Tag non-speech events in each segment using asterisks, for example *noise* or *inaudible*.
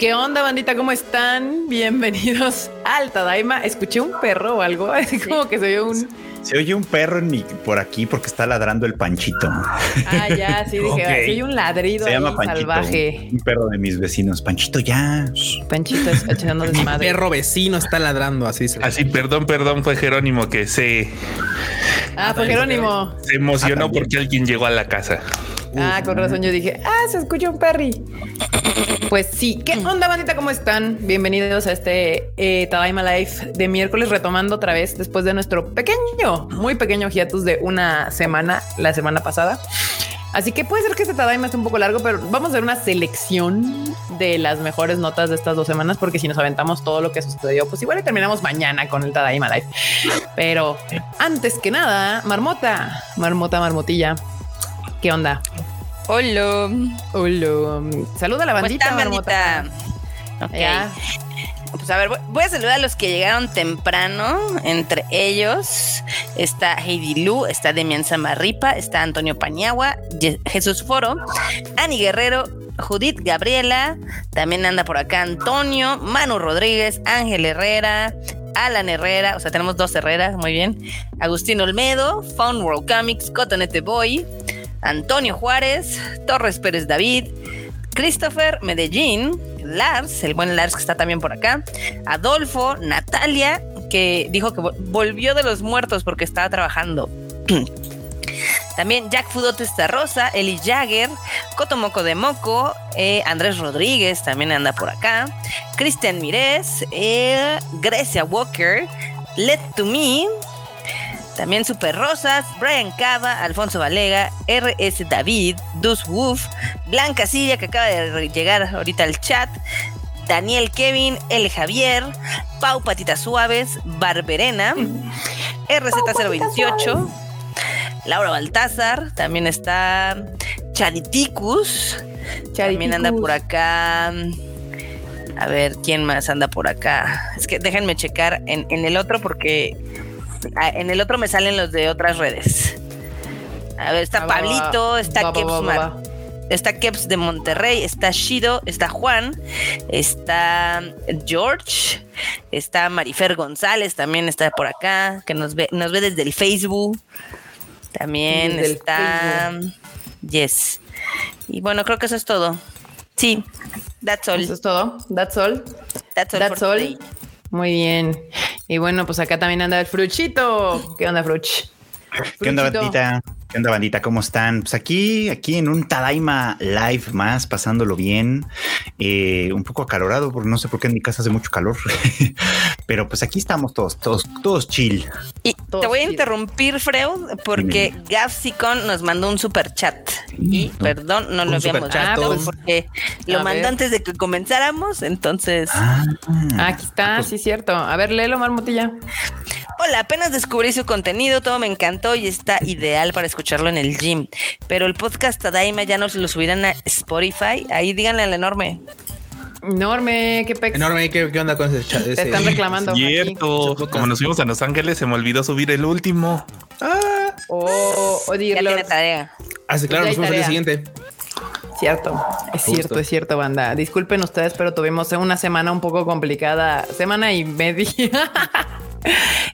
¿Qué onda, bandita? ¿Cómo están? Bienvenidos *laughs* al Tadaima. Escuché un perro o algo, *laughs* así como que se oyó un. Se oye un perro en mi, por aquí porque está ladrando el Panchito. Ah, ya, sí, dije, *laughs* okay. sí, hay un ladrido se llama Panchito, salvaje. Un perro de mis vecinos. Panchito, ya. Panchito está echando desmadre. Mi perro vecino está ladrando, así se Así, perdón, perdón, fue Jerónimo que se. Ah, fue Jerónimo. Se emocionó ah, porque alguien llegó a la casa. Ah, con razón yo dije, ah, se escucha un perry. Pues sí, ¿qué onda, bandita? ¿Cómo están? Bienvenidos a este eh, Tadaima Life de miércoles, retomando otra vez después de nuestro pequeño, muy pequeño hiatus de una semana, la semana pasada. Así que puede ser que este Tadaima esté un poco largo, pero vamos a hacer una selección de las mejores notas de estas dos semanas, porque si nos aventamos todo lo que sucedió, pues igual terminamos mañana con el Tadaima Life. Pero antes que nada, Marmota, Marmota, Marmotilla, ¿Qué onda? Hola. Hola. Saluda a la bandita. bandita? Okay. Pues a ver, voy a saludar a los que llegaron temprano. Entre ellos está Heidi Lu, está Demian Samarripa, está Antonio Paniagua, Jesús Foro, Ani Guerrero, Judith Gabriela, también anda por acá Antonio, Manu Rodríguez, Ángel Herrera, Alan Herrera, o sea, tenemos dos Herreras, muy bien. Agustín Olmedo, Found World Comics, Cotonete Boy, Antonio Juárez, Torres Pérez David, Christopher Medellín, Lars, el buen Lars que está también por acá, Adolfo, Natalia, que dijo que volvió de los muertos porque estaba trabajando. *clears throat* También Jack Fudote Rosa, Eli Jagger, Cotomoco de Moco, eh, Andrés Rodríguez también anda por acá, Cristian Mírez, eh, Grecia Walker, Let to Me, también Super Rosas, Brian Cava, Alfonso Valega, RS David, Dus Wolf, Blanca Siria, que acaba de llegar ahorita al chat, Daniel Kevin, El Javier, Pau Patitas Suaves, Barberena, RZ028, Laura Baltázar, también está Chariticus, también anda por acá. A ver, ¿quién más anda por acá? Es que déjenme checar en, en el otro porque en el otro me salen los de otras redes. A ver, está ah, Pablito, está Keps Está Keps de Monterrey, está Shido, está Juan, está George, está Marifer González, también está por acá, que nos ve, nos ve desde el Facebook. También está Yes. Y bueno, creo que eso es todo. Sí, that's all. Eso es todo. That's all. That's all. That's all. Muy bien. Y bueno, pues acá también anda el Fruchito. ¿Qué onda, Fruch? ¿Qué onda, bandita? ¿Qué onda, bandita? ¿Cómo están? Pues aquí, aquí en un Tadaima Live más, pasándolo bien. Eh, un poco acalorado, porque no sé por qué en mi casa hace mucho calor. *laughs* Pero pues aquí estamos todos, todos, todos chill. Y te voy a interrumpir, Freud, porque Gafsicon nos mandó un super chat. Y perdón, no lo habíamos visto porque lo mandó antes de que comenzáramos. Entonces, ah, aquí está, pues sí, cierto. A ver, léelo, Marmotilla. Hola, apenas descubrí su contenido, todo me encantó y está ideal para escucharlo en el gym. Pero el podcast Tadaima ya no se lo subirán a Spotify. Ahí díganle al enorme. Enorme, qué pex. Enorme, ¿qué, onda con ese chat? Te están reclamando. Cierto. Como nos fuimos a Los Ángeles, se me olvidó subir el último. Ah. Oh, oh, ya tiene tarea. Ah, sí, claro, nos fuimos al día siguiente. Cierto, es cierto, es cierto, banda. Disculpen ustedes, pero tuvimos una semana un poco complicada, semana y media. *laughs*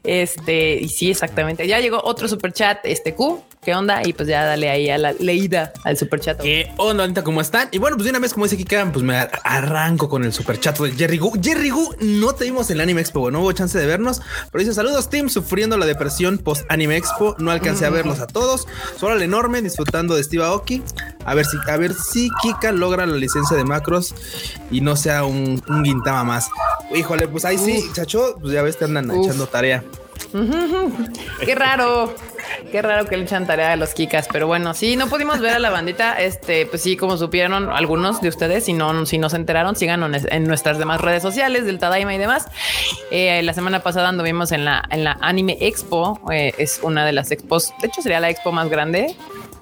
Este, y sí, exactamente. Ya llegó otro super chat, este Q. ¿Qué onda? Y pues ya dale ahí a la leída al super chat. ¿Qué onda, ahorita ¿Cómo están? Y bueno, pues de una vez, como dice Kika, pues me arranco con el super chat de Jerry Gu. Jerry Gu, no te vimos en el Anime Expo, no hubo chance de vernos, pero dice saludos, Team, sufriendo la depresión post Anime Expo. No alcancé a verlos a todos. Solo al enorme, disfrutando de Steve Aoki. A ver si, a ver si Kika logra la licencia de macros y no sea un, un Gintama más. Híjole, pues ahí sí, chacho, pues ya ves, te andan echando tarea. *laughs* Qué raro. Qué raro que le echan tarea a los Kikas, pero bueno, sí, no pudimos ver a la bandita. Este, pues sí, como supieron algunos de ustedes, si no, si no se enteraron, síganos en nuestras demás redes sociales del Tadaima y demás. Eh, la semana pasada anduvimos en la, en la Anime Expo, eh, es una de las expos, de hecho sería la expo más grande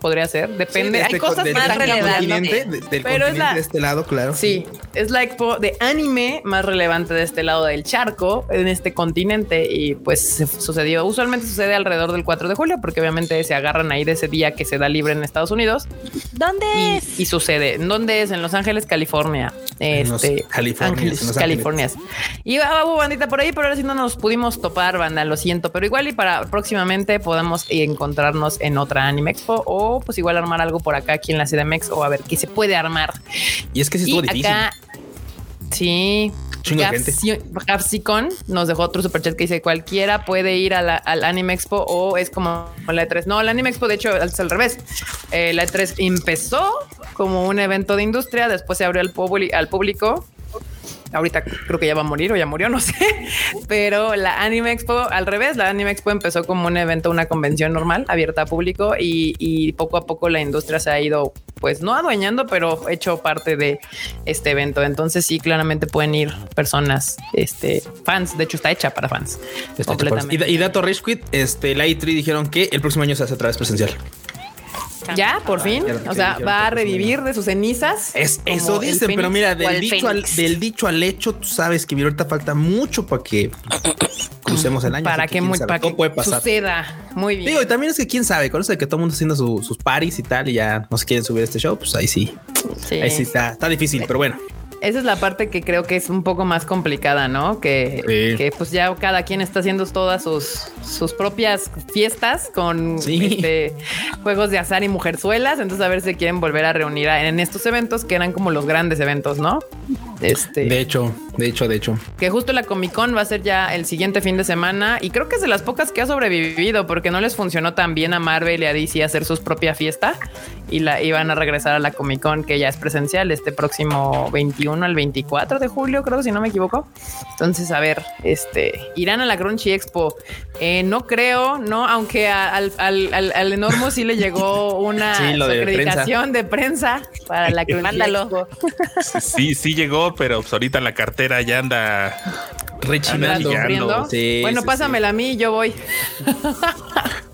podría ser. Depende. Hay este cosas más relevantes. del pero es de este lado, claro. Sí, es la expo de anime más relevante de este lado del charco, en este continente. Y pues sucedió. Usualmente sucede alrededor del 4 de julio, porque obviamente se agarran ahí de ese día que se da libre en Estados Unidos. ¿Dónde es? Y sucede. ¿Dónde es? En Los Ángeles, California. Este, California. California. Y ah, hubo bandita por ahí, pero ahora sí no nos pudimos topar, banda, lo siento. Pero igual y para próximamente podemos encontrarnos en otra Anime Expo o pues igual armar algo por acá aquí en la CDMX o a ver qué se puede armar. Y es que sí estuvo difícil. Sí, Capsicon nos dejó otro superchat que dice cualquiera puede ir a al Anime Expo o es como la E3. No, el Anime Expo de hecho es al revés. Eh, la E3 empezó como un evento de industria, después se abrió al público ahorita creo que ya va a morir o ya murió, no sé, *laughs* pero la Anime Expo al revés, la Anime Expo empezó como un evento, una convención normal, abierta a público y, y poco a poco la industria se ha ido, pues no adueñando, pero hecho parte de este evento. Entonces sí, claramente pueden ir personas, este, fans, de hecho está hecha para fans. completamente. Y, dato Rage Quit, este, la E3 dijeron que el próximo año se hace otra vez presencial. Ya, por fin. O sea, va a revivir de sus cenizas. Es, eso dicen, pero mira, del dicho, al, del dicho, al, hecho, tú sabes que ahorita falta mucho para que crucemos el año. Para que, muy, para que puede pasar. suceda. Muy bien. Digo, y también es que quién sabe, con eso de que todo el mundo haciendo sus paris y tal, y ya no se quieren subir a este show, pues ahí sí. Ahí sí está, está difícil, pero bueno esa es la parte que creo que es un poco más complicada, ¿no? Que, que pues ya cada quien está haciendo todas sus, sus propias fiestas con este, juegos de azar y mujerzuelas. Entonces a ver si quieren volver a reunir en estos eventos que eran como los grandes eventos, ¿no? Este, de hecho, de hecho, de hecho. Que justo la Comic Con va a ser ya el siguiente fin de semana y creo que es de las pocas que ha sobrevivido porque no les funcionó tan bien a Marvel y a DC hacer su propia fiesta y la iban a regresar a la Comic Con que ya es presencial este próximo 21 al 24 de julio, creo, si no me equivoco. Entonces, a ver, este irán a la Crunchy Expo. Eh, no creo, no, aunque al, al, al, Enormo sí le llegó una acreditación de prensa. para la *laughs* Crunchy Expo. Sí, sí llegó, pero pues ahorita la cartera ya anda rechinando. bueno, pásamela a mí y yo voy.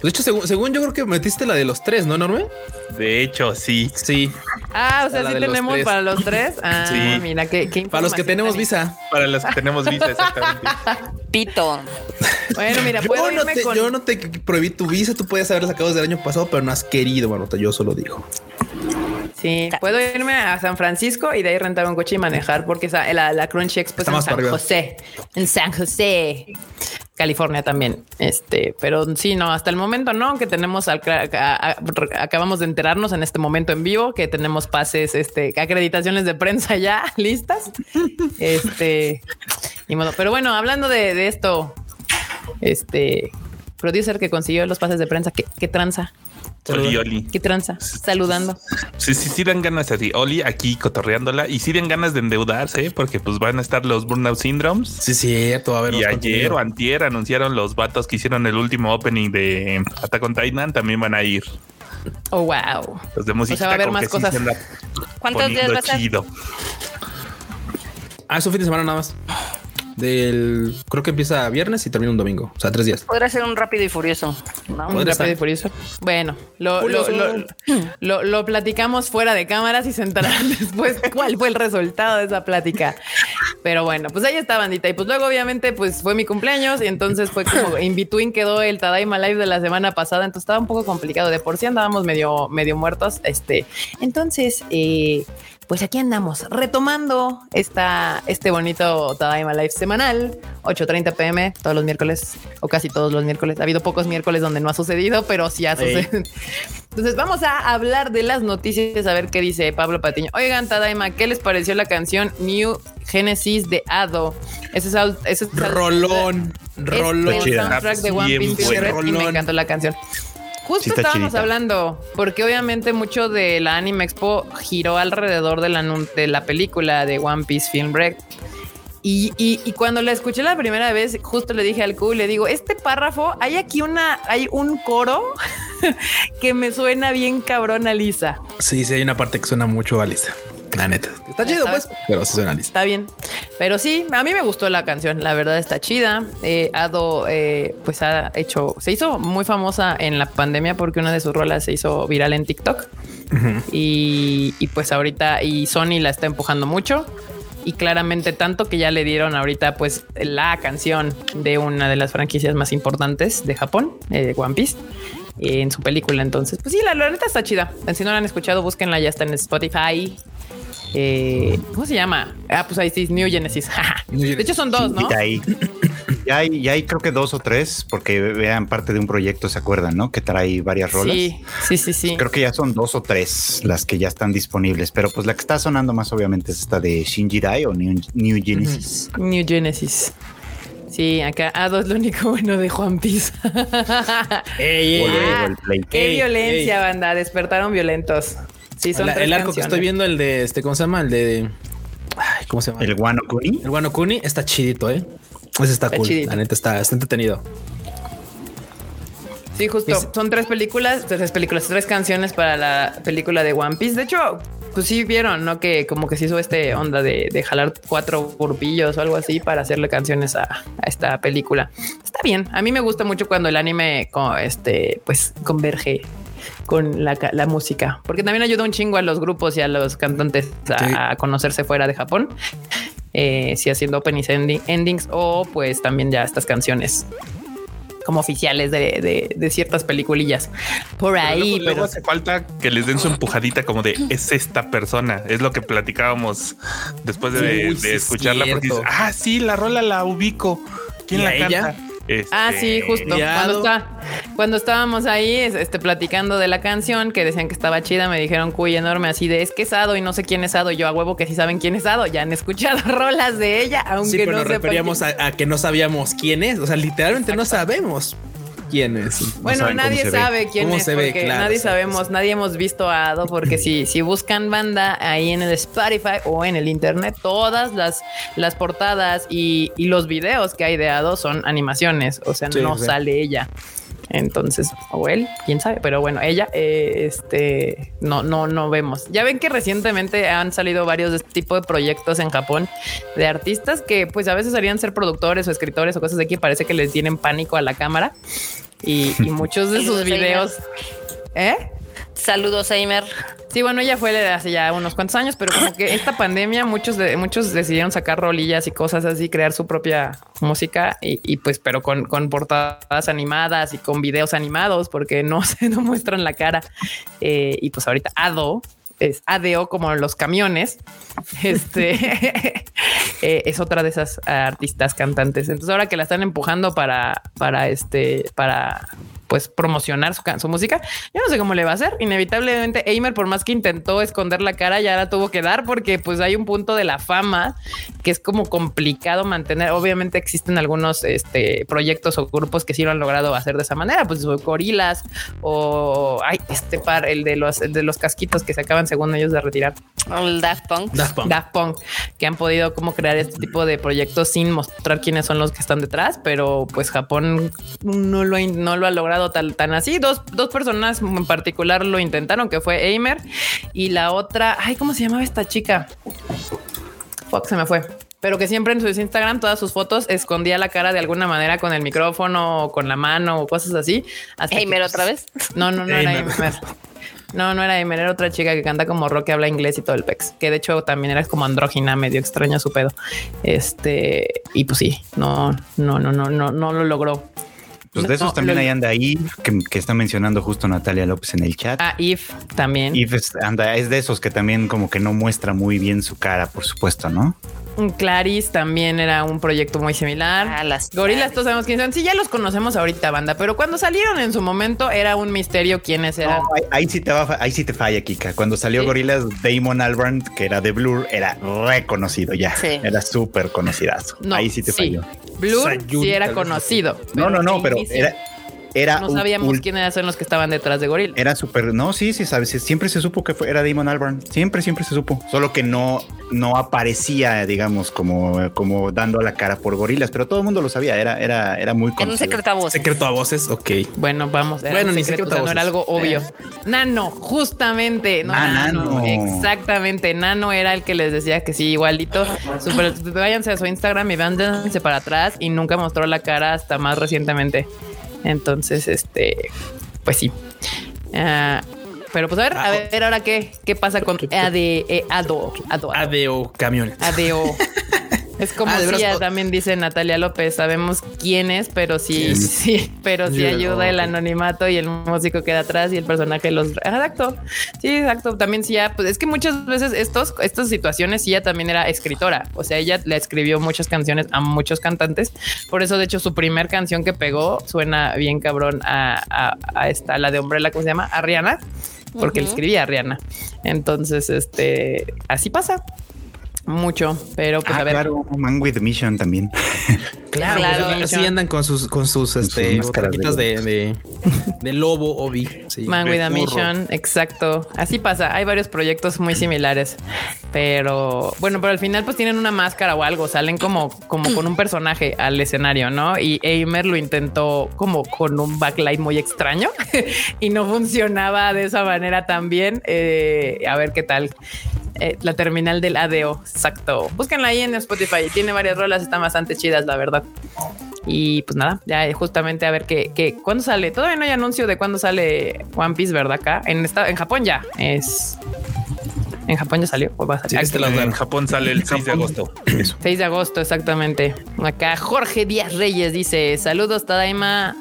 De hecho, según, yo creo que metiste la de los tres, ¿no, Norme? De hecho, sí. Sí. Ah, o sea, sí tenemos para los tres. *laughs* Ah, sí. mira, qué, qué Para los que tenemos visa. Para los que tenemos visa, exactamente. *laughs* Pito. Bueno, mira, puedo yo, no te, yo no te prohibí tu visa, tú puedes haberla sacado desde el año pasado, pero no has querido, Marota, yo solo digo. Sí, puedo irme a San Francisco y de ahí rentar un coche y manejar porque la, la Crunchy Expo en San José, en San José, California también. Este, pero sí, no, hasta el momento no, que tenemos, acabamos de enterarnos en este momento en vivo que tenemos pases, este, acreditaciones de prensa ya *laughs* listas. Este, y modo. Pero bueno, hablando de, de esto, este producer que consiguió los pases de prensa, ¿qué, qué tranza? Oli, Oli. ¿Qué tranza? Saludando. Sí, sí, sí dan ganas así. Oli aquí cotorreándola y sí dan ganas de endeudarse porque pues van a estar los Burnout Syndromes. Sí, cierto. A ver, y ayer o antier anunciaron los vatos que hicieron el último opening de Attack on Titan también van a ir. Oh, wow. Los de música. O sea, va a haber más cosas. ¿Cuántos días va a ser? Ah, es un fin de semana nada más del creo que empieza viernes y termina un domingo, o sea, tres días. Podría ser un rápido y furioso. Un rápido y furioso. Bueno, lo, lo, lo, platicamos fuera de cámaras y se enterarán *laughs* después cuál fue el resultado de esa plática. Pero bueno, pues ahí está, bandita. Y pues luego, obviamente, pues fue mi cumpleaños y entonces fue como in between quedó el Tadaima Live de la semana pasada. Entonces estaba un poco complicado. De por sí andábamos medio, medio muertos. Este, entonces, eh, pues aquí andamos retomando esta, este bonito Tadaima Live semanal, 8.30 pm, todos los miércoles o casi todos los miércoles. Ha habido pocos miércoles donde no ha sucedido, pero sí ha sucedido. Entonces vamos a hablar de las noticias, a ver qué dice Pablo Patiño. Oigan, Tadaima, ¿qué les pareció la canción New Genesis de Ado? Ese es, ese es rolón, rolón. el soundtrack de One Piece y me encantó la canción. Justo estábamos hablando, porque obviamente mucho de la Anime Expo giró alrededor de la, de la película de One Piece Film Break. Y, y, cuando la escuché la primera vez, justo le dije al Q, le digo, este párrafo, hay aquí una, hay un coro *laughs* que me suena bien cabrón a Lisa. Sí, sí, hay una parte que suena mucho a Lisa. La neta. Está chido, pues, pero sí suena Está bien. Pero sí, a mí me gustó la canción. La verdad está chida. Eh, Ado, eh, pues ha hecho, se hizo muy famosa en la pandemia porque una de sus rolas se hizo viral en TikTok. y, y pues ahorita, y Sony la está empujando mucho y claramente tanto que ya le dieron ahorita pues la canción de una de las franquicias más importantes de Japón, eh, One Piece en su película. Entonces, pues sí, la, la neta está chida. Si no la han escuchado, búsquenla, ya está en Spotify Eh, ¿Cómo se llama? Ah, pues ahí sí, New Genesis. *laughs* de hecho, son dos, ¿no? Ahí. *clears throat* Ya hay, ya hay creo que dos o tres, porque vean parte de un proyecto, ¿se acuerdan, no? Que trae varias rolas. Sí, sí, sí, sí. Creo que ya son dos o tres las que ya están disponibles, pero pues la que está sonando más obviamente es esta de Shinji Dai o New, Genesis. New Genesis. Sí, acá Ado es lo único bueno de Juan Piece. *laughs* ey, qué violencia, banda. Despertaron violentos. Sí, son El arco que estoy viendo, el de este, ¿cómo se llama? El de. ¿Cómo se llama? El Guano Kuni. El Guano Kuni está chidito, eh. Ese está, cool. La neta está, está entretenido. Sí, justo. Son tres películas, tres películas, tres canciones para la película de One Piece. De hecho, pues sí vieron, ¿no? Que como que se hizo este onda de, jalar cuatro grupillos o algo así para hacerle canciones a, esta película. Está bien. A mí me gusta mucho cuando el anime este, pues converge con la, música, porque también ayuda un chingo a los grupos y a los cantantes a, conocerse fuera de Japón. Eh, si haciendo openings endings o pues también ya estas canciones como oficiales de, ciertas peliculillas por ahí. pero hace falta que les den su empujadita como de es esta persona. Es lo que platicábamos después de, escucharla. Porque dices, ah, sí, la rola la ubico. ¿Quién la canta? Ah, sí, este, justo. Cuando, está, cuando estábamos ahí este, platicando de la canción, que decían que estaba chida, me dijeron cuy enorme así de es que es Ado y no sé quién es Ado. Yo a huevo que sí saben quién es Ado. Ya han escuchado *laughs* rolas de ella, aunque sí, pero no nos referíamos a, que no sabíamos quién es. O sea, literalmente no sabemos quién es. Bueno, nadie sabe quién es. porque nadie sabemos, nadie hemos visto a Ado, porque si, *laughs* si buscan banda ahí en el Spotify o en el internet, todas las, las portadas y, los videos que hay de Ado son animaciones. O sea, no sale ella. Entonces, o él, quién sabe, pero bueno, ella, eh, este, no, no, no vemos. Ya ven que recientemente han salido varios de este tipo de proyectos en Japón de artistas que, pues, a veces harían ser productores o escritores o cosas de aquí. Parece que les tienen pánico a la cámara y, *laughs* muchos de sus videos. ¿Eh? Saludos, Eimer. Sí, bueno, ella fue hace ya unos cuantos años, pero como que esta pandemia muchos de, muchos decidieron sacar rolillas y cosas así, crear su propia música y, pues, pero con, portadas animadas y con videos animados porque no *laughs* se no muestran la cara. Eh, y pues ahorita Ado es ADO como los camiones. Este *laughs* eh, es otra de esas artistas cantantes. Entonces ahora que la están empujando para, para este, para pues promocionar su, su, música. Yo no sé cómo le va a hacer. Inevitablemente, Eimer, por más que intentó esconder la cara, ya la tuvo que dar porque pues hay un punto de la fama que es como complicado mantener. Obviamente existen algunos este, proyectos o grupos que sí lo han logrado hacer de esa manera, pues gorilas o hay este par, el de los de los casquitos que se acaban según ellos de retirar. El Daft Punk. Daft Punk. Daft Punk, que han podido como crear este tipo de proyectos sin mostrar quiénes son los que están detrás, pero pues Japón no lo, no lo ha logrado tan, tan así. Dos, dos personas en particular lo intentaron, que fue Eimer y la otra, ay, ¿cómo se llamaba esta chica? Fuck, se me fue pero que siempre en su Instagram todas sus fotos escondía la cara de alguna manera con el micrófono o con la mano o cosas así. Eimer otra vez. No, no, no era Eimer. No, no era Eimer, era otra chica que canta como rock, habla inglés y todo el pex. Que de hecho también era como andrógina, medio extraña su pedo. Este, y pues sí, no, no, no, no, no, no lo logró. Pues de esos también hay anda ahí que, está mencionando justo Natalia López en el chat. Ah, If también. If es, anda, es de esos que también como que no muestra muy bien su cara, por supuesto, ¿no? Claris también era un proyecto muy similar. Ah, las Gorilas, todos sabemos quiénes son. Sí, ya los conocemos ahorita, banda, pero cuando salieron en su momento era un misterio quiénes eran. ahí, sí te va, ahí sí te falla, Kika. Cuando salió Gorilas, Damon Albarn, que era de Blur, era reconocido ya. Era súper conocidazo. ahí sí te falló. Blur sí era conocido. No, no, no, pero era, era no sabíamos quiénes eran los que estaban detrás de Gorilla. Era súper, no, sí, sí, sabes, siempre se supo que fue, era Damon Albarn, siempre, siempre se supo, solo que no, no aparecía, digamos, como, como dando la cara por gorilas, pero todo el mundo lo sabía, era, era, era muy conocido. un secreto a voces. Secreto a voces, ok. Bueno, vamos. Bueno, ni secreto, no era algo obvio. Nano, justamente, no, ah, nano, exactamente, Nano era el que les decía que sí, igualito, super, váyanse a su Instagram y váyanse para atrás y nunca mostró la cara hasta más recientemente. Entonces, este, pues sí. Ah, pero pues a ver, a ah, ver ahora qué, qué pasa con eh, ADO, ADO, ADO camión. ADO. *laughs* Es como si ah, también dice Natalia López, sabemos quién es, pero sí, *laughs* sí, pero sí ayuda el anonimato y el músico queda atrás y el personaje los... Exacto, sí, exacto. También sí, ya, pues es que muchas veces estos, estas situaciones sí, ella también era escritora, o sea, ella le escribió muchas canciones a muchos cantantes, por eso de hecho su primer canción que pegó suena bien cabrón a, esta, la de Umbrella, ¿cómo se llama? A Rihanna porque le escribía a Rihanna. Entonces, este, así pasa mucho, pero pues ah, a ver. Claro, Man with Mission también. *laughs* claro, claro así andan con sus con sus este de, de, de, lobo Obi. Sí, Man with a Mission, exacto. Así pasa. Hay varios proyectos muy similares, pero bueno, pero al final pues tienen una máscara o algo, salen como como con un personaje al escenario, ¿no? Y Eimer lo intentó como con un backlight muy extraño *laughs* y no funcionaba de esa manera también. Eh, a ver qué tal. Eh, la terminal del ADO. Exacto. Búsquenla ahí en Spotify. Tiene varias rolas, están bastante chidas, la verdad. Y pues nada, ya justamente a ver qué, qué cuándo sale. Todavía no hay anuncio de cuándo sale One Piece, ¿verdad? Acá en esta, en Japón ya es. En Japón ya salió o va a salir. este en Japón sale el 6 de agosto. 6 de agosto, exactamente. Acá Jorge Díaz Reyes dice: Saludos, Tadaima.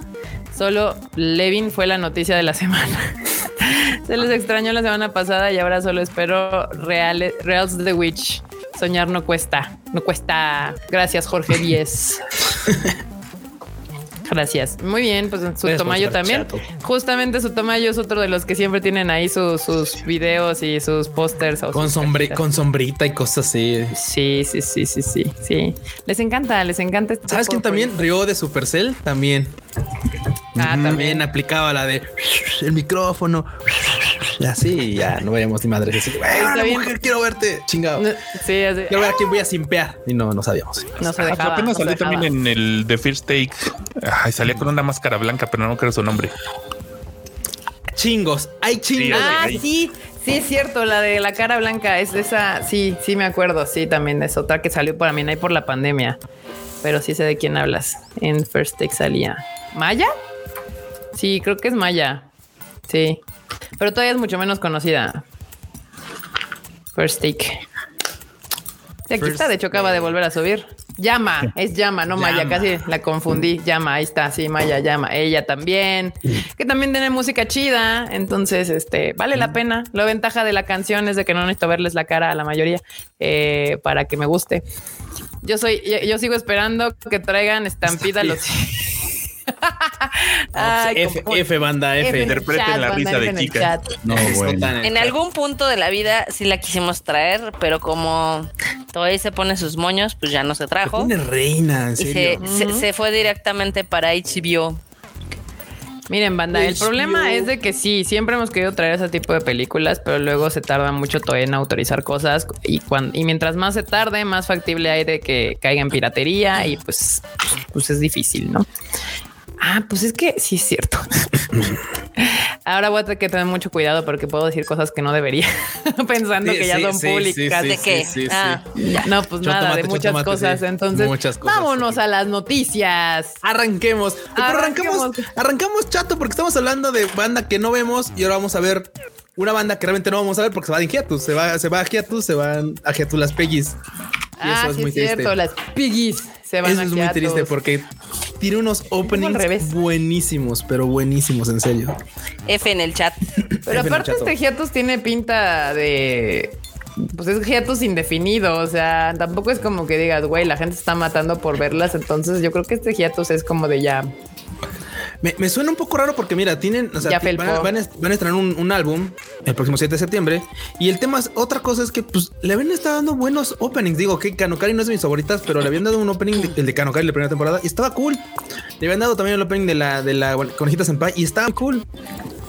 Solo Levin fue la noticia de la semana. *laughs* Se les extrañó la semana pasada y ahora solo espero Real, Reals the Witch. Soñar no cuesta, no cuesta. Gracias, Jorge 10. *laughs* Gracias. Muy bien, pues su tomayo también. Justamente su tomayo es otro de los que siempre tienen ahí sus videos y sus pósters. Con, con sombrita y cosas así. Sí, sí, sí, sí, sí, sí. Les encanta, les encanta. Este ¿Sabes quién también? Río de Supercell también. Ah, también aplicaba la de el micrófono. Así, ya no veíamos ni madre. Así, mujer, quiero verte. Chingado. sí, así. Quiero ver a quién voy a simpear. Y no, no sabíamos. No se dejaba, Apenas salió también en el The First Take. Ay, salía con una máscara blanca, pero no creo su nombre. Chingos. Hay chingos. ah, sí. Sí, es cierto, la de la cara blanca es esa. Sí, sí, me acuerdo. Sí, también es otra que salió para mí ahí por la pandemia. Pero sí sé de quién hablas. En First Take salía. ¿Maya? Sí, creo que es Maya. Sí. Pero todavía es mucho menos conocida. First Take. aquí está, de hecho acaba de volver a subir. Llama, es Llama, no Maya, casi la confundí. Llama, ahí está, sí, Maya, Llama. Ella también, que también tiene música chida, entonces, este, vale la pena. La ventaja de la canción es de que no necesito verles la cara a la mayoría eh, para que me guste. Yo soy, yo, sigo esperando que traigan estampida los... *laughs* F, banda, F. Interpreten la risa de chica. No, En algún punto de la vida sí la quisimos traer, pero como todavía se pone sus moños, pues ya no se trajo. Se reina, en serio. Y se, fue directamente para HBO. Miren, banda, el problema es de que sí, siempre hemos querido traer ese tipo de películas, pero luego se tarda mucho todavía en autorizar cosas y, cuando, y mientras más se tarde, más factible hay de que caiga en piratería y pues, pues es difícil, ¿no? Ah, pues es que sí es cierto. *laughs* Ahora voy a tener que tener mucho cuidado porque puedo decir cosas que no debería, *laughs* pensando que ya son públicas. ¿De qué? Ah, no, pues nada, de muchas cosas. Entonces, vámonos a las noticias. Arranquemos. arranquemos. arrancamos chato porque estamos hablando de banda que no vemos y ahora vamos a ver una banda que realmente no vamos a ver porque se va a Hiatus, se va, se va a Hiatus, se van a Hiatus las Peggy's. ah, eso es muy cierto, las Piggies se van Eso es muy triste porque tiene unos openings buenísimos, pero buenísimos, en serio. F en el chat. Pero aparte, este hiatus tiene pinta de. Pues es hiatus indefinido. O sea, tampoco es como que digas, güey, la gente está matando por verlas. Entonces, yo creo que este hiatus es como de ya. Me, suena un poco raro porque mira, tienen, o sea, van, a, estrenar un, álbum el próximo 7 de septiembre y el tema es otra cosa es que pues le habían estado dando buenos openings. Digo que Kanokari no es de mis favoritas, pero le habían dado un opening, el de Kanokari la primera temporada y estaba cool. Le habían dado también el opening de la de la conejita senpai y estaba cool.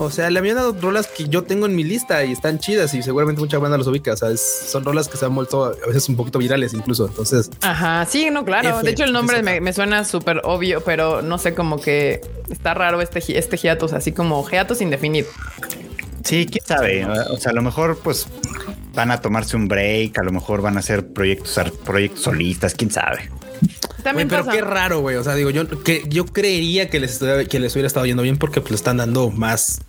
O sea, le habían dado rolas que yo tengo en mi lista y están chidas y seguramente mucha banda los ubica. O sea, son rolas que se han vuelto a veces un poquito virales incluso. Entonces, ajá, sí, no, claro. de hecho, el nombre me, me, suena súper obvio, pero no sé, como que está raro este, este hiatus, así como hiatus indefinido. Sí, quién sabe. O sea, a lo mejor, pues van a tomarse un break, a lo mejor van a hacer proyectos, proyectos solistas, quién sabe. También pero qué raro, güey. O sea, digo, yo que yo creería que les, que les hubiera estado yendo bien porque pues están dando más.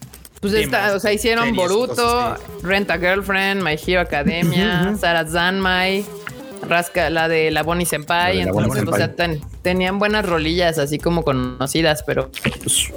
Pues está, o sea, hicieron Boruto, Rent a Girlfriend, My Hero Academia, Sarah Zanmai, Rasca, la de la Bonnie Senpai. entonces, o sea, tenían buenas rolillas así como conocidas, pero pues,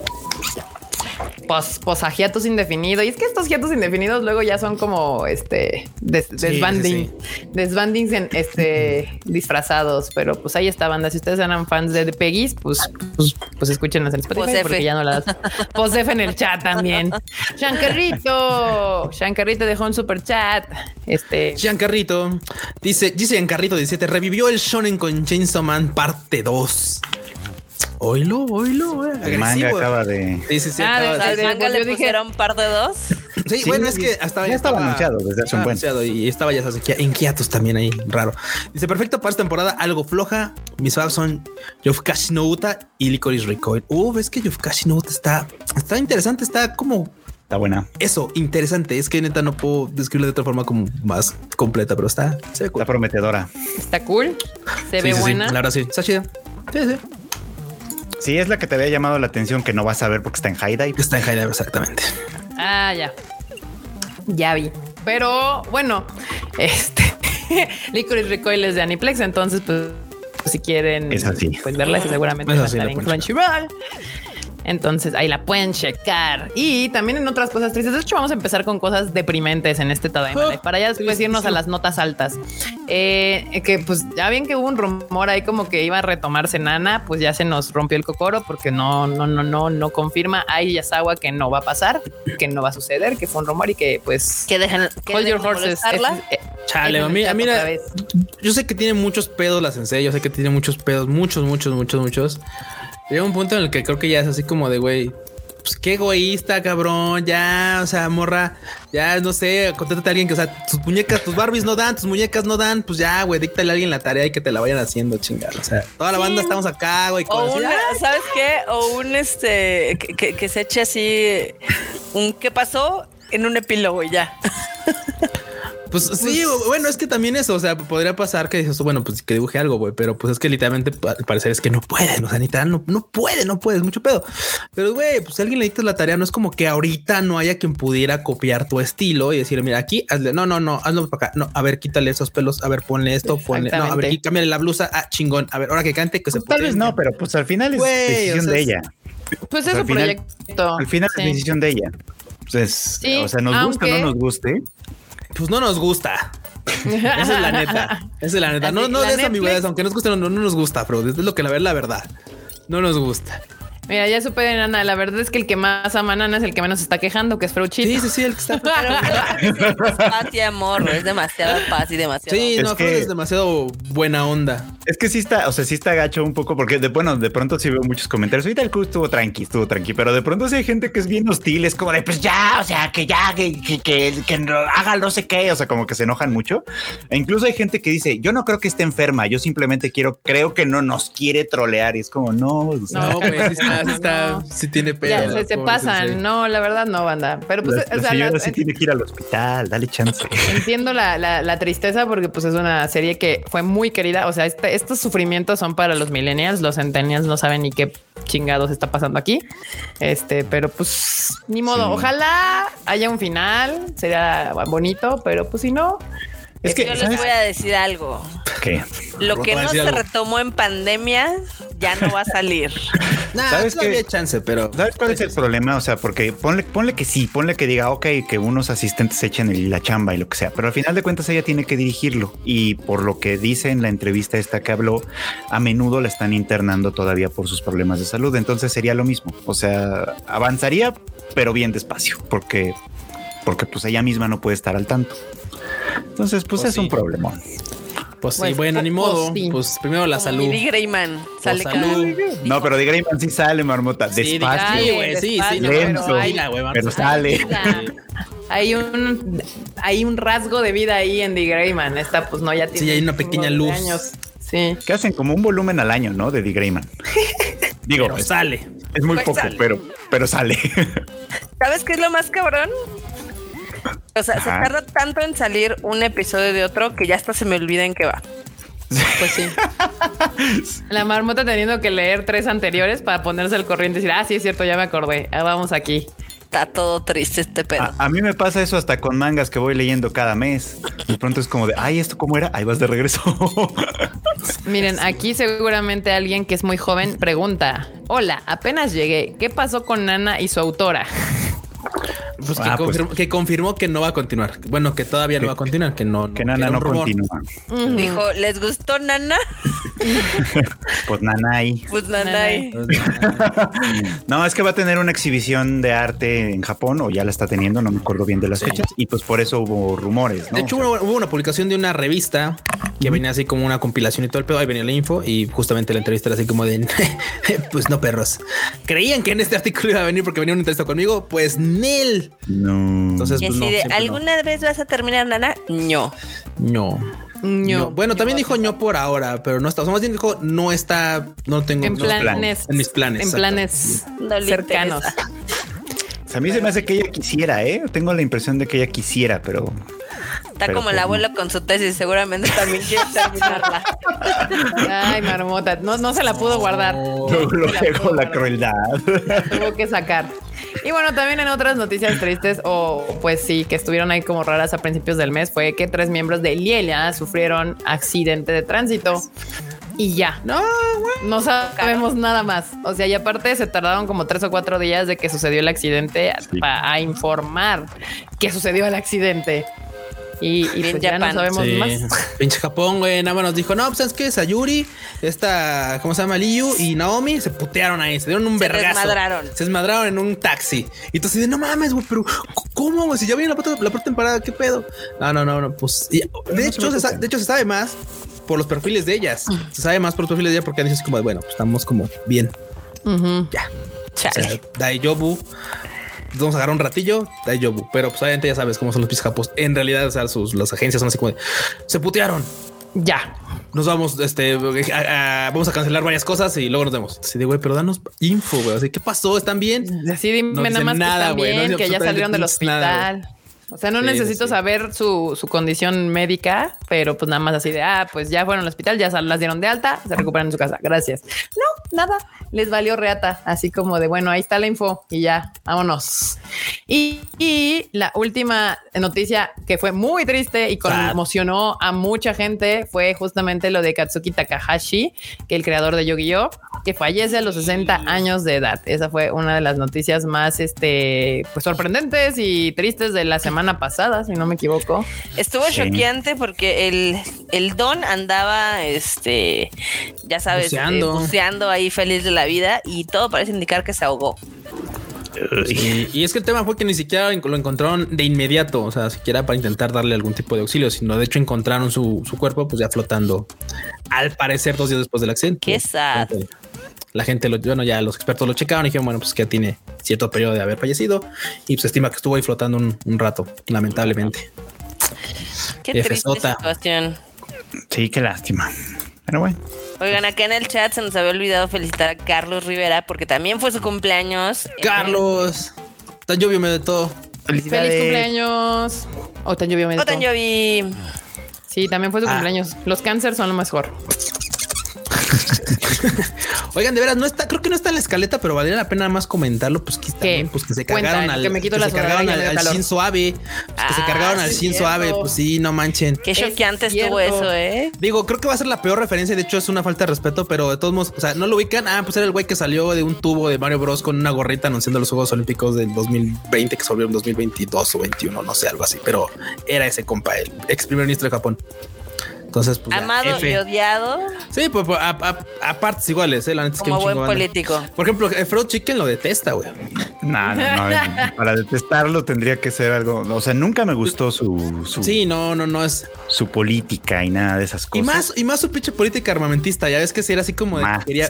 pos, posagiatos indefinido. Y es que estos hiatos indefinidos luego ya son como este desbanding, desbandings en este *laughs* disfrazados. Pero pues ahí está banda. Si ustedes eran fans de Peggy's, pues, pues, pues escúchenlas en Spotify porque ya no las *laughs* posef en el chat también. Shankarrito, Shankarrito dejó un super chat. Este Shankarrito dice, dice Shankarrito 17 revivió el shonen con Chainsaw Man parte 2. Oilo, oilo, eh. El manga acaba de. Sí, sí, sí. Ah, ¿Al manga le pusieron par de dos? Sí, bueno, es que hasta ya estaba, anunciado desde hace un buen. Y estaba ya en Kiatos también ahí, raro. Dice, perfecto para esta temporada, algo floja. Mis faves son Yofukashi no Uta y Licorice Recoil. Uh, ves que Yofukashi no Uta está, está interesante, está como Está buena. Eso, interesante. Es que neta no puedo describirlo de otra forma como más completa, pero está, se Está prometedora. Está cool. Se ve buena. claro, sí. Está chida. Sí, sí. Sí, es la que te había llamado la atención que no vas a ver porque está en High Dive. Está en High Dive, exactamente. Ah, ya. Ya vi. Pero bueno, este *laughs* Licorice Recoil es de Aniplex, entonces pues si quieren es así. pues verla seguramente va a estar en Crunchyroll. Entonces ahí la pueden checar. Y también en otras cosas tristes. De hecho, vamos a empezar con cosas deprimentes en este Tadaima para ya después irnos a las notas altas. Eh, que pues ya bien que hubo un rumor ahí como que iba a retomarse Nana, pues ya se nos rompió el cocoro porque no, no, no, no, no confirma a Yasawa que no va a pasar, que no va a suceder, que fue un rumor y que pues que dejen hold your horses. Eh, Chale, mira, mira, yo sé que tiene muchos pedos la sensei, yo sé que tiene muchos pedos, muchos, muchos, muchos, muchos. Llega un punto en el que creo que ya es así como de, güey, pues qué egoísta, cabrón, ya, o sea, morra, ya, no sé, conténtate a alguien que, o sea, tus muñecas, tus Barbies no dan, tus muñecas no dan, pues ya, güey, díctale a alguien la tarea y que te la vayan haciendo, chingada, o sea, toda la banda estamos acá, güey. O un, ¿sabes qué? O un, este, que, que se eche así, un, ¿qué pasó? En un epílogo ya. *laughs* Pues sí, pues bueno, es que también eso, o sea, podría pasar que dices, bueno, pues que dibuje algo, güey, pero pues es que literalmente al parecer es que no pueden, o sea, literal no, no puede, no puedes, mucho pedo. Pero güey, pues si alguien le dictas la tarea, no es como que ahorita no haya quien pudiera copiar tu estilo y decirle, mira, aquí hazle, no, no, no, hazlo para acá, no, a ver, quítale esos pelos, a ver, ponle esto, ponle, no, a ver, cámbiale la blusa, ah, chingón, a ver, ahora que cante, que se pues Tal vez no, pero pues al final es decisión de ella. Pues es su proyecto. Al final es decisión de ella. Pues, o sea, nos gusta o no nos guste. Pues no nos gusta. Esa es la neta. Esa es la neta. *laughs* No, no de esa ambigüedad, aunque nos guste, no, no, nos gusta, pero es lo que la verdad, la verdad. No nos gusta. Mira, ya supe de Nana. La verdad es que el que más ama a Nana es el que menos está quejando, que es Fruchito. Sí, sí, sí, el que está. *laughs* es paz y amor, es demasiada paz y demasiado. Sí, no, que... es demasiado buena onda. Es que sí está, o sea, sí está gacho un poco, porque de bueno, de pronto sí veo muchos comentarios. Ahorita el club estuvo tranqui, estuvo tranqui, pero de pronto sí hay gente que es bien hostil, es como de pues ya, o sea, que ya, que, que, que, que haga no sé qué, o sea, como que se enojan mucho. E incluso hay gente que dice, yo no creo que esté enferma, yo simplemente quiero, creo que no nos quiere trolear. Y es como, no, no, pues está, sí tiene se, se pasan. No, la verdad no, banda. Pero pues, la, o sea, señora sí tiene que ir al hospital, dale chance. *laughs* Entiendo la, la, tristeza porque pues es una serie que fue muy querida. O sea, este, estos sufrimientos son para los millennials, los centennials no saben ni qué chingados está pasando aquí. Este, pero pues ni modo. Ojalá haya un final, sería bonito, pero pues si no, es que yo les voy a decir algo. ¿Qué? Lo que no se retomó en pandemia ya no va a salir. *laughs* ¿Sabes que había chance, pero ¿sabes cuál es el problema? O sea, porque ponle, ponle que sí, ponle que diga, ok, que unos asistentes echen la chamba y lo que sea, pero al final de cuentas ella tiene que dirigirlo y por lo que dice en la entrevista esta que habló, a menudo la están internando todavía por sus problemas de salud. Entonces sería lo mismo. O sea, avanzaría, pero bien despacio, porque porque pues ella misma no puede estar al tanto. Entonces, pues, pues es un problema. Pues, sí, pues, bueno, ni modo. Pues primero la salud. Y Greyman sale salud. No, pero de Greyman sí sale, marmota. Despacio. Sí, güey, sí, sí. Lento, pero, sale. Hay un, hay un rasgo de vida ahí en The Greyman. Esta, pues no, ya tiene. Sí, hay una pequeña luz. Sí. Que hacen como un volumen al año, ¿no? De The Greyman. *laughs* Digo, pero sale. Es muy pues poco, pero, pero sale. *laughs* ¿Sabes qué es lo más cabrón? O sea, se tarda tanto en salir un episodio de otro que ya hasta se me olvida en qué va. Pues sí. La marmota teniendo que leer tres anteriores para ponerse al corriente y decir, ah, sí, es cierto, ya me acordé. Ah, vamos aquí. está todo triste este pedo. A, mí me pasa eso hasta con mangas que voy leyendo cada mes. De pronto es como de, ay, ¿esto cómo era? Ahí vas de regreso. *laughs* Miren, aquí seguramente alguien que es muy joven pregunta, hola, apenas llegué, ¿qué pasó con Nana y su autora? Pues, ah, pues, que, confirmó, que no va a continuar. Bueno, que todavía no va a continuar, que no. Que Nana no continúa. Dijo, ¿les gustó Nana? *laughs* pues Nanay. Pues Nanay. *laughs* no, es que va a tener una exhibición de arte en Japón, o ya la está teniendo, no me acuerdo bien de las fechas, y pues por eso hubo rumores. De hecho, hubo, una publicación de una revista que venía así como una compilación y todo el pedo. Ahí venía la info, y justamente la entrevista era así como de, *laughs* pues no, perros. Creían que en este artículo iba a venir porque venía un entrevista conmigo, pues Nel. No. Entonces, pues, ¿alguna vez vas a terminar, Nana? No. No. No. Bueno, también dijo no por ahora, pero no está. O sea, más bien dijo no está, no tengo en planes, en mis planes. En planes cercanos. a mí se me hace que ella quisiera, ¿eh? Tengo la impresión de que ella quisiera, pero. Está como el pues abuelo con su tesis, seguramente también quiere *laughs* terminarla. Ay, marmota, no, no se la pudo guardar. No, luego la, la crueldad. tuvo que sacar. Y bueno, también en otras noticias tristes, o pues sí, que estuvieron ahí como raras a principios del mes, fue que tres miembros de Lielia sufrieron accidente de tránsito. Y ya, no, no sabemos nada más. O sea, y aparte se tardaron como tres o cuatro días de que sucedió el accidente a informar que sucedió el accidente. Y, pues ya no sabemos más. *laughs* Pinche Japón, güey. Nada más nos dijo, no, pues es que Sayuri, esta, ¿cómo se llama? Liu y Naomi se putearon ahí, se dieron un vergazo. Se desmadraron. Se desmadraron en un taxi. Y entonces de no mames, güey, pero ¿cómo, güey? Si ya viene la puerta, la puerta temporada, ¿qué pedo? No, no, no, no, pues. de, hecho, se, de hecho, se sabe más por los perfiles de ellas. Se sabe más por los perfiles de ellas porque han dicho como, bueno, pues estamos como bien. Ya. Chale. O vamos a agarrar un ratillo, Dayobu. Pero pues obviamente ya sabes cómo son los piscapos. En realidad, o sea, sus, las agencias son así como se putearon. Ya. Nos vamos, este, vamos a cancelar varias cosas y luego nos vemos. Así de, güey, pero danos info, güey. Así, ¿qué pasó? ¿Están bien? Así dime nada más nada, que bien, que ya salieron del hospital. O sea, no necesito saber su, su, condición médica, pero pues nada más así de, ah, pues ya fueron al hospital, ya las dieron de alta, se recuperan en su casa. Gracias. No, nada, les valió reata, así como de, bueno, ahí está la info y ya, vámonos. Y, y la última noticia que fue muy triste y conmocionó a mucha gente fue justamente lo de Katsuki Takahashi, que el creador de Yu-Gi-Oh, que fallece a los 60 años de edad. Esa fue una de las noticias más, este, pues sorprendentes y tristes de la semana pasada, si no me equivoco. Estuvo choqueante porque el, el Don andaba, este, ya sabes, eh, buceando. ahí feliz de la vida y todo parece indicar que se ahogó. y es que el tema fue que ni siquiera lo encontraron de inmediato, o sea, siquiera para intentar darle algún tipo de auxilio, sino de hecho encontraron su, su cuerpo pues ya flotando, al parecer dos días después del accidente. Qué sad la gente, lo, bueno, ya los expertos lo checaron y dijeron, bueno, pues que ya tiene cierto periodo de haber fallecido y se estima que estuvo ahí flotando un, rato, lamentablemente. Qué triste situación. Sí, qué lástima. Pero bueno. Oigan, acá en el chat se nos había olvidado felicitar a Carlos Rivera porque también fue su cumpleaños. Carlos, tan lluvio me de todo. Feliz cumpleaños. O tan lluvio me de O tan lluvio. Sí, también fue su ah. cumpleaños. Los cánceres son lo mejor. *laughs* *laughs* Oigan, de veras, no está, creo que no está en la escaleta, pero valdría la pena más comentarlo, pues que también, pues que se cargaron al, que me quito que se cargaron al, al Shin Suave, pues que se cargaron al Shin Suave, pues sí, no manchen. Qué choqueante estuvo eso, eh. Digo, creo que va a ser la peor referencia, de hecho es una falta de respeto, pero de todos modos, o sea, no lo ubican, ah, pues era el güey que salió de un tubo de Mario Bros con una gorrita anunciando los Juegos Olímpicos del 2020 que se volvieron 2022 o 21, no sé, algo así, pero era ese compa, el ex primer ministro de Japón. Entonces, pues, Amado y odiado. Sí, pues, pues a, partes iguales, ¿eh? La neta es que Como buen político. Por ejemplo, Frodo Chicken lo detesta, güey. No, no, no. *laughs* para detestarlo tendría que ser algo. O sea, nunca me gustó su, Sí, no, no, no es. Su política y nada de esas cosas. Y más, y más su pinche política armamentista. Ya ves que si era así como de quería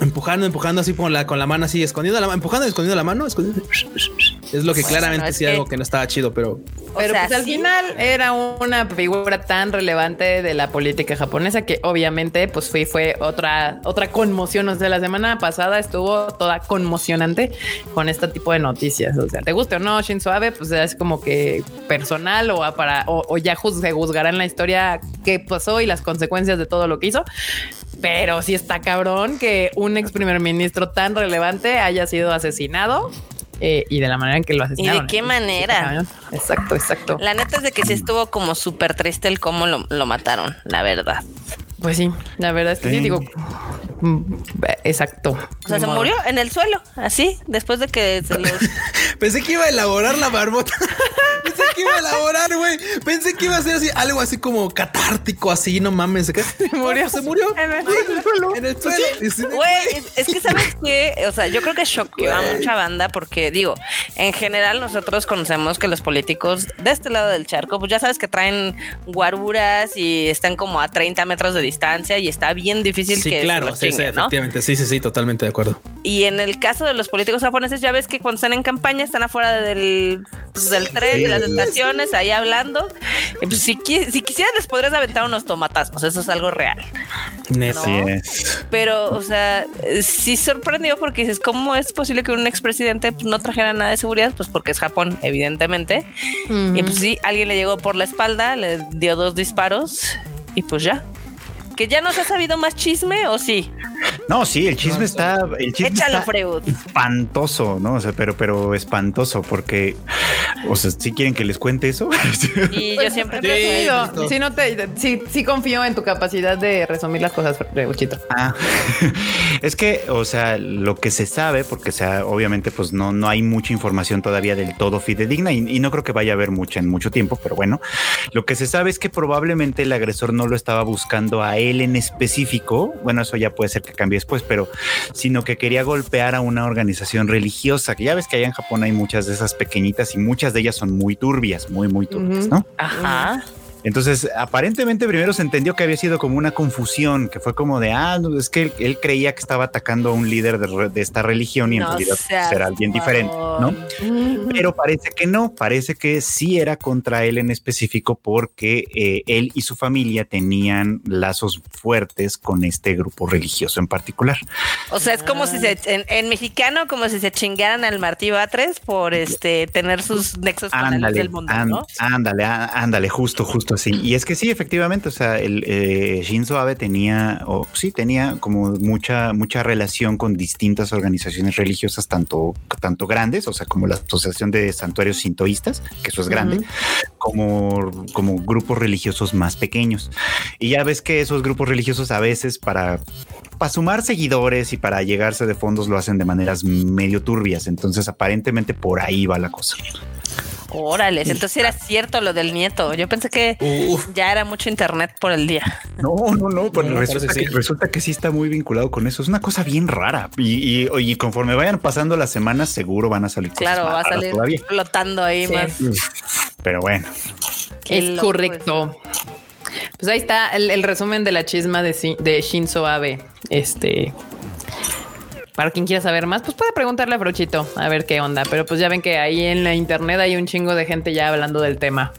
empujando, empujando así con la, con la mano así, escondiendo la mano, empujando y escondiendo la mano, escondiendo. Es lo que claramente sí algo que no estaba chido, pero. Pero pues al final era una figura tan relevante de la política japonesa que obviamente pues fue, fue otra, otra conmoción. O sea, la semana pasada estuvo toda conmocionante con este tipo de noticias. O sea, te guste o no, Shinzo Abe, pues es como que personal o para, o, ya se juzgará en la historia qué pasó y las consecuencias de todo lo que hizo. Pero sí está cabrón que un ex primer ministro tan relevante haya sido asesinado eh, y de la manera en que lo asesinaron. ¿Y de qué manera? Exacto, exacto. La neta es de que sí estuvo como súper triste el cómo lo, lo mataron, la verdad. Pues sí, la verdad es que sí, digo, mm, exacto. O sea, se murió en el suelo, así, después de que se los... *laughs* Pensé que iba a elaborar la barbota. *laughs* Pensé que iba a elaborar, güey. Pensé que iba a ser así, algo así como catártico, así, no mames. Se murió. Se murió. En el suelo. En el suelo. Güey, es, que sabes que, o sea, yo creo que choqueó a mucha banda porque, digo, en general nosotros conocemos que los políticos de este lado del charco, pues ya sabes que traen guaruras y están como a 30 metros de distancia y está bien difícil sí, que claro, sí, sí, efectivamente, sí, sí, sí, totalmente de acuerdo. Y en el caso de los políticos japoneses, ya ves que cuando están en campaña están afuera del, pues, del tren, de las estaciones, ahí hablando. Pues, si, si quisieras les podrías aventar unos tomatazos, eso es algo real. Pero, o sea, sí sorprendió porque dices, ¿cómo es posible que un expresidente no trajera nada de seguridad? Pues porque es Japón, evidentemente. Y pues sí, alguien le llegó por la espalda, le dio dos disparos y pues ya que ya no se ha sabido más chisme o sí. No, sí, el chisme está, el chisme Échalo, está espantoso, ¿no? O sea, pero, pero espantoso porque, o sea, si quieren que les cuente eso. *laughs* Y yo siempre sí, sí, no te, sí, sí confío en tu capacidad de resumir las cosas, Uchito. Ah, *laughs* es que, o sea, lo que se sabe, porque sea, obviamente, pues no, no hay mucha información todavía del todo fidedigna y, y no creo que vaya a haber mucha en mucho tiempo, pero bueno, lo que se sabe es que probablemente el agresor no lo estaba buscando a él él en específico, bueno, eso ya puede ser que cambie después, pero sino que quería golpear a una organización religiosa, que ya ves que allá en Japón hay muchas de esas pequeñitas y muchas de ellas son muy turbias, muy, muy turbias, ¿no? Ajá. Entonces, aparentemente primero se entendió que había sido como una confusión, que fue como de, ah, no, es que él, creía que estaba atacando a un líder de, esta religión y en realidad era alguien diferente, ¿no? Pero parece que no, parece que sí era contra él en específico porque eh, él y su familia tenían lazos fuertes con este grupo religioso en particular. O sea, es como si se, en, mexicano, como si se chingaran al Martí Batres por este tener sus nexos con el del mundo, ¿no? Ándale, ándale, justo, justo Sí, Y es que sí, efectivamente, o sea, el eh, Shinzo Abe tenía, o sí, tenía como mucha, mucha relación con distintas organizaciones religiosas, tanto, tanto grandes, o sea, como la Asociación de Santuarios Sintoístas, que eso es grande, como, como grupos religiosos más pequeños. Y ya ves que esos grupos religiosos a veces para, para sumar seguidores y para llegarse de fondos lo hacen de maneras medio turbias. Entonces, aparentemente por ahí va la cosa. Órale, entonces era cierto lo del nieto. Yo pensé que ya era mucho internet por el día. No, no, no, pues resulta, que, sí. está muy vinculado con eso. Es una cosa bien rara. Y, y, conforme vayan pasando las semanas, seguro van a salir claro, va a salir flotando ahí más. Pero bueno. Es correcto. Pues ahí está el, resumen de la chisma de, de Shinzo Abe. Este, para quien quiera saber más, pues puede preguntarle a Brochito a ver qué onda. Pero pues ya ven que ahí en la internet hay un chingo de gente ya hablando del tema.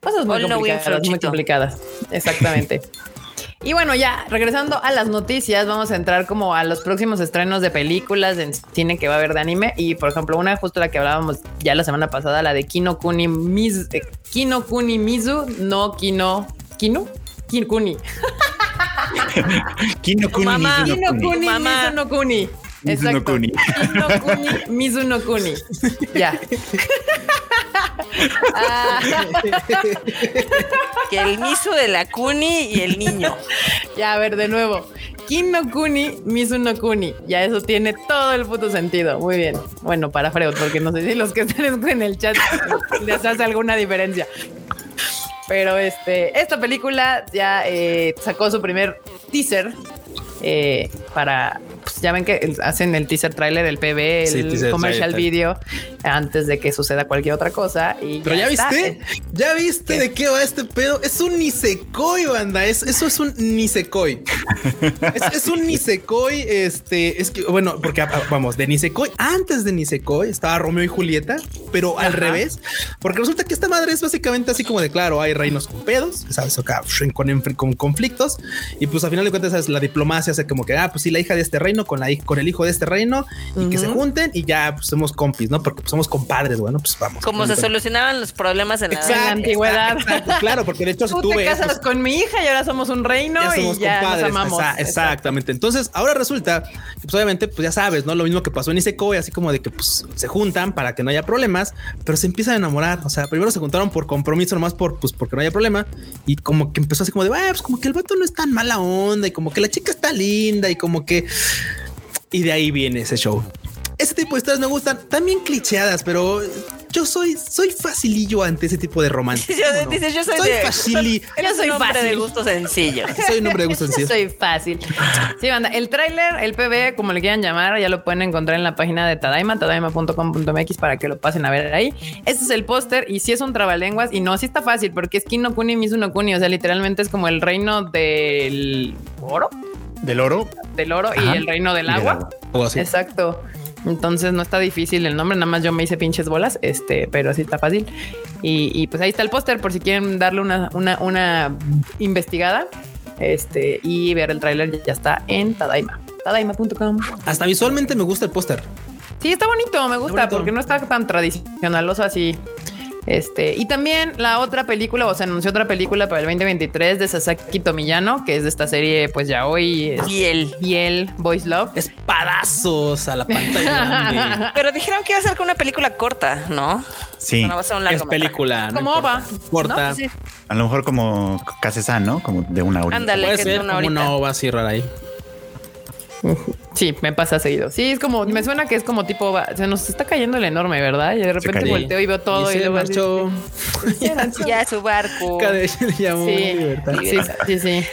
Cosas muy, complicadas, muy complicadas. Exactamente. *laughs* Y bueno, ya regresando a las noticias, vamos a entrar como a los próximos estrenos de películas en cine que va a haber de anime. Y por ejemplo, una justo la que hablábamos ya la semana pasada, la de Kino Kuni Mizu, eh, Kino Kuni Mizu, no Kino Kino Kino Kuni. *laughs* *laughs* Kino Kuni, Mamá. Kino Kuni, Mizuno Kuni. Exacto. Kuni. Kino Kuni, Mizuno Kuni. Ya. *laughs* Ah. que el miso de la Kuni y el niño. Ya, a ver, de nuevo. Kino Kuni, Mizuno Kuni. Ya eso tiene todo el puto sentido. Muy bien. Bueno, para Freud, porque no sé si los que están en el chat les hace alguna diferencia. Pero este, esta película ya eh, sacó su primer teaser eh, para pues, ya ven que hacen el teaser trailer, el PB, el commercial video antes de que suceda cualquier otra cosa. Y Pero ya, viste, ya viste de qué va este pedo. Es un Nisekoi, banda. Es, eso es un Nisekoi. es, es, un Nisekoi. Este es que, bueno, porque ah, vamos de Nisekoi. Antes de Nisekoi estaba Romeo y Julieta, pero al revés, porque resulta que esta madre es básicamente así como de claro, hay reinos con pedos, sabes, acá con, con conflictos y pues al final de cuentas ¿sabes? la diplomacia hace como que ah, pues sí, la hija de este reino con la con el hijo de este reino y que se junten y ya pues, somos compis, no? Porque pues, somos compadres, bueno, pues vamos. Como se solucionaban los problemas en la, antigüedad. claro, porque de hecho tú te casas con mi hija y ahora somos un reino y ya nos amamos. exactamente. Entonces, ahora resulta que pues obviamente, pues ya sabes, ¿no? Lo mismo que pasó en Isekai, así como de que pues se juntan para que no haya problemas, pero se empiezan a enamorar. O sea, primero se juntaron por compromiso, nomás por, pues porque no haya problema. Y como que empezó así como de, pues como que el vato no es tan mala onda y como que la chica está linda y como que... Y de ahí viene ese show. Ese tipo de historias me gustan, también clicheadas, pero yo soy, soy facilillo ante ese tipo de romance. yo, yo soy, soy de, *laughs* Yo soy fácil. de gusto sencillo. soy un hombre de gusto sencillo. *laughs* soy fácil. Sí, banda. El tráiler, el PB, como le quieran llamar, ya lo pueden encontrar en la página de Tadaima, tadaima.com.mx para que lo pasen a ver ahí. Este es el póster y si es un trabalenguas y no, sí está fácil porque es Kino Kuni Mizuno Kuni. O sea, literalmente es como el reino del oro. Del oro. Del oro y el reino del agua. Exacto. Entonces no está difícil el nombre, nada más yo me hice pinches bolas, este, pero sí está fácil. Y, pues ahí está el póster por si quieren darle una, una, una investigada este, y ver el tráiler ya está en Tadaima, tadaima.com. Hasta visualmente me gusta el póster. Sí, está bonito, me gusta porque no está tan tradicionaloso así. Este, y también la otra película, o se anunció otra película para el 2023 de Sasaki Tomiyano, que es de esta serie, pues ya hoy. Biel. Biel, Boys Love. Espadazos a la pantalla. *laughs* Pero dijeron que iba a ser una película corta, ¿no? Sí. es película. ¿Cómo va? Corta. A lo mejor como Casesan, ¿no? Como de una hora. Ándale, que ser una, una ova así rara ahí. Sí, me pasa seguido. Sí, es como, me suena que es como tipo, se nos está cayendo el enorme, ¿verdad? Y de repente volteo y veo todo y, luego *laughs* marchó. ya su barco. sí, sí, sí, sí.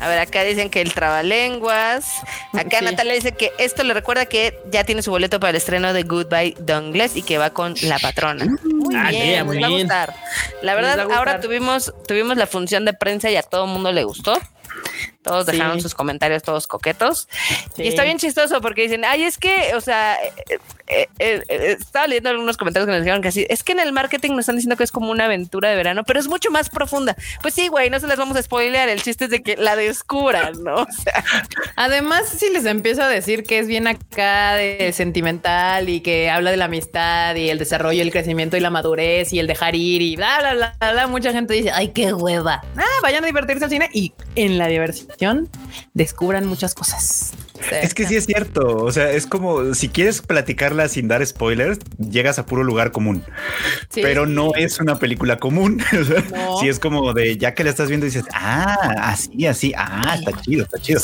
A ver, acá dicen que el trabalenguas. Acá Natalia dice que esto le recuerda que ya tiene su boleto para el estreno de Goodbye Dongles y que va con la patrona. Muy ah, bien, muy va a gustar. La verdad, ahora tuvimos, tuvimos la función de prensa y a todo el mundo le gustó. Todos dejaron sus comentarios, todos coquetos. Y está bien chistoso porque dicen, ay, es que, o sea, eh, eh, eh, estaba leyendo algunos comentarios que nos dijeron que así, es que en el marketing nos están diciendo que es como una aventura de verano, pero es mucho más profunda. Pues sí, güey, no se las vamos a spoilear. El chiste es de que la descubran, ¿no? *laughs* O sea. Además, si les empiezo a decir que es bien acá de sentimental y que habla de la amistad y el desarrollo, el crecimiento y la madurez y el dejar ir y bla, bla, bla, bla, mucha gente dice, ay, qué hueva. Ah, vayan a divertirse al cine y en la diversión descubran muchas cosas. Es que sí es cierto. O sea, es como si quieres platicarla sin dar spoilers, llegas a puro lugar común, pero no es una película común. *laughs* Si es como de ya que la estás viendo, dices, ah, así, así, ah, está chido, está chido.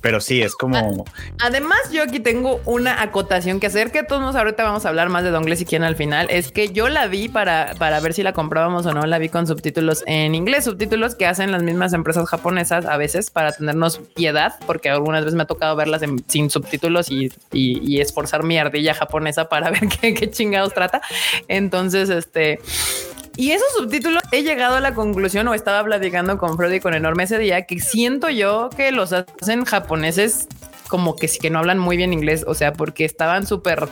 Pero sí, es como. Además, yo aquí tengo una acotación que hacer que todos ahorita vamos a hablar más de Don y quién al final. Es que yo la vi para, para ver si la comprábamos o no. La vi con subtítulos en inglés, subtítulos que hacen las mismas empresas japonesas a veces para tenernos piedad, porque algunas veces me ha tocado ver sin subtítulos y, esforzar mi ardilla japonesa para *laughs* ver qué, chingados trata. Entonces, este, y esos subtítulos he llegado a la conclusión o estaba platicando con Freddy con enorme ese día que siento yo que los hacen japoneses como que sí que no hablan muy bien inglés, o sea, porque estaban súper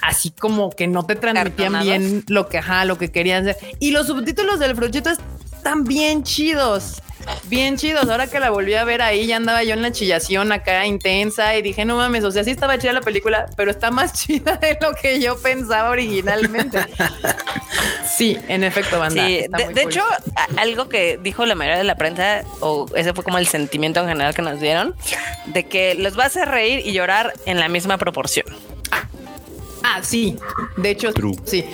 así como que no te transmitían bien lo que, ajá, lo que querían hacer. Y los subtítulos del Frochito están bien chidos bien chidos. Ahora que la volví a ver ahí, ya andaba yo en la chillación acá intensa y dije, no mames, o sea, sí estaba chida la película, pero está más *laughs* chida de lo que yo pensaba originalmente. *laughs* sí, en efecto, banda. Sí, de, hecho, algo que dijo la mayoría de la prensa, o ese fue como el sentimiento en general que nos dieron, de que los vas a reír y llorar en la misma proporción. Ah, sí. De hecho, sí.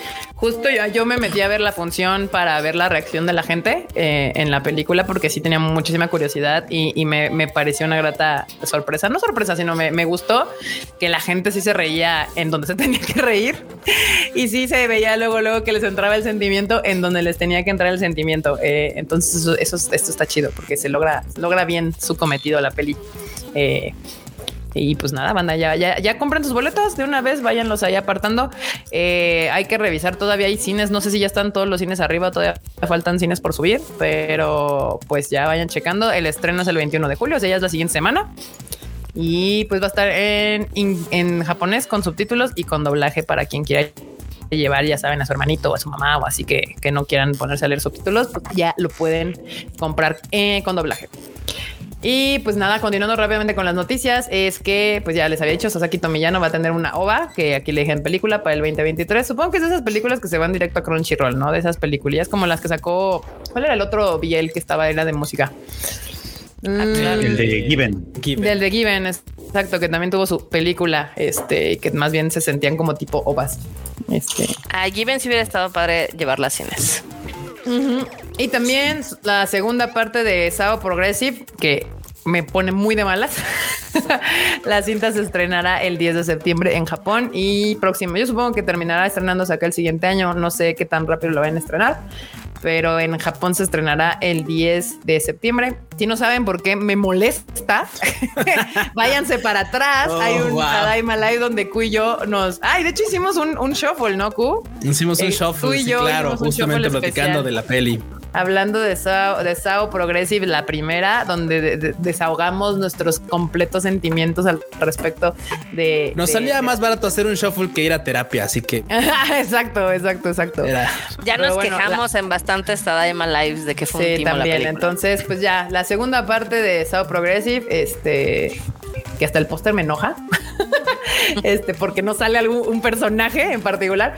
Justo yo, yo, me metí a ver la función para ver la reacción de la gente eh, en la película porque sí tenía muchísima curiosidad y, me, pareció una grata sorpresa. No sorpresa, sino me, gustó que la gente sí se reía en donde *laughs* se tenía que reír y sí se veía luego, luego que les entraba el sentimiento en donde les tenía que entrar el sentimiento. Eh, entonces eso, esto está chido porque se logra, logra bien su cometido la peli. Eh, y pues nada, banda, ya, ya, ya compren tus boletos de una vez, váyanlos ahí apartando. Eh, hay que revisar, todavía hay cines, no sé si ya están todos los cines arriba, todavía faltan cines por subir, pero pues ya vayan checando. El estreno es el 21 de julio, o sea, ya es la siguiente semana. Y pues va a estar en, en japonés con subtítulos y con doblaje para quien quiera llevar, ya saben, a su hermanito o a su mamá o así que, que no quieran ponerse a leer subtítulos, pues ya lo pueden comprar eh, con doblaje. Y pues nada, continuando rápidamente con las noticias, es que pues ya les había dicho, Sasaki Tomillano va a tener una OVA que aquí le dije en película para el 2023. Supongo que es de esas películas que se van directo a Crunchyroll, ¿no? De esas películas como las que sacó, ¿cuál era el otro Biel que estaba? Era de música. Mm. El de Given. Del de Given, exacto, que también tuvo su película, este, que más bien se sentían como tipo ovas. Este. A Given si hubiera estado padre llevarla a cines. Y también la segunda parte de Sao Progressive, que me pone muy de malas. *laughs* la cinta se estrenará el 10 de septiembre en Japón y próximo. Yo supongo que terminará estrenándose acá el siguiente año. No sé qué tan rápido lo van a estrenar, pero en Japón se estrenará el 10 de septiembre. Si no saben por qué me molesta, *laughs* váyanse para atrás. Oh, Hay un wow. Live donde Q y yo nos. Ay, de hecho hicimos un, un shuffle, ¿no, Q? Hicimos un eh, shuffle, sí, claro, justamente platicando de la peli hablando de Sao, de Sao Progressive, la primera, donde desahogamos nuestros completos sentimientos al respecto de. Nos salía más barato hacer un shuffle que ir a terapia, así que. *laughs* exacto, exacto, exacto. Ya nos quejamos en bastantes Tadaima Lives de que fue sí, también. Entonces, pues ya, la segunda parte de Sao Progressive, este que hasta el póster me enoja, *laughs* este, porque no sale algún un personaje en particular.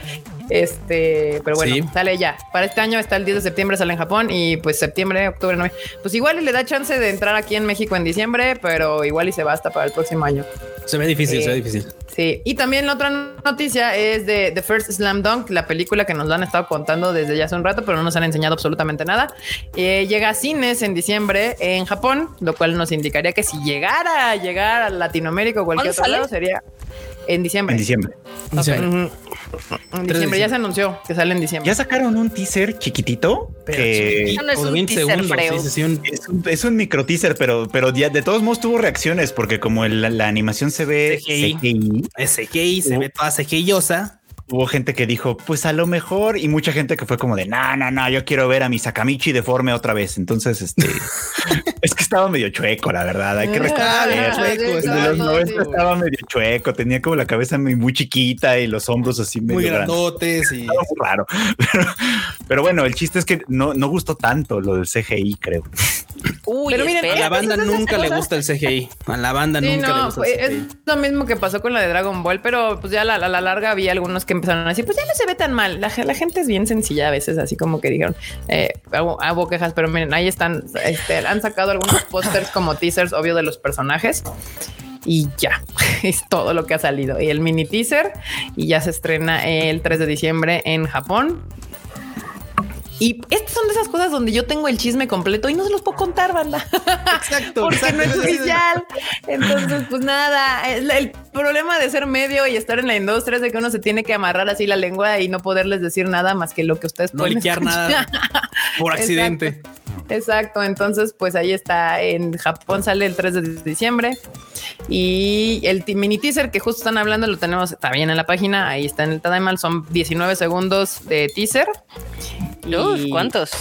Este, pero bueno, sale ya. Para este año está el 10 de septiembre, sale en Japón y pues septiembre, octubre, noviembre. Pues igual y le da chance de entrar aquí en México en diciembre, pero igual y se basta para el próximo año. Se ve difícil, se ve eh, difícil. Sí, y también la otra noticia es de The First Slam Dunk, la película que nos lo han estado contando desde ya hace un rato, pero no nos han enseñado absolutamente nada. Eh, llega a cines en diciembre en Japón, lo cual nos indicaría que si llegara a llegar a Latinoamérica o cualquier otro lado sería en diciembre. En diciembre. En diciembre. Ya se anunció que sale en diciembre. Ya sacaron un teaser chiquitito que no es un teaser es, un, micro teaser, pero, pero de todos modos tuvo reacciones porque como la, animación se ve CGI, CGI, se ve toda CGIosa hubo gente que dijo, pues a lo mejor, y mucha gente que fue como de, no, no, no, yo quiero ver a mi Sakamichi deforme otra vez. Entonces, este, *laughs* es que estaba medio chueco, la verdad. Hay que rescatar. estaba medio chueco, tenía como la cabeza muy, chiquita y los hombros así muy grandotes y claro. *laughs* Pero, bueno, el chiste es que no, no gustó tanto lo del CGI, creo. Uy, pero miren, a la banda nunca le gusta el CGI. A la banda nunca le gusta el CGI. Es lo mismo que pasó con la de Dragon Ball, pero pues ya a la, la, larga había algunos que empezaron a decir, pues ya no se ve tan mal. La, gente es bien sencilla a veces, así como que dijeron, eh, hago, quejas, pero miren, ahí están, este, han sacado algunos pósters como teasers, obvio, de los personajes y ya *laughs* es todo lo que ha salido. Y el mini teaser y ya se estrena el 3 de diciembre en Japón. Y estas son de esas cosas donde yo tengo el chisme completo y no se los puedo contar, banda. Exacto. *laughs* Porque no es oficial. Entonces, pues nada, el, problema de ser medio y estar en la industria es de que uno se tiene que amarrar así la lengua y no poderles decir nada más que lo que ustedes no pueden liquear nada *laughs* por accidente. Exacto. Entonces, pues ahí está. En Japón sale el 3 de diciembre y el mini teaser que justo están hablando lo tenemos también en la página. Ahí está en el Tadaimal. Son 19 segundos de teaser ¿cuántos?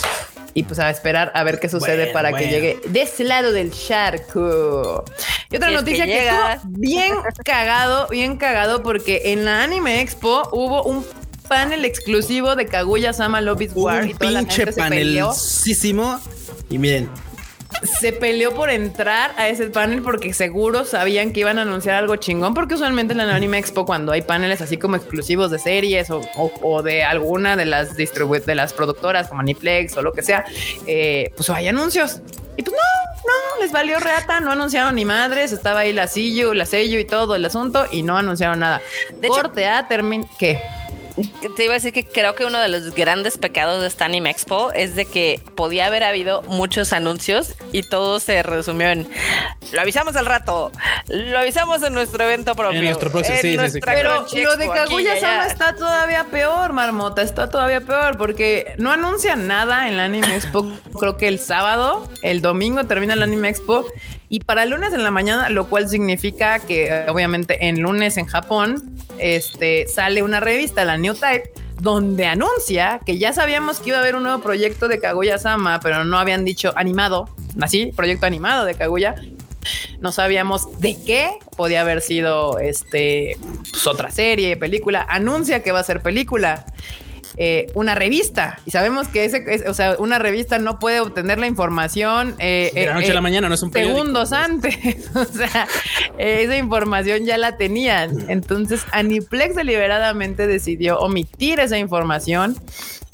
Y pues a esperar a ver qué sucede para que llegue de ese lado del charco. Y otra noticia que, bien cagado, bien cagado, porque en la Anime Expo hubo un panel exclusivo de Kaguya Sama Love War. Un y pinche panel. Y miren, se peleó por entrar a ese panel porque seguro sabían que iban a anunciar algo chingón, porque usualmente en la Anime Expo cuando hay paneles así como exclusivos de series o, de alguna de las de las productoras como Aniplex o lo que sea, eh, pues hay anuncios. Y pues no, no, les valió reata, no anunciaron ni madres, estaba ahí la sello, la sello y todo el asunto y no anunciaron nada. De Corte a termin... ¿Qué? Te iba a decir que creo que uno de los grandes pecados de esta Anime Expo es de que podía haber habido muchos anuncios y todo se resumió en lo avisamos al rato, lo avisamos en nuestro evento propio. En nuestro próximo, sí, sí, Pero lo de Kaguya Sama está todavía peor, Marmota, está todavía peor porque no anuncian nada en la Anime Expo. creo que el sábado, el domingo termina la Anime Expo y para lunes en la mañana, lo cual significa que obviamente en lunes en Japón este, sale una revista, la New Type, donde anuncia que ya sabíamos que iba a haber un nuevo proyecto de Kaguya Sama, pero no habían dicho animado, así, proyecto animado de Kaguya. No sabíamos de qué podía haber sido este pues, otra serie, película. Anuncia que va a ser película. Eh, una revista. Y sabemos que ese, o sea, una revista no puede obtener la información de la noche a la mañana, no es un segundos antes. *laughs* o sea, esa información ya la tenían. Entonces, Aniplex deliberadamente decidió omitir esa información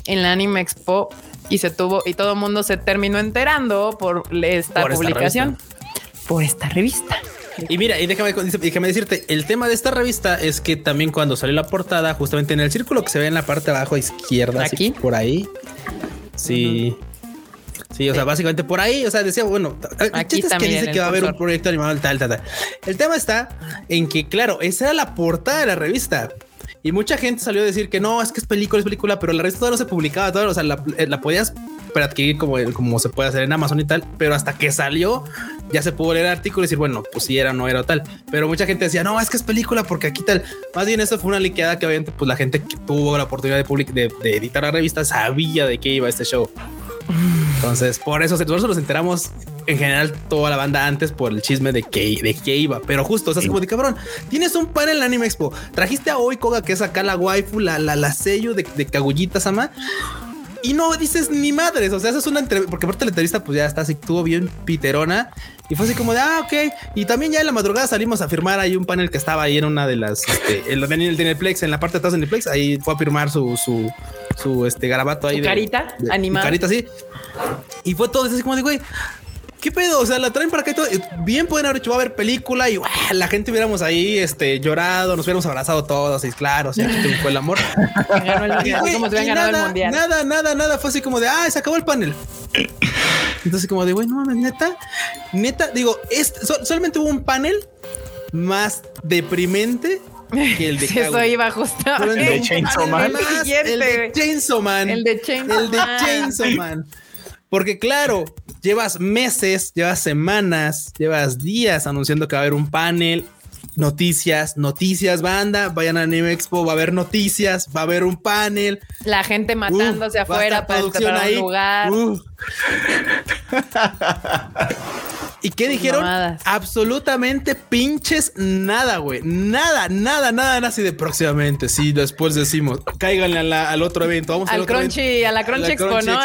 en la Anime Expo y se tuvo y todo el mundo se terminó enterando por esta publicación, por esta revista. Y mira, y déjame, déjame, decirte, el tema de esta revista es que también cuando salió la portada, justamente en el círculo que se ve en la parte de abajo izquierda, aquí por ahí. Sí. Sí, o sea, básicamente por ahí, o sea, decía, bueno, aquí también que dice que va a haber un proyecto animado tal, tal, tal. El tema está en que, claro, esa era la portada de la revista. Y mucha gente salió a decir que no, es que es película, es película, pero la revista todavía no se publicaba, todo, o sea, la, la podías para adquirir como, como se puede hacer en Amazon y tal, pero hasta que salió ya se pudo leer el artículo y decir, bueno, pues si era o no era tal. Pero mucha gente decía, no, es que es película porque aquí tal. Más bien eso fue una liqueada que obviamente pues la gente que tuvo la oportunidad de, de, editar la revista sabía de qué iba este show. Entonces, por eso nosotros nos enteramos en general toda la banda antes por el chisme de que, de qué iba. Pero justo, o sea, es como de cabrón, tienes un panel en Anime Expo. Trajiste a Oikoga, que es acá la waifu, la, la, la sello de, de Kagullita Sama y no dices ni madres. O sea, es una entrevista, porque aparte la entrevista, pues ya está así, estuvo bien piterona y fue así como de ah, ok. Y también ya en la madrugada salimos a firmar ahí un panel que estaba ahí en una de las, este, en el Dineplex, en la parte de atrás del Dineplex. Ahí fue a firmar su, su, su este garabato ahí. de, carita animada. Carita así. Y fue todo así como de güey. ¿Qué pedo? O sea, la traen para acá y todo. Bien pueden haber hecho, va a haber película y la gente hubiéramos ahí este, llorado, nos hubiéramos abrazado todos y claro, o sea, fue el amor. *laughs* nada, nada, nada, nada. Fue así como de, ah, se acabó el panel. Entonces, como de, bueno, neta, neta, digo, es, solamente hubo un panel más deprimente que el de *laughs* Eso iba justo. El de Chainsaw Man. El de Chainsaw Man. El de Chainsaw Man. Porque claro, llevas meses, llevas semanas, llevas días anunciando que va a haber un panel, noticias, noticias, banda, vayan a Anime Expo, va a haber noticias, va a haber un panel. La gente matándose afuera para un lugar. *laughs* ¿Y qué dijeron? Absolutamente pinches nada, güey. Nada, nada, nada, nada así de próximamente. Sí, después decimos, cáiganle al otro evento. Vamos al, Crunchy, a la Crunchy Expo, ¿no?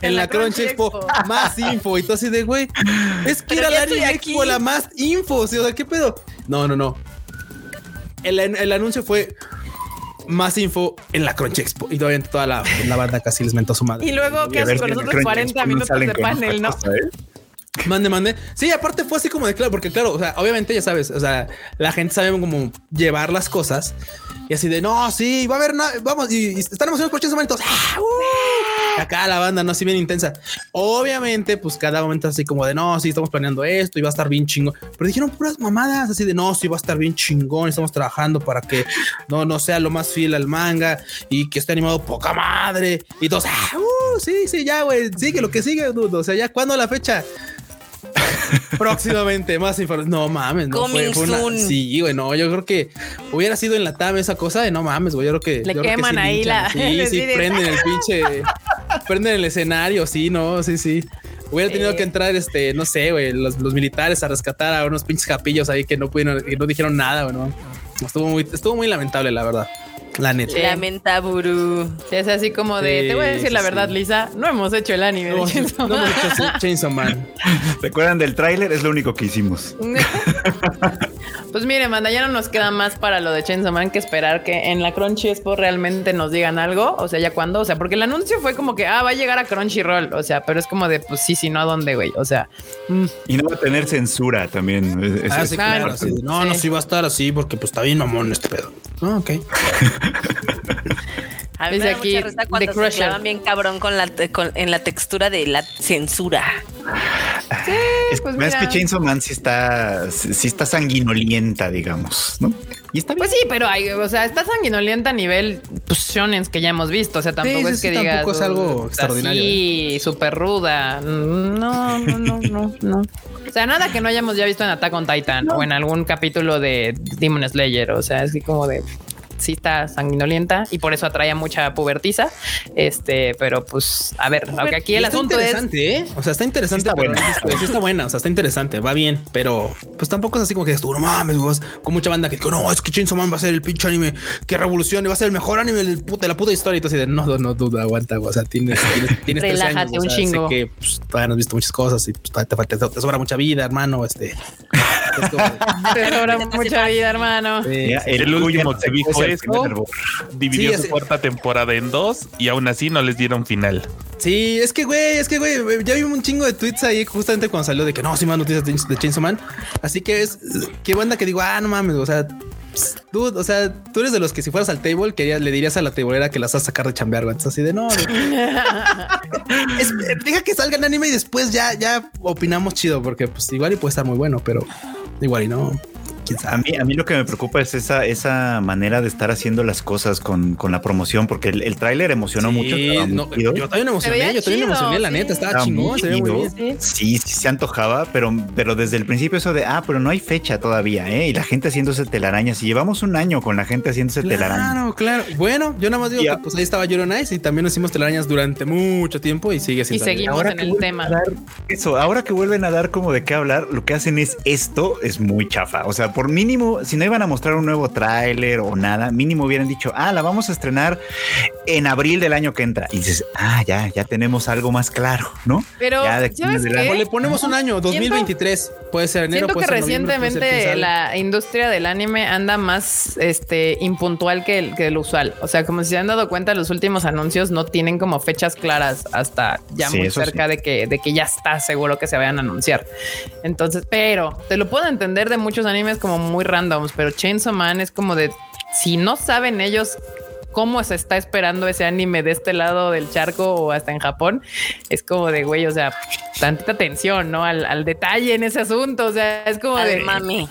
en, la, Crunchy, Expo, *laughs* más info. Y todo así de, güey, es que era la Expo la más info. O sea, ¿qué pedo? No, no, no. El, el anuncio fue más info en la Crunchy Expo. Y obviamente toda la, la banda casi les mentó a su madre. Y luego, ¿qué hace con nosotros? 40 minutos de panel, ¿no? Mande, mande. Sí, aparte fue así como de claro, porque claro, o sea, obviamente ya sabes, o sea, la gente sabe cómo llevar las cosas y así de no, sí, va a haber, vamos, y, y están emocionados por esos momentos. ¡Ah, uh! Acá la banda, no así bien intensa. Obviamente, pues cada momento así como de no, sí, estamos planeando esto y va a estar bien chingón. Pero dijeron puras mamadas así de no, sí, va a estar bien chingón. Estamos trabajando para que no, no sea lo más fiel al manga y que esté animado poca madre. Y todos, ah, uh, sí, sí, ya, güey, sigue lo que sigue, dude. O sea, ya cuando la fecha. Próximamente, más información. No mames, no fue, una... Sí, güey, no, yo creo que hubiera sido en la TAM esa cosa de no mames, güey. Yo creo que. Le queman ahí la. Sí, *laughs* sí, prenden el pinche. prenden el escenario, sí, no, sí, sí. Hubiera tenido que entrar, este, no sé, güey, los, militares a rescatar a unos pinches capillos ahí que no pudieron, que no dijeron nada, güey, no. Estuvo muy, estuvo muy lamentable, la verdad. La neta. Lamentaburu. Es así como de, te voy a decir la verdad, Lisa, no hemos hecho el anime no, Chainsaw no, hemos hecho Chainsaw Man. ¿Recuerdan del tráiler? Es lo único que hicimos. *laughs* pues mire, manda, ya no nos queda más para lo de Chainsaw Man que esperar que en la Crunchy Expo realmente nos digan algo. O sea, ya cuando, o sea, porque el anuncio fue como que, ah, va a llegar a Crunchyroll. O sea, pero es como de, pues sí, sí, no a dónde, güey. O sea. Mm. Y no va a tener censura también. Ah, sí, claro, No, no, sí va a estar así porque pues está bien mamón este pedo. Ah, ok. *laughs* A mí me da aquí, mucha cuando se clavan bien cabrón con la, en la textura de la censura. Sí, es, pues mira. que Chainsaw Man sí está, sí está sanguinolienta, digamos, ¿no? Y está Pues sí, pero hay, o sea, está sanguinolienta a nivel pues, shonen que ya hemos visto. O sea, tampoco es que digas. Tampoco es algo extraordinario. Sí, súper ruda. No, no, no, no, no. O sea, nada que no hayamos ya visto en Attack on Titan o en algún capítulo de Demon Slayer. O sea, es que como de sí está sanguinolienta y por eso atrae a mucha pubertiza. Este, pero pues a ver, aunque aquí el asunto es. ¿eh? O sea, está interesante, está buena. Sí está buena, o sea, está interesante, va bien, pero pues tampoco es así como que tú no mames, con mucha banda que no, es que Chainsaw Man va a ser el pinche anime que revolucione, va a ser el mejor anime de la puta historia. Y tú así de no, no, duda, aguanta, o sea, tienes, tienes, Relájate un chingo. Sé que pues, todavía no has visto muchas cosas y pues, te, te, te, sobra mucha vida, hermano. Este *laughs* te sobra mucha vida, hermano. el, último que dijo eso dividió su cuarta temporada en dos y aún así no les dieron final. Sí, es que, güey, es que, güey, ya vi un chingo de tweets ahí justamente cuando salió de que no, sí, más noticias de Chainsaw Man. Así que es, qué banda que digo, ah, no mames, o sea, Dude, o sea, tú eres de los que si fueras al table le dirías a la tablera que las vas a sacar de chambear, güey. así de no. *laughs* es, deja que salga el anime y después ya, ya opinamos chido, porque pues igual y puede estar muy bueno, pero igual y no. A mí, a mí lo que me preocupa es esa, esa manera de estar haciendo las cosas con, con la promoción, porque el, el tráiler emocionó mucho. yo también emocioné, yo también emocioné, la neta, estaba chingón, se ve muy bien. Sí, sí, se antojaba, pero, pero desde el principio eso de, ah, pero no hay fecha todavía, ¿eh? Y la gente haciéndose telarañas, y llevamos un año con la gente haciéndose telarañas. Claro, claro. Bueno, yo nada más digo que pues ahí estaba Yoro Nice y también nos hicimos telarañas durante mucho tiempo y sigue siendo. Y seguimos en el tema. eso, ahora que vuelven a dar como de qué hablar, lo que hacen es esto, es muy chafa. O sea, por mínimo, si no iban a mostrar un nuevo tráiler o nada, mínimo hubieran dicho, ah, la vamos a estrenar en abril del año que entra. Y dices, ah, ya, ya tenemos algo más claro, ¿no? Pero ya le ponemos un año, 2023, puede ser enero. Siento que recientemente la industria del anime anda más este, impuntual que el, que el usual. O sea, como si se han dado cuenta, los últimos anuncios no tienen como fechas claras hasta ya muy cerca de, que, de que ya está seguro que se vayan a anunciar. Entonces, pero te lo puedo entender de muchos animes como muy randoms, pero Chainsaw Man es como de si no saben ellos cómo se está esperando ese anime de este lado del charco o hasta en Japón, es como de güey, o sea, tanta atención, ¿no? Al, al detalle en ese asunto. O sea, es como de mami.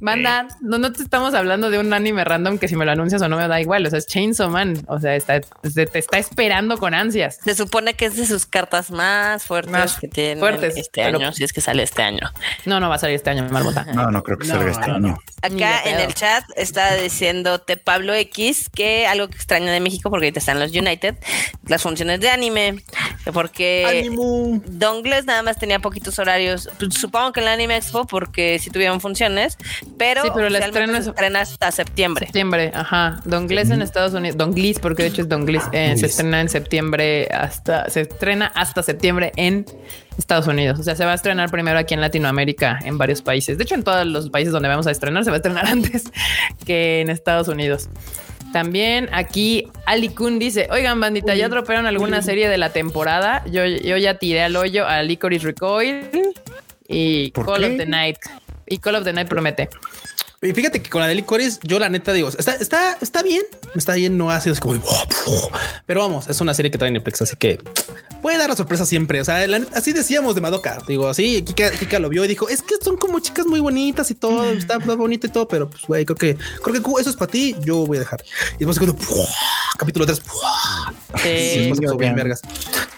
Manda, no, no te estamos hablando de un anime random que si me lo anuncias o no me da igual. O sea, es Chainsaw Man. O sea, está, te está esperando con ansias. Se supone que es de sus cartas más fuertes que tiene fuertes, este año, si es que sale este año. No, no va a salir este año, Marmota. No, no creo que salga este año. Acá en el chat está diciéndote Pablo X que algo que extraña de México, porque ahorita están los United, las funciones de anime, porque Dongles nada más tenía poquitos horarios. Supongo que en la Anime Expo, porque si tuvieron funciones, pero, sí, pero el estreno se estrena hasta septiembre. Septiembre, ajá. Dongles en Estados Unidos, Donglis, porque de hecho es Donglis, eh, se estrena en septiembre hasta, se estrena hasta septiembre en Estados Unidos. O sea, se va a estrenar primero aquí en Latinoamérica, en varios países. De hecho, en todos los países donde vamos a estrenar, se va a estrenar *laughs* antes que en Estados Unidos. También aquí Ali Kun dice, oigan bandita, ¿ya tropearon alguna serie de la temporada? Yo, yo ya tiré al hoyo a Licorice Recoil y Call of the Night. Y Call of the Night promete. Y fíjate que con la de Licorice, yo la neta digo, está, está, está bien, está bien, no hace es como, pero vamos, es una serie que trae Netflix, así que puede dar la sorpresa siempre. O sea, así decíamos de Madoka, digo, así, Kika, lo vio y dijo, es que son como chicas muy bonitas y todo, está muy bonito y todo, pero pues, güey, creo que, creo que eso es para ti, yo voy a dejar. Y después cuando, capítulo 3, sí, sí, bien vergas.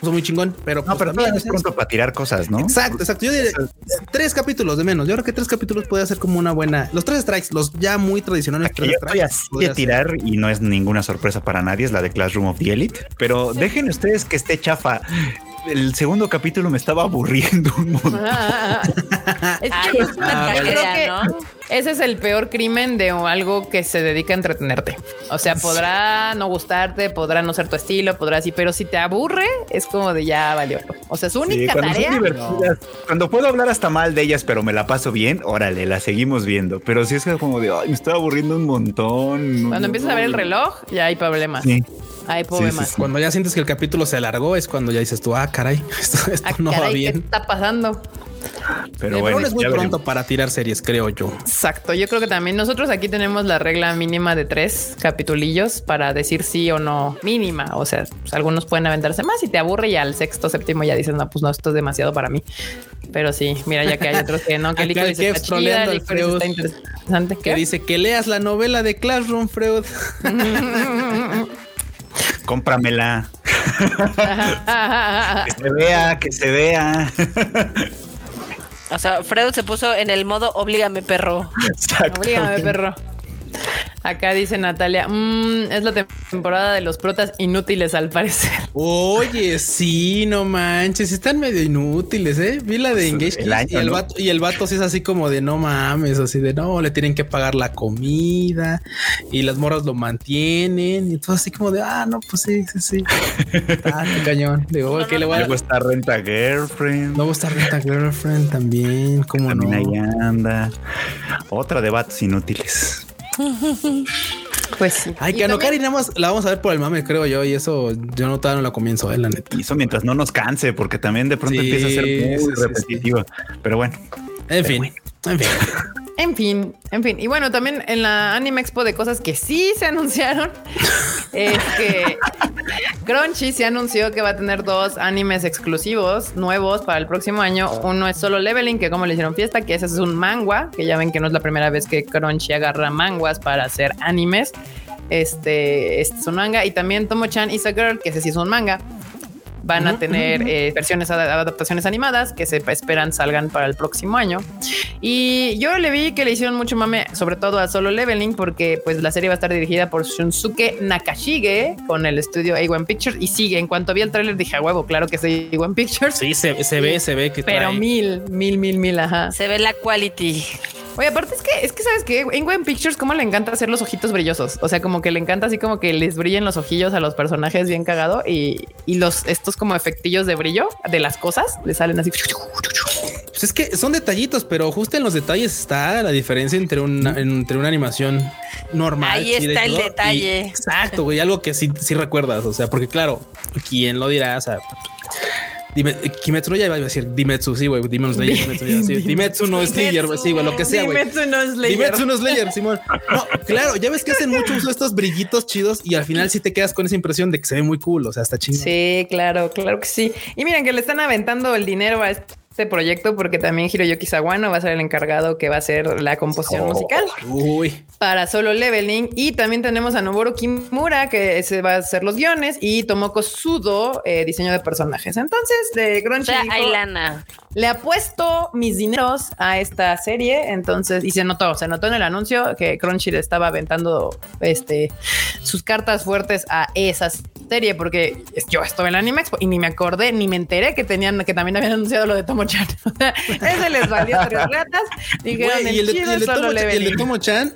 Son muy chingón, pero no, pues, pero es pronto para tirar cosas, ¿no? Exacto, exacto. Yo diría tres capítulos de menos. Yo creo que tres capítulos puede ser como una buena. Los tres los ya muy tradicionales. Aquí yo estoy tirar y no es ninguna sorpresa para nadie, es la de Classroom of the Elite. Pero dejen ustedes que esté chafa el segundo capítulo me estaba aburriendo un montón. *laughs* es que, ah, creo que ese es el peor crimen de algo que se dedica a entretenerte. O sea, podrá no gustarte, podrá no ser tu estilo, podrá así, pero si te aburre, es como de ya valió. O sea, su única cuando tarea. Cuando puedo hablar hasta mal de ellas, pero me la paso bien, órale, la seguimos viendo. Pero si es como de ay, me estoy aburriendo un montón. Cuando empiezas a ver el reloj, ya hay problemas. Sí. Hay problemas. Cuando ya sientes que el capítulo se alargó, es cuando ya dices tú, ah, caray, *laughs* esto, ah, no va bien. ¿Qué está pasando? Pero bueno, es muy pronto para tirar series, creo yo. Exacto. Yo creo que también nosotros aquí tenemos la regla mínima de tres capitulillos para decir sí o no mínima. O sea, pues, algunos pueden aventarse más y te aburre y al sexto, séptimo ya dices, no, pues no, esto es demasiado para mí. Pero sí, mira, ya que hay otros que no, *laughs* que el dice está chida, el Freud, está interesante. Que dice que leas la novela de Classroom, Freud. *laughs* cómpramela. *laughs* que se vea, que se vea. o sea, Freud se puso en el modo oblígame perro. Oblígame perro. Acá dice Natalia, mmm, es la temporada de los protas inútiles al parecer. Oye, sí, no manches, están medio inútiles, ¿eh? Vi la de Engage y, el vato, y el vato sí es así como de no mames, así de no, le tienen que pagar la comida y las morras lo mantienen y todo así como de, ah, no, pues sí, sí, sí. *laughs* ah, qué cañón. Digo, ¿qué le voy a... Luego está Renta Girlfriend. Luego está Renta Girlfriend también, como no. Ahí anda. Otra de vatos inútiles. *laughs* Pues sí. Ay, que a Nokari nada más la vamos a ver por el mame, creo yo. Y eso yo no todavía no la comienzo, eh, la neta. Y eso mientras no nos canse, porque también de pronto empieza a ser muy repetitiva. Pero bueno. En fin. En fin. En fin, en fin. Y bueno, también en la Anime Expo de cosas que sí se anunciaron *laughs* es que Crunchy se anunció que va a tener dos animes exclusivos nuevos para el próximo año. Uno es solo Leveling, que como le hicieron fiesta, que ese es un manga, que ya ven que no es la primera vez que Crunchy agarra manguas para hacer animes. Este, este es un manga. Y también Tomo-chan is a Girl, que ese sí es un manga van a tener eh, versiones, adaptaciones animadas que se esperan salgan para el próximo año. Y yo le vi que le hicieron mucho mame, sobre todo a Solo Leveling, porque pues la serie va a estar dirigida por Shunsuke Nakashige con el estudio A1 Pictures. Y sigue, en cuanto vi el tráiler dije, a huevo, claro que es A1 Pictures. Sí, se, ve, se ve que Pero mil, mil, mil, mil, ajá. Se ve la quality. Oye, aparte es que, es que sabes que en Gwen Pictures, cómo le encanta hacer los ojitos brillosos. O sea, como que le encanta así como que les brillen los ojillos a los personajes bien cagado y, y los estos como efectillos de brillo de las cosas le salen así. Pues es que son detallitos, pero justo en los detalles está la diferencia entre una, entre una animación normal. Ahí está el detalle. exacto, güey, algo que sí, sí recuerdas. O sea, porque claro, quién lo dirá, o sea, Dime, Kimetsu ya iba a decir Dimetsu, sí, güey. Demon *laughs* Slayer. Dimetsu, no es Slayer, sí, güey, lo que sea, güey. Dimetsu no es Slayer. Dimetsu no es Slayer, Simón. No, claro, ya ves que hacen mucho uso de estos brillitos chidos y al final sí te quedas con esa impresión de que se ve muy cool. O sea, está chido. Sí, claro, claro que sí. Y miren que le están aventando el dinero a este este proyecto porque también Hiroyuki Sawano va a ser el encargado que va a hacer la composición oh, musical. para solo leveling. Y también tenemos a Noboru Kimura que se va a hacer los guiones y Tomoko Sudo eh, diseño de personajes. Entonces de Crunchy le ha puesto mis dineros a esta serie, entonces y se notó, se notó en el anuncio que Crunchy le estaba aventando este sus cartas fuertes a esas serie porque yo estuve en la Anime Expo y ni me acordé ni me enteré que tenían que también habían anunciado lo de Tomo Chan. *laughs* ese les valió tres ratas. Dijeron y el, de, el, de Tomo, el de Tomo Chan,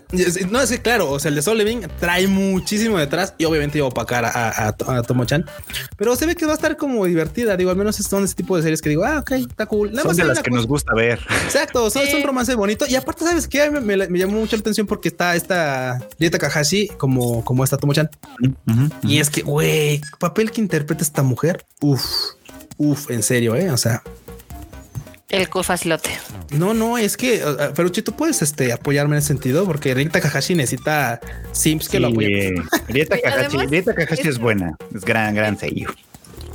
no es que claro, o sea, el de Solo Leveling trae muchísimo detrás y obviamente iba a opacar a, a, Tomo Chan, pero se ve que va a estar como divertida. Digo, al menos son ese tipo de series que digo, ah, ok, está cool. Nada son de las que nos gusta ver. Exacto, son, un romance bonito y aparte, sabes que me, me, llamó mucho la atención porque está esta Dieta Kahashi como, como esta Tomo Chan. Y es que, güey, papel que interpreta esta mujer. Uf, uf, en serio, eh. O sea, el facilote. No, no, es que, pero tú puedes este, apoyarme en ese sentido, porque Rita Kakashi necesita Sims que lo apoyen. *laughs* Rita Kakashi, es buena, es gran, gran sello.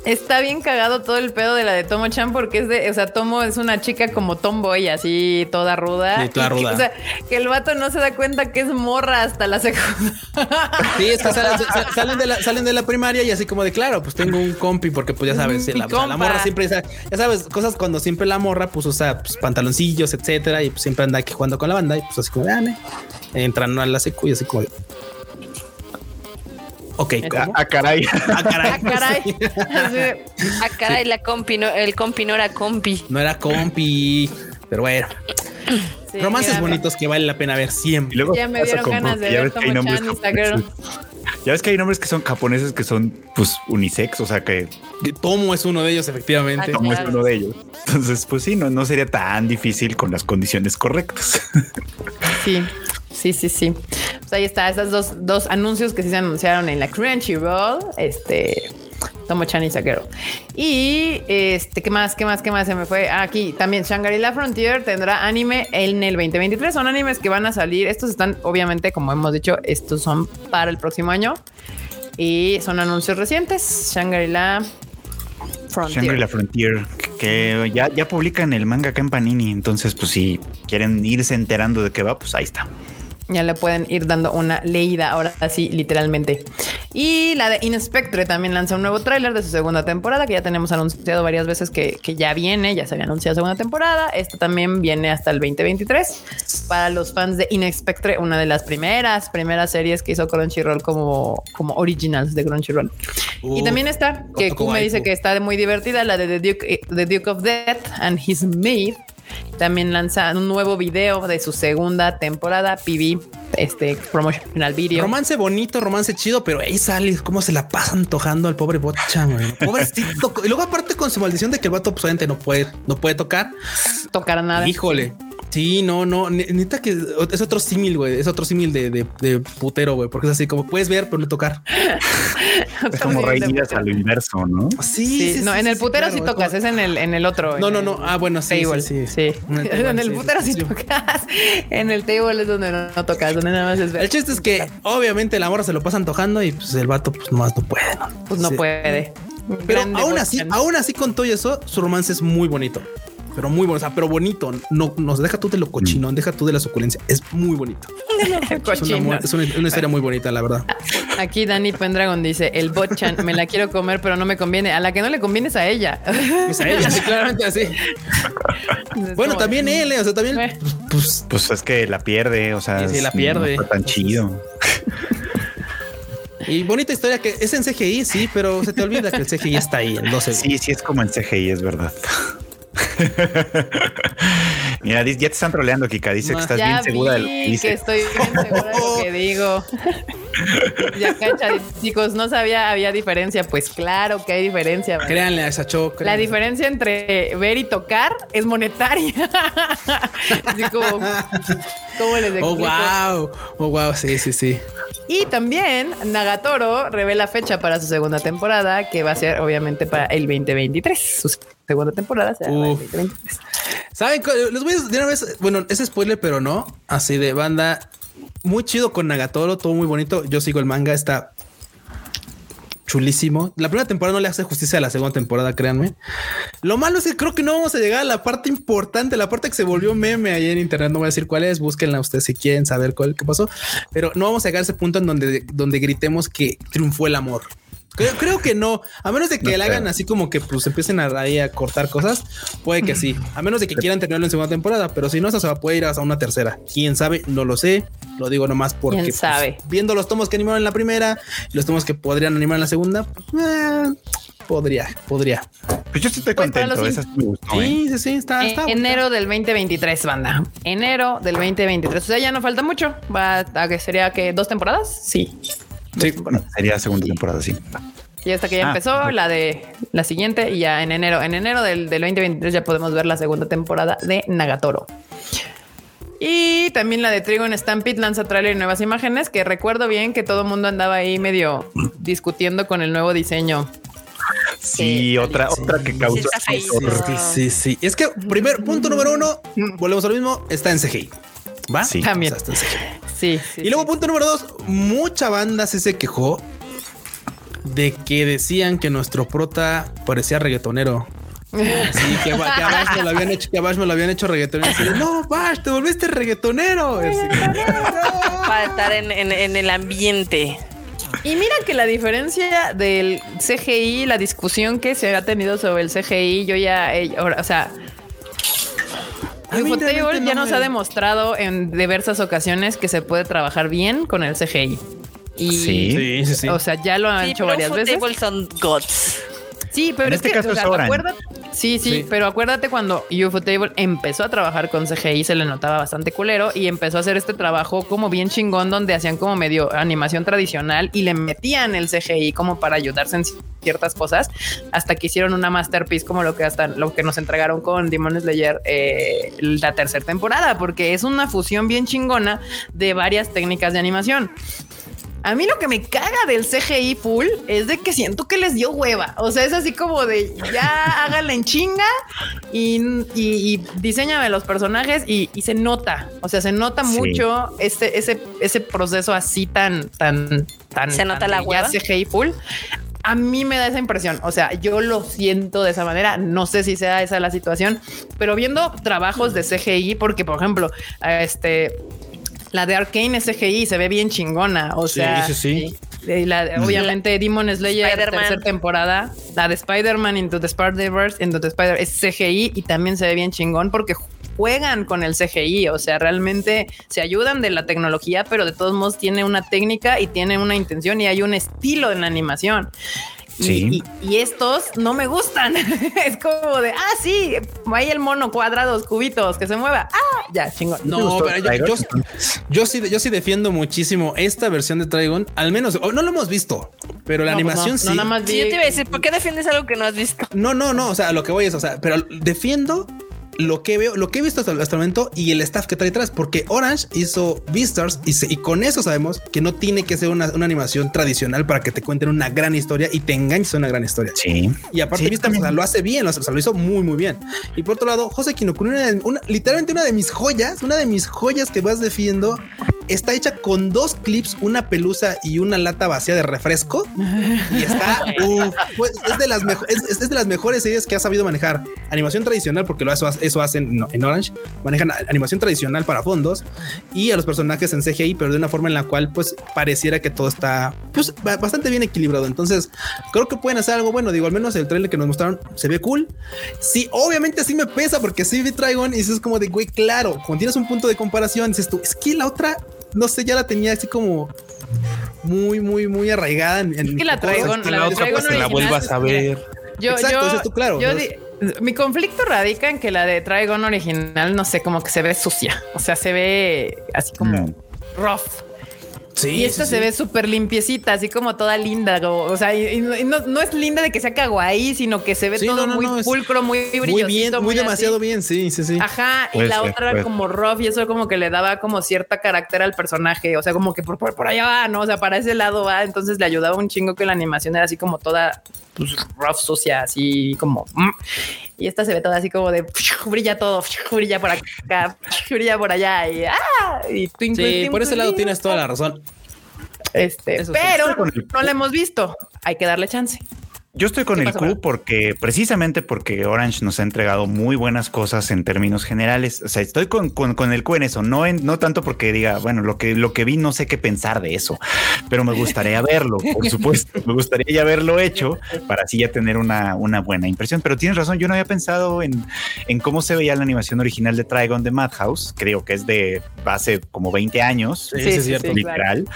Está bien cagado todo el pedo de la de Tomo Chan porque es de, o sea, Tomo es una chica como tomboy, así toda ruda. Sí, toda *laughs* ruda. o sea, que el vato no se da cuenta que es morra hasta la segunda. Sí, es que salen, de la, salen de la primaria y así como de, claro, pues tengo un compi porque pues ya sabes, la, la, morra siempre, ya sabes, cosas cuando siempre la morra pues usa pues, pantaloncillos, etcétera, y pues siempre anda aquí jugando con la banda y pues así como, ah, entran a la secu y así como Ok, *laughs* a, caray. A caray. A caray. a caray, la compi, no, el compi no era compi. No era compi, pero bueno. Romances bonitos que vale la pena ver siempre. luego ya me dieron ganas de ver como Chan Ya ves que hay nombres que son japoneses que son pues unisex, o sea que Tomo es uno de ellos, efectivamente. Ah, Tomo es uno de ellos. Entonces, pues sí, no, no sería tan difícil con las condiciones correctas. Sí. Sí, sí, sí. Pues ahí está, esos dos, dos anuncios que sí se anunciaron en la Crunchyroll. Este. Tomo Chan y Sakero. Y este, ¿qué más? ¿Qué más? ¿Qué más se me fue? aquí también Shangri-La Frontier tendrá anime en el 2023. Son animes que van a salir. Estos están, obviamente, como hemos dicho, estos son para el próximo año. Y son anuncios recientes. Shangri-La Frontier. Shangri-La Frontier, que ya, ya publican el manga acá en Panini. Entonces, pues si quieren irse enterando de qué va, pues ahí está ya le pueden ir dando una leída ahora así literalmente. Y la de Inspectre también lanza un nuevo tráiler de su segunda temporada, que ya tenemos anunciado varias veces que, que, ya viene, ya se había anunciado segunda temporada. Esta también viene hasta el 2023. Para los fans de Inspectre, una de las primeras, primeras series que hizo Crunchyroll como, como originals de Crunchyroll. y también está, que Q me dice que está muy divertida, la de The Duke, eh, The Duke of Death and His Maid también lanza un nuevo video de su segunda temporada, PV, este promotional video. Romance bonito, romance chido, pero ahí sale cómo se la pasa antojando al pobre Pobrecito. y luego aparte con su maldición de que el vato pues, no puede, no puede tocar. Tocar nada. Híjole. Sí, no, no, neta que es otro símil, güey. Es otro símil de, de, de, putero, güey, porque es así como puedes ver, pero no tocar. *laughs* es como reídas al inverso, ¿no? Sí, sí, no, en el putero sí tocas, es en el, en el otro. No, no, no. Ah, bueno, sí. sí, sí. *laughs* En el, *laughs* putero sí, tocas. En el table es donde no, tocas, donde nada más es ver. El chiste es que obviamente el amor se lo pasa antojando y pues el vato, pues nomás no puede, ¿no? Pues no puede. Pero aún así, aún así con todo eso, su romance es muy bonito pero muy bueno, o sea, pero bonito. No nos deja tú de lo cochino, mm. deja tú de la suculencia. Es muy bonito. *laughs* es, una, historia muy bonita, la verdad. Aquí Dani Pendragon dice: El botchan me la quiero comer, pero no me conviene. A la que no le conviene es a ella. Es a ella, sí, claramente así. bueno, también él, eh, o sea, también. Pues, pues, es que la pierde, o sea, sí, la pierde. No tan chido. Y bonita historia que es en CGI, sí, pero se te olvida que el CGI está ahí en 12. Sí, sí, es como en CGI, es verdad. *laughs* Mira, ya te están troleando, Kika. Dice que estás bien segura de lo que dice. que estoy bien segura de lo que *laughs* digo. Ya cacha, chicos, no sabía había diferencia. Pues claro que hay diferencia. Créanle a esa choc. La diferencia entre ver y tocar es monetaria. *laughs* Así como, ¿cómo les oh, explico? Oh, wow. Oh, wow. Sí, sí, sí. Y también Nagatoro revela fecha para su segunda temporada, que va a ser obviamente para el 2023. Su segunda temporada será el 2023. Saben, les voy a decir una vez, bueno, es spoiler, pero no. Así de banda, muy chido con Nagatoro, todo muy bonito. Yo sigo el manga, está chulísimo. La primera temporada no le hace justicia a la segunda temporada, créanme. Lo malo es que creo que no vamos a llegar a la parte importante, la parte que se volvió meme ahí en internet. No voy a decir cuál es, búsquenla ustedes si quieren saber cuál qué pasó, pero no vamos a llegar a ese punto en donde, donde gritemos que triunfó el amor. Creo, que no, a menos de que le hagan así como que pues empiecen a, ahí a cortar cosas, puede que sí, a menos de que quieran terminarlo en segunda temporada, pero si no, eso se va a poder ir hasta una tercera. Quién sabe, no lo sé, lo digo nomás porque pues, sabe? viendo los tomos que animaron en la primera y los tomos que podrían animar en la segunda, eh, podría, podría. Pues yo sí estoy pues contento. Esa sí, sí, ¿eh? sí, sí, está, está Enero del 2023, banda. Enero del 2023. O sea, ya no falta mucho. Va a que sería que dos temporadas. Sí. Sí, bueno, sería segunda temporada, sí. Y hasta que ya ah, empezó la de la siguiente y ya en enero, en enero del, del 2023 ya podemos ver la segunda temporada de Nagatoro. Y también la de Trigo en Stampede lanza trailer y nuevas imágenes que recuerdo bien que todo el mundo andaba ahí medio discutiendo con el nuevo diseño. Sí, otra, otra que causó. Sí, sí, sí, Es que primer punto número uno, volvemos a lo mismo, está en CGI. ¿Va? Sí, también. Sí, Y luego, punto número dos, mucha banda se quejó de que decían que nuestro prota parecía reggaetonero. *laughs* Sí, que, Bash me lo habían hecho, que Bash me lo habían hecho reggaetonero. no, Bash, te volviste reggaetonero. Para estar en, el ambiente. Y mira que la diferencia del CGI, la discusión que se ha tenido sobre el CGI, yo ya, eh, o sea, Ufotable ya nos ha demostrado en diversas ocasiones que se puede trabajar bien con el CGI. Y, sí, sí, sí. O sea, ya lo han hecho varias veces. son gods. Sí, pero es este que, o sea, acuérdate, sí, sí, pero acuérdate cuando Ufotable empezó a trabajar con CGI, se le notaba bastante culero y empezó a hacer este trabajo como bien chingón, donde hacían como medio animación tradicional y le metían el CGI como para ayudarse en ciertas cosas, hasta que hicieron una masterpiece como lo que hasta lo que nos entregaron con Demon Slayer eh, la tercera temporada, porque es una fusión bien chingona de varias técnicas de animación. A mí lo que me caga del CGI full es de que siento que les dio hueva. O sea, es así como de ya *laughs* háganla en chinga y, y, diseñame los personajes y, se nota. O sea, se nota mucho este, ese, ese proceso así tan, tan, tan. Se nota la hueva. CGI full. A mí me da esa impresión. O sea, yo lo siento de esa manera. No sé si sea esa la situación, pero viendo trabajos de CGI, porque por ejemplo, este la de Arkane SGI se ve bien chingona. O sea, sí, sí, obviamente Demon Slayer, tercera temporada, la de Spider-Man Into the Spider-Verse, Into the Spider es CGI y también se ve bien chingón porque juegan con el CGI, o sea, realmente se ayudan de la tecnología, pero de todos modos tiene una técnica y tiene una intención y hay un estilo en la animación. Sí. Y, estos no me gustan. *laughs* es como de, ah, sí, hay el mono, cuadrados, cubitos, que se mueva. Ah, ya, chingón. No, pero yo, yo, sí, yo sí defiendo muchísimo esta versión de Trigon. Al menos, no lo hemos visto, pero la pues animación sí. No, nada más yo te iba a decir, ¿por qué defiendes algo que no has visto? No, no, no. O sea, lo que voy es, o sea, pero defiendo lo que veo, lo que he visto hasta, el momento y el staff que trae atrás, porque Orange hizo Beastars y, y con eso sabemos que no tiene que ser una, animación tradicional para que te cuenten una gran historia y te enganches a una gran historia. Sí. Y aparte, sí, lo hace bien, lo, lo hizo muy, muy bien. Y por otro lado, José Kinokuni, una, literalmente una de mis joyas, una de mis joyas que vas defiendo está hecha con dos clips, una pelusa y una lata vacía de refresco. Y está, *laughs* pues, es, de las es, de las mejores series que ha sabido manejar. Animación tradicional, porque lo, eso, eso hacen en Orange. Manejan animación tradicional para fondos y a los personajes en CGI, pero de una forma en la cual pues pareciera que todo está pues, bastante bien equilibrado. Entonces creo que pueden hacer algo bueno. Digo, al menos el trailer que nos mostraron se ve cool. Sí, obviamente sí me pesa porque sí vi Trigon y eso es como de güey, claro, cuando tienes un punto de comparación, dices tú, es que la otra no sé, ya la tenía así como muy, muy, muy arraigada en, es que la traigo, la, la, otra, pues, la vuelvas a ver. Yo, Exacto, yo, tú, claro. Mi conflicto radica en que la de Trigon original, no sé, como que se ve sucia. O sea, se ve así como mm. rough y esta se ve súper limpiecita, así como toda linda. o sea, y, no, es linda de que sea kawaii, sino que se ve todo muy pulcro, muy brillosito. Muy bien, muy, demasiado bien, sí, sí, sí. Ajá, y la otra era como rough y eso como que le daba como cierta carácter al personaje. O sea, como que por, por, allá va, ¿no? O sea, para ese lado va. Entonces le ayudaba un chingo que la animación era así como toda pues, rough, sucia, así como. Mm. Y esta se ve toda así como de *laughs* brilla todo, *laughs* brilla por acá, *laughs* brilla por allá y, ¡ah! y Sí, por ese lado tienes toda la razón. Este, pero no la hemos visto. Hay que darle chance. Yo estoy con el Q porque precisamente porque Orange nos ha entregado muy buenas cosas en términos generales. O sea, estoy con, con, el Q en eso, no, en, no tanto porque diga, bueno, lo que, lo que vi no sé qué pensar de eso, pero me gustaría verlo, por *laughs* supuesto. me gustaría ya haberlo hecho para así ya tener una, una buena impresión. Pero tienes razón, yo no había pensado en, en cómo se veía la animación original de Trigon de Madhouse. Creo que es de hace como 20 años. Sí, es cierto. literal.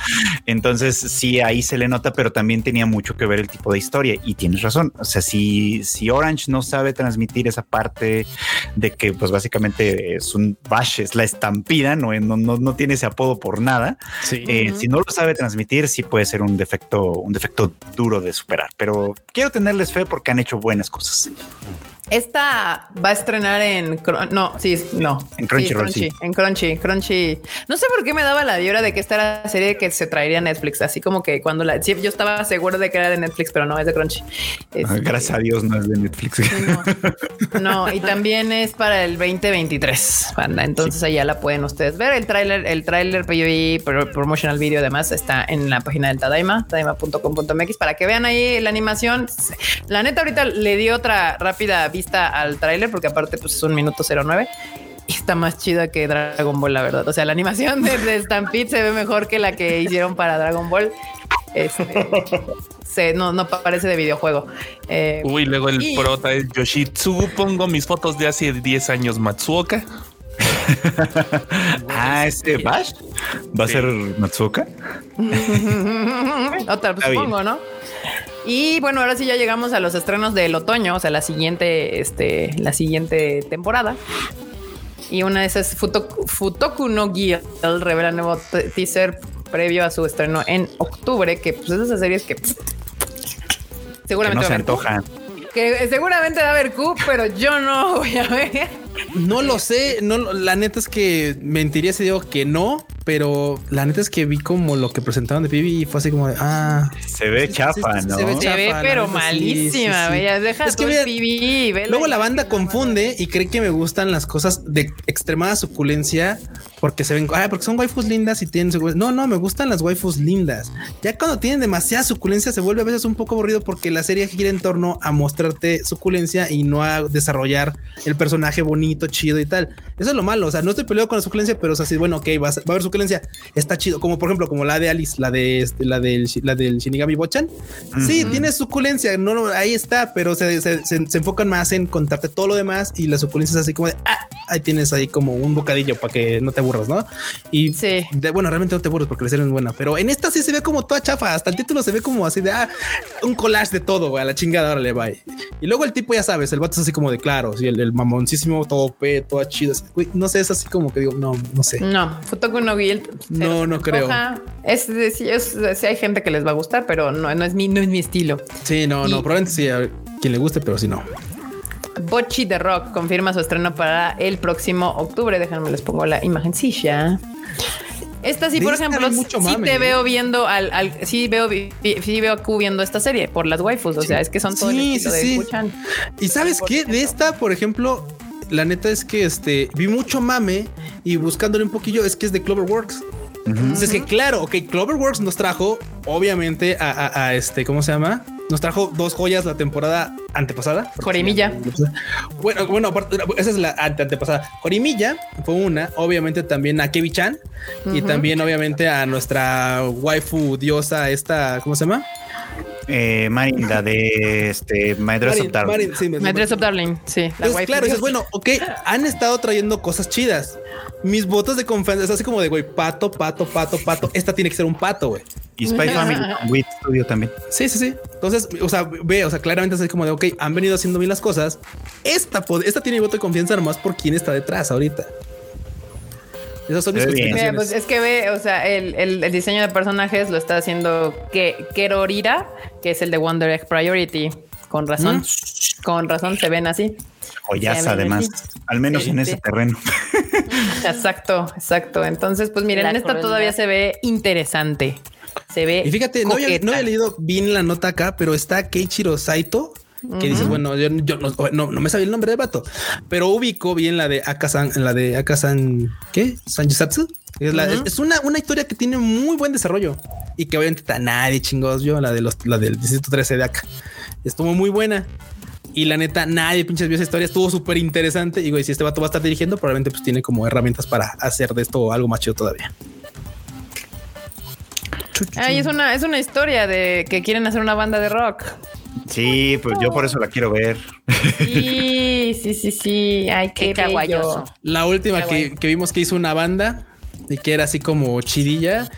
Entonces, sí, ahí se le nota, pero también tenía mucho que ver el tipo de historia y tienes razón. O sea, si, si Orange no sabe transmitir esa parte de que, pues básicamente es un bash, es la estampida, no, no, no, tiene ese apodo por nada. Eh, si no lo sabe transmitir, sí puede ser un defecto, un defecto duro de superar. Pero quiero tenerles fe porque han hecho buenas cosas. Esta va a estrenar en no, sí, no. En Crunchyroll. Sí, En Crunchy, Crunchy. No sé por qué me daba la vibra de que esta era la serie que se traería a Netflix. Así como que cuando la yo estaba seguro de que era de Netflix, pero no es de Crunchy. Este, Gracias a Dios no es de Netflix. No, y también es para el 2023, banda. Entonces allá la pueden ustedes ver. El tráiler, el tráiler POV promotional video además está en la página del Tadaima, tadaima.com.mx para que vean ahí la animación. La neta ahorita le di otra rápida vista al tráiler, porque aparte pues es un minuto 09 y está más chida que Dragon Ball, la verdad. O sea, la animación de, Stampede se ve mejor que la que hicieron para Dragon Ball. Este, se, no, no parece de videojuego. Eh, Uy, luego el prota es Yoshitsu. Pongo mis fotos de hace 10 años, Matsuoka. *laughs* ah, este Bash va a ser Matsuoka. *laughs* Otra, pues, supongo, ¿no? Y bueno, ahora sí ya llegamos a los estrenos del otoño, o sea, la siguiente, este, la siguiente temporada. Y una de esas Futoku no Gil revela nuevo teaser previo a su estreno en octubre, que pues esas series que seguramente no se antojan. Que seguramente va a haber Q, pero yo no voy a ver. No lo sé, no, la neta es que mentiría si digo que no, pero la neta es que vi como lo que presentaron de Pibi y fue así como de, ah. Se ve chapa, ¿no? Se ve, pero malísima, Deja es que Luego la banda confunde y cree que me gustan las cosas de extremada suculencia porque se ven, ah, porque son waifus lindas y tienen No, no, me gustan las waifus lindas. Ya cuando tienen demasiada suculencia se vuelve a veces un poco aburrido porque la serie gira en torno a mostrarte suculencia y no a desarrollar el personaje bonito, chido y tal. Eso es lo malo. O sea, no estoy peleado con la suculencia, pero es así, bueno, ok, va a, haber suculencia. Está chido. Como por ejemplo, como la de Alice, la de este, la del, la del Shinigami Bochan. Sí, tiene suculencia. No, ahí está, pero se, enfocan más en contarte todo lo demás y la suculencia es así como de, ah, ahí tienes ahí como un bocadillo para que no te aburras, ¿no? Y sí. bueno, realmente no te aburres porque la serie es buena, pero en esta sí se ve como toda chafa. Hasta el título se ve como así de, ah, un collage de todo, güey, a la chingada, ahora le va. Y luego el tipo, ya sabes, el vato es así como de claro, sí, el, el mamoncísimo, todo pe, todo chido no sé, es así como que digo, no, no sé. No, con no No, no creo. Es, es, hay gente que les va a gustar, pero no, no es mi, no es mi estilo. Sí, no, no, probablemente sí a quien le guste, pero si no. Bochi de Rock confirma su estreno para el próximo octubre. Déjenme les pongo la imagencilla. Esta sí, por ejemplo, sí te veo viendo al, al, sí veo, sí veo a Q viendo esta serie por las waifus. O sea, es que son todo sí, el sí, de Y sabes qué? De esta, por ejemplo, la neta es que este vi mucho mame y buscándole un poquillo es que es de Cloverworks. Entonces es que claro, ok, Cloverworks nos trajo obviamente a, este, ¿cómo se llama? Nos trajo dos joyas la temporada antepasada. Jorimilla. Bueno, bueno, esa es la antepasada. Jorimilla fue una, obviamente también a Kevi Chan y también obviamente a nuestra waifu diosa esta, ¿cómo se llama? eh, Marinda de este My Dress of Darling. sí, Dress of Darling, sí. La claro, dices, bueno, ok, han estado trayendo cosas chidas. Mis votos de confianza es así como de güey, pato, pato, pato, pato. Esta tiene que ser un pato, güey. Y Spy Family Wit Studio también. Sí, sí, sí. Entonces, o sea, ve, o sea, claramente es así como de ok, han venido haciendo bien las cosas. Esta, esta tiene voto de confianza nomás por quién está detrás ahorita. Esas son mis pues es que ve, o sea, el, el, diseño de personajes lo está haciendo que Kerorira, que es el de Wonder Egg Priority. Con razón, mm. con razón se ven así. Joyas, además, al menos en ese terreno. *laughs* Exacto, exacto. Entonces, pues miren, en esta todavía se ve interesante. Se ve. Y fíjate, no había, no había, leído bien la nota acá, pero está Keiichiro Saito que dices, bueno, yo, no, me sabía el nombre de vato, pero ubico bien la de Akasan, la de Akasan, ¿qué? Sanjusatsu. Es, la, es, una, una historia que tiene muy buen desarrollo y que obviamente está nadie chingos yo, la de los, la del distrito 13 de acá. Estuvo muy buena. Y la neta, nadie pinches vio esa historia. Estuvo súper interesante. Y güey, si este vato va a estar dirigiendo, probablemente pues tiene como herramientas para hacer de esto algo más chido todavía. Ay, es una, es una historia de que quieren hacer una banda de rock. Sí, pues yo por eso la quiero ver. Sí, sí, sí, sí. Ay, qué, qué La última que, que, vimos que hizo una banda y que era así como chidilla,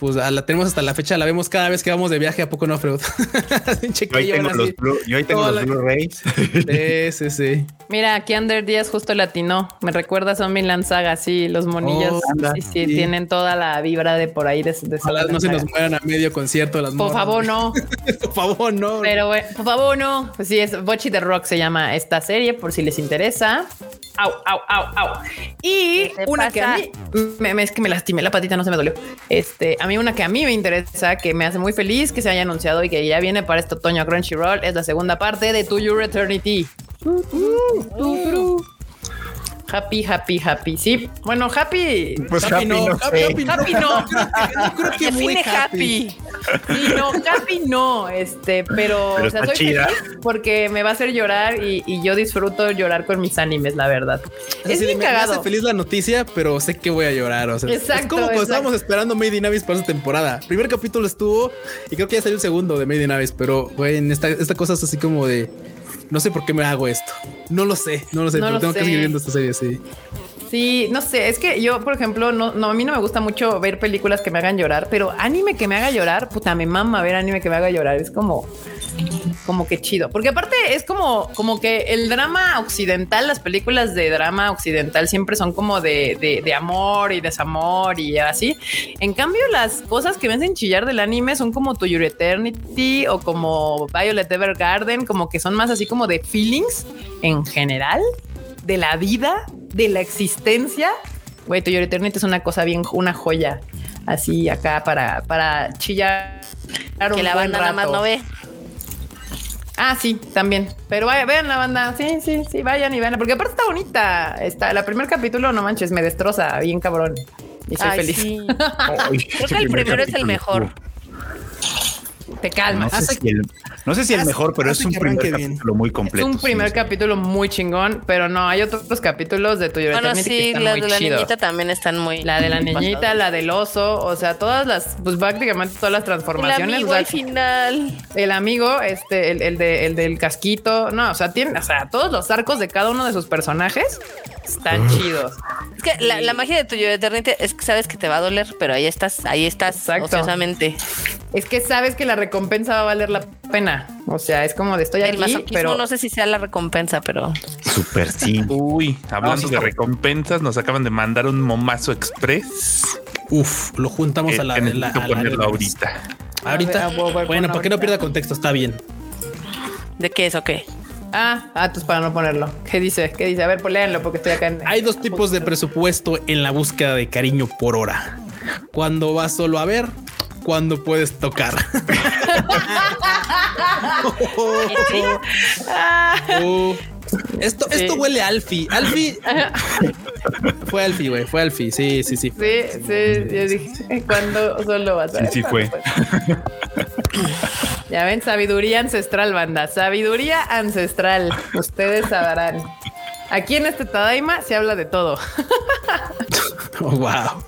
pues la tenemos hasta la fecha, la vemos cada vez que vamos de viaje, ¿a poco no, Freud? *laughs* yo, ahí tengo los yo ahí tengo los Blu-rays. sí, sí, sí. Mira, aquí Under Díaz justo latino. Me recuerda a Zombie Saga, sí, los monillos. Oh, sí, sí, tienen toda la vibra de por ahí. De, no se nos mueran a medio concierto las Por favor, no. *laughs* por favor, no. Pero bueno, por favor, no. Pues sí, es Bochi the Rock se llama esta serie, por si les interesa. Au, au, au, au. Y una que a mí me, es que me lastimé la patita, no se me dolió. Este, a mí una que a mí me interesa, que me hace muy feliz que se haya anunciado y que ya viene para este otoño a Crunchyroll, es la segunda parte de To Your Eternity. Happy, happy, happy. Sí. Bueno, happy. Pues happy, no. happy, no. creo que muy happy. Sí, no, happy no. Este, pero, o sea, soy chida. porque me va a hacer llorar y, yo disfruto llorar con mis animes, la verdad. Es, bien cagado. Me hace feliz la noticia, pero sé que voy a llorar. O sea, exacto, es como cuando estábamos esperando Made in Abyss para esa temporada. primer capítulo estuvo y creo que ya salió el segundo de Made in Abyss, pero güey, esta, esta cosa es así como de no sé por qué me hago esto. No lo sé, no lo sé, pero tengo que seguir viendo esta serie, sí. Sí, no sé, es que yo, por ejemplo, no, no, a mí no me gusta mucho ver películas que me hagan llorar, pero anime que me haga llorar, puta, me mama ver anime que me haga llorar. Es como, como que chido. Porque aparte es como, como que el drama occidental, las películas de drama occidental siempre son como de, de, amor y desamor y así. En cambio, las cosas que me hacen chillar del anime son como To Your Eternity o como Violet Evergarden, como que son más así como de feelings en general de la vida, de la existencia. Güey, Your Eternity es una cosa bien, una joya así acá para, para chillar. que la banda nada más no ve. Ah, sí, también. Pero vaya, vean la banda. Sí, sí, sí, vayan y vean. Porque aparte está bonita. Está, el primer capítulo, no manches, me destroza bien cabrón. Y soy feliz. *laughs* Creo que el primero es el mejor te calmas. No sé si el, mejor, pero es un primer capítulo muy completo. Es un primer capítulo muy chingón, pero no, hay otros capítulos de tu Bueno, sí, la de la niñita también están muy. La de la *laughs* niñita, la del oso, o sea, todas las, pues prácticamente todas las transformaciones. El amigo al final. El amigo, este, el, de, el del casquito, no, o sea, tiene, o sea, todos los arcos de cada uno de sus personajes están chidos. Es que la, magia de tu yo Eternity es que sabes que te va a doler, pero ahí estás, ahí estás, ociosamente. Es que sabes que la recompensa va a valer la pena. O sea, es como de estoy aquí, pero no sé si sea la recompensa, pero súper sí. *laughs* Uy, hablando de recompensas, nos acaban de mandar un momazo express. Uf, lo juntamos a la, la, ahorita. Ahorita. bueno, para que no pierda contexto, está bien. ¿De qué es o qué? Ah, ah, pues para no ponerlo. ¿Qué dice? ¿Qué dice? A ver, pues léanlo porque estoy acá en. Hay dos tipos de presupuesto en la búsqueda de cariño por hora. Cuando vas solo a ver, cuando puedes tocar. *laughs* Oh. Esto, esto huele a Alfie. Alfie. *laughs* fue Alfie, güey. Fue Alfie. Sí, sí, sí. Sí, sí. Yo dije, ¿cuándo solo vas a? Sí, sí fue. *laughs* Ya ven, sabiduría ancestral, banda. Sabiduría ancestral. Ustedes sabrán. Aquí en este Tadaima se habla de todo. oh, wow.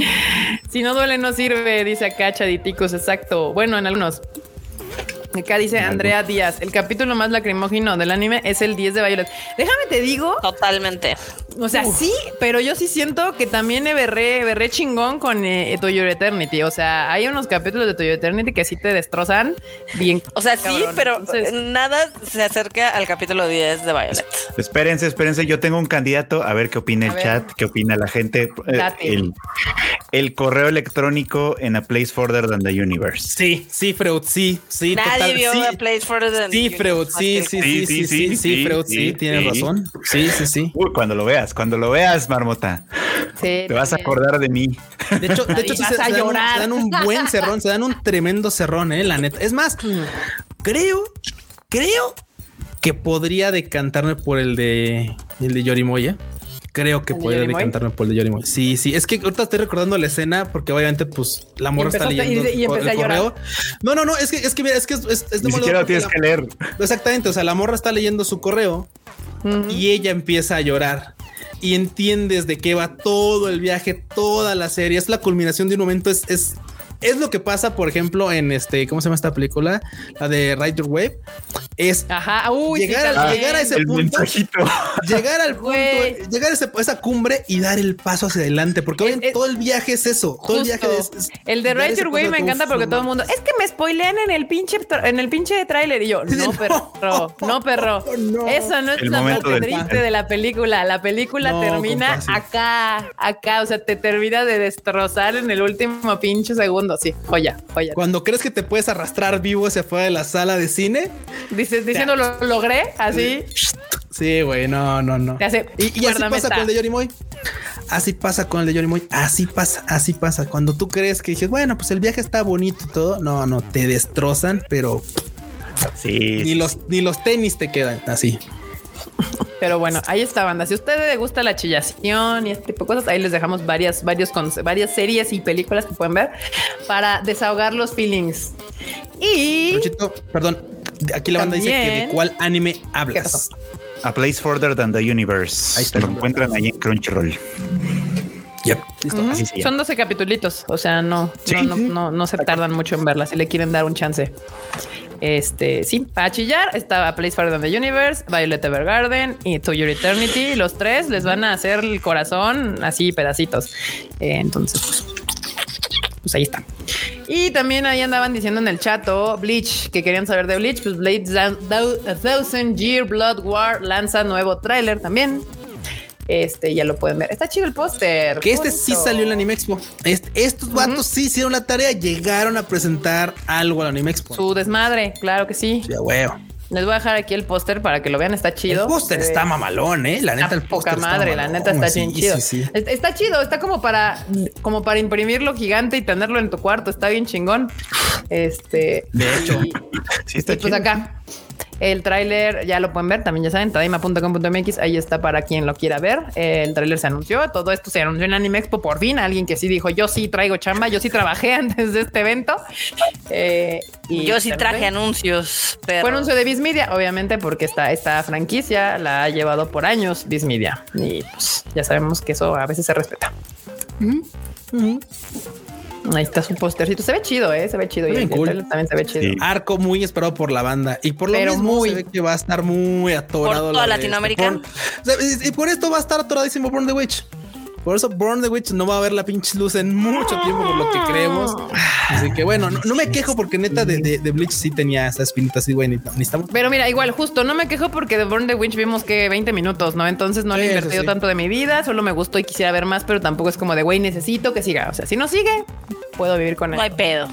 *laughs* Si no duele, no sirve, dice acá Chaditicos. Exacto. Bueno, en algunos. Acá dice Andrea Díaz, el capítulo más lacrimógeno del anime es el 10 de Violet. Déjame te digo. Totalmente. O sea, sí, pero yo sí siento que también he berré, chingón con eh, Toyo Eternity. O sea, hay unos capítulos de Toyo Eternity que sí te destrozan bien. O sea, sí, pero nada se acerca al capítulo 10 de Violet. Espérense, espérense. Yo tengo un candidato a ver qué opina el chat, qué opina la gente. Eh, el, correo electrónico en A Place Further Than the Universe. Sí, sí, Freud, sí, sí. Nadie vio A Place Further Than sí, Freud, sí, sí, sí, sí, sí, sí, Freud, sí, tienes razón. Sí, sí, sí. Uy, cuando lo veas cuando lo veas, Marmota. te vas a acordar de mí. De hecho, de hecho *laughs* se, Dan, un buen *laughs* cerrón, se dan un tremendo cerrón, eh, la neta. Es más, creo, creo que podría decantarme por el de el de Yorimoya. Creo que podría decantarme por el de Yorimoya. Sí, sí. Es que ahorita estoy recordando la escena porque obviamente, pues la morra está leyendo y, el correo. No, no, no. Es que es que mira, es que es, Ni siquiera lo tienes que leer. Exactamente. O sea, la morra está leyendo su correo y ella empieza a llorar y entiendes de qué va todo el viaje, toda la serie. Es la culminación de un momento, es, es es lo que pasa, por ejemplo, en este, ¿cómo se llama esta película? La de Rider Wave. Es Ajá. llegar, a, llegar, a, ese punto. Llegar al punto, llegar a, esa cumbre y dar el paso hacia adelante. Porque todo el viaje es eso. Todo el viaje es, El de Rider Wave me encanta porque todo el mundo es que me spoilean en el pinche en el pinche tráiler. Y yo, no, *laughs* perro, no, *laughs* perro. Eso no es la parte triste de la película. La película termina acá, acá. O sea, te termina de destrozar en el último pinche segundo sí, joya, joya. Cuando crees que te puedes arrastrar vivo hacia afuera de la sala de cine, dices, diciendo lo logré, así. Sí, güey, no, no, no. y, así pasa con el de Yorimoy. Así pasa con el de Yorimoy. Así pasa, así pasa. Cuando tú crees que dices, bueno, pues el viaje está bonito y todo, no, no, te destrozan, pero sí. Ni los, ni los tenis te quedan así. Pero bueno, ahí está, banda. Si a usted le gusta la chillación y este tipo de cosas, ahí les dejamos varias, varios, varias series y películas que pueden ver para desahogar los feelings. Y. perdón, aquí la banda dice que de cuál anime hablas. A Place Further Than the Universe. Ahí está. Lo encuentran ahí en Crunchyroll. Yep. Son 12 capítulos, o sea, no, no, no, no, se tardan mucho en verla si le quieren dar un chance. Este, sí, para chillar estaba Place for the Universe, Violet Evergarden y To Your Eternity. Los tres les van a hacer el corazón así pedacitos. Eh, entonces, pues, pues, ahí está. Y también ahí andaban diciendo en el chato Bleach que querían saber de Bleach. Pues A Thousand Year Blood War lanza nuevo tráiler también. Este ya lo pueden ver. Está chido el póster. Que este sí salió en la Anime Expo. estos vatos sí hicieron la tarea, llegaron a presentar algo a la Anime Expo. Su desmadre, claro que sí. Ya huevo. Les voy a dejar aquí el póster para que lo vean, está chido. El póster está mamalón, eh. La neta, el póster. Poca madre, la neta está bien chido. Está chido, está como para, como para imprimirlo gigante y tenerlo en tu cuarto. Está bien chingón. Este. De hecho, *laughs* sí está pues acá El tráiler ya lo pueden ver, también ya saben, tadaima.com.mx, ahí está para quien lo quiera ver. El tráiler se anunció, todo esto se anunció en Anime Expo por fin, alguien que sí dijo, yo sí traigo chamba, yo sí trabajé *laughs* antes de este evento. Eh, y yo sí traje anuncios. Fue anuncio de Bismedia, obviamente, porque esta, esta franquicia la ha llevado por años Bismedia. Y pues ya sabemos que eso a veces se respeta. Ahí está su postercito. Se ve chido, ¿eh? Se ve chido. y también se ve chido. Arco muy esperado por la banda. Y por lo mismo se ve que va a estar muy atorado. Por toda Latinoamérica. y por esto va a estar atoradísimo Born the Witch. Por eso Born the Witch no va a haber la pinche luz en mucho tiempo por lo que creemos. Así que bueno, no, me quejo porque neta de, de, Bleach sí tenía esa espinita así, güey, Pero mira, igual, justo, no me quejo porque de Born the Witch vimos que 20 minutos, ¿no? Entonces no le he invertido tanto de mi vida, solo me gustó y quisiera ver más, pero tampoco es como de, güey, necesito que siga. O sea, si no sigue, puedo vivir con él. No hay pedo.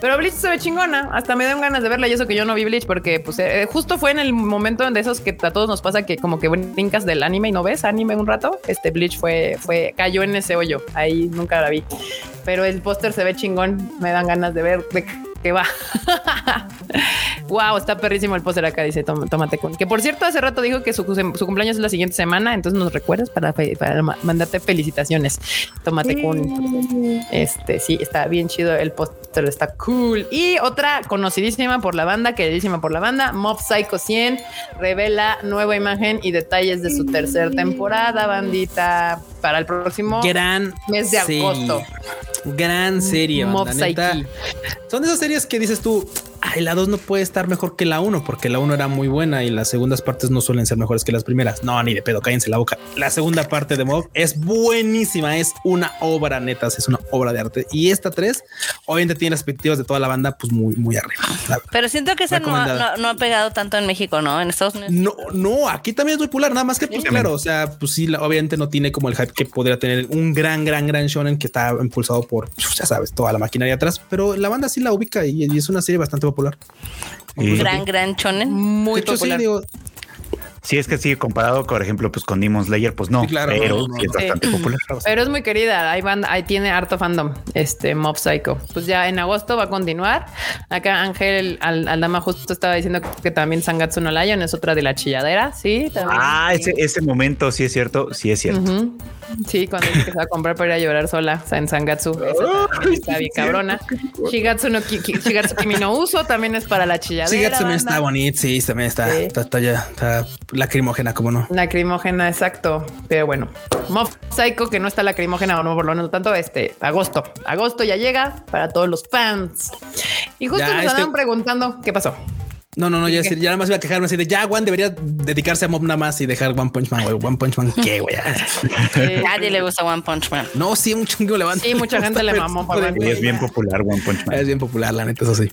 Pero Bleach se ve chingona. Hasta me dan ganas de verla y eso que yo no vi Bleach porque pues eh, justo fue en el momento de esos que a todos nos pasa que como que brincas del anime y no ves anime un rato. Este Bleach fue, fue, cayó en ese hoyo. Ahí nunca la vi. Pero el póster se ve chingón. Me dan ganas de ver de que va. *laughs* wow, está perrísimo el póster acá, dice Tómate con. Que por cierto, hace rato dijo que su, cumpleaños es la siguiente semana, entonces nos recuerdas para, mandarte felicitaciones. Tómate con. Este, sí, está bien chido el póster, está cool. Y otra conocidísima por la banda, queridísima por la banda, Mob Psycho 100, revela nueva imagen y detalles de su tercera temporada, bandita, para el próximo gran mes de agosto. Gran serie. Mob Psycho. Son esas series que dices tú, ay, la 2 no puede estar mejor que la 1 porque la 1 era muy buena y las segundas partes no suelen ser mejores que las primeras. No, ni de pedo, cállense la boca. La segunda parte de Mob es buenísima, es una obra neta, es una obra de arte. Y esta 3 obviamente tiene las expectativas de toda la banda pues muy, muy arriba. Pero siento que esa no, ha pegado tanto en México, ¿no? En Estados Unidos. No, no, aquí también es muy popular, nada más que pues claro, o sea, pues sí, obviamente no tiene como el hype que podría tener un gran, gran, gran shonen que está impulsado por, pues, ya sabes, toda la maquinaria atrás, pero la banda sí la ubica y, y es una serie bastante popular. Gran, gran chonen. Muy popular. Si es que sí, comparado, por ejemplo, pues con Demon Slayer, pues no, claro, pero es bastante popular. *clears throat* Pero es muy querida. Ahí, van, ahí tiene harto fandom, este Mob Psycho. Pues ya en agosto va a continuar. Acá Ángel Aldama justo estaba diciendo que, también Sangatsu no Lion es otra de la chilladera. Sí, Ah, ese, ese momento sí es cierto. Sí es cierto. Sí, cuando dice que se va a comprar para ir a llorar sola o sea, en Sangatsu. está bien cabrona. Shigatsu no Shigatsu Kimi no Uso también es para la chilladera. Shigatsu también está bonito, sí, también está, está, está, ya, está lacrimógena, como no. Lacrimógena, exacto. Pero bueno, Mob Psycho, que no está lacrimógena o no, por lo menos tanto, este, agosto. Agosto ya llega para todos los fans. Y justo nos este... preguntando qué pasó. No, no, no, ya, ya nada más iba a quejarme así de ya, Juan debería dedicarse a Mob nada más y dejar One Punch Man, güey. One Punch Man, ¿qué, güey? *laughs* Nadie le gusta One Punch Man. No, sí, un chingo levanta. Sí, mucha gente le mamó para Es bien popular One Punch Man. Es bien popular, la neta, eso sí.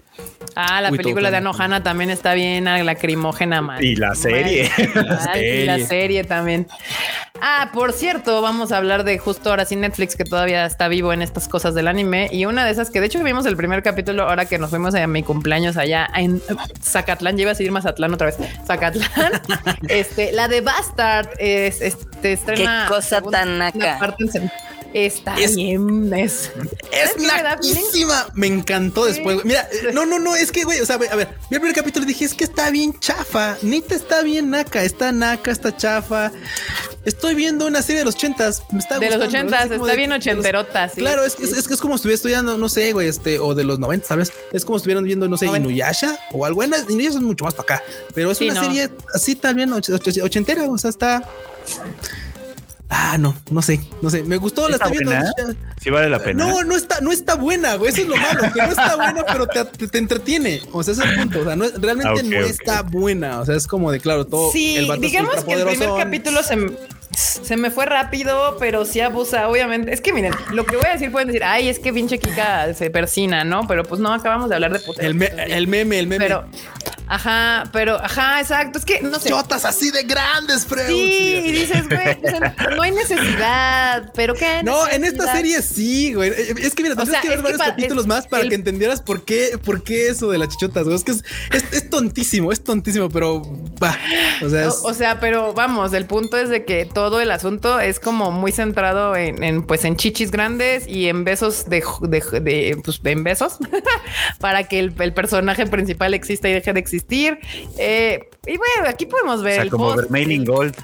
Ah, la película de Anohana también está bien lacrimógena, man. Y la serie. *laughs* Y la serie también. Ah, por cierto, vamos a hablar de justo ahora sí Netflix, que todavía está vivo en estas cosas del anime. Y una de esas que de hecho vimos el primer capítulo ahora que nos fuimos a mi cumpleaños allá en Zacatlán. Lleva a seguir Mazatlán otra vez. Zacatlán. *laughs* este, la de Bastard es, este, estrena. Qué cosa tan acá. Está bien. Es, es Me encantó después. Mira, no, no, no, es que, güey, o sea, a ver, vi el primer capítulo y dije, es que está bien chafa. Nita está bien naca, está naca, está chafa. Estoy viendo una serie de los ochentas. Me está de los ochentas, está bien ochenterota. Claro, es, es, es, como si estuviera estudiando, no sé, güey, este, o de los 90, ¿sabes? Es como si estuvieran viendo, no sé, Inuyasha o algo. Inuyasha es mucho más para acá, pero es una serie así también ochentera, o sea, está Ah, no, no sé, no sé. Me gustó, la estoy viendo. Sí vale la pena. No, no está, no está buena, güey. Eso es lo malo, que no está *laughs* buena, pero te, entretiene. O sea, ese es el punto. O sea, no, realmente ah, no está buena. O sea, es como de claro, todo. Sí, el digamos que el primer capítulo se, se me fue rápido, pero sí abusa, obviamente. Es que miren, lo que voy a decir pueden decir, ay, es que pinche Kika se persina, ¿no? Pero pues no, acabamos de hablar de puta. El, el meme, el meme. Pero, Ajá, pero, ajá, exacto. Es que no sé. Chotas así de grandes, Freud. Sí, y dices, güey, no hay necesidad, pero qué. No, en esta serie sí, güey. Es que mira, tienes que ver varios capítulos más para que entendieras por qué, por qué eso de las chichotas, güey. Es que es, es, tontísimo, es tontísimo, pero va. O sea, o, sea, pero vamos, el punto es de que todo el asunto es como muy centrado en, pues, en chichis grandes y en besos de, de, de pues, en besos *laughs* para que el, el personaje principal exista y deje de existir existir. Eh, y bueno, aquí podemos ver. O sea, como Mailing Gold.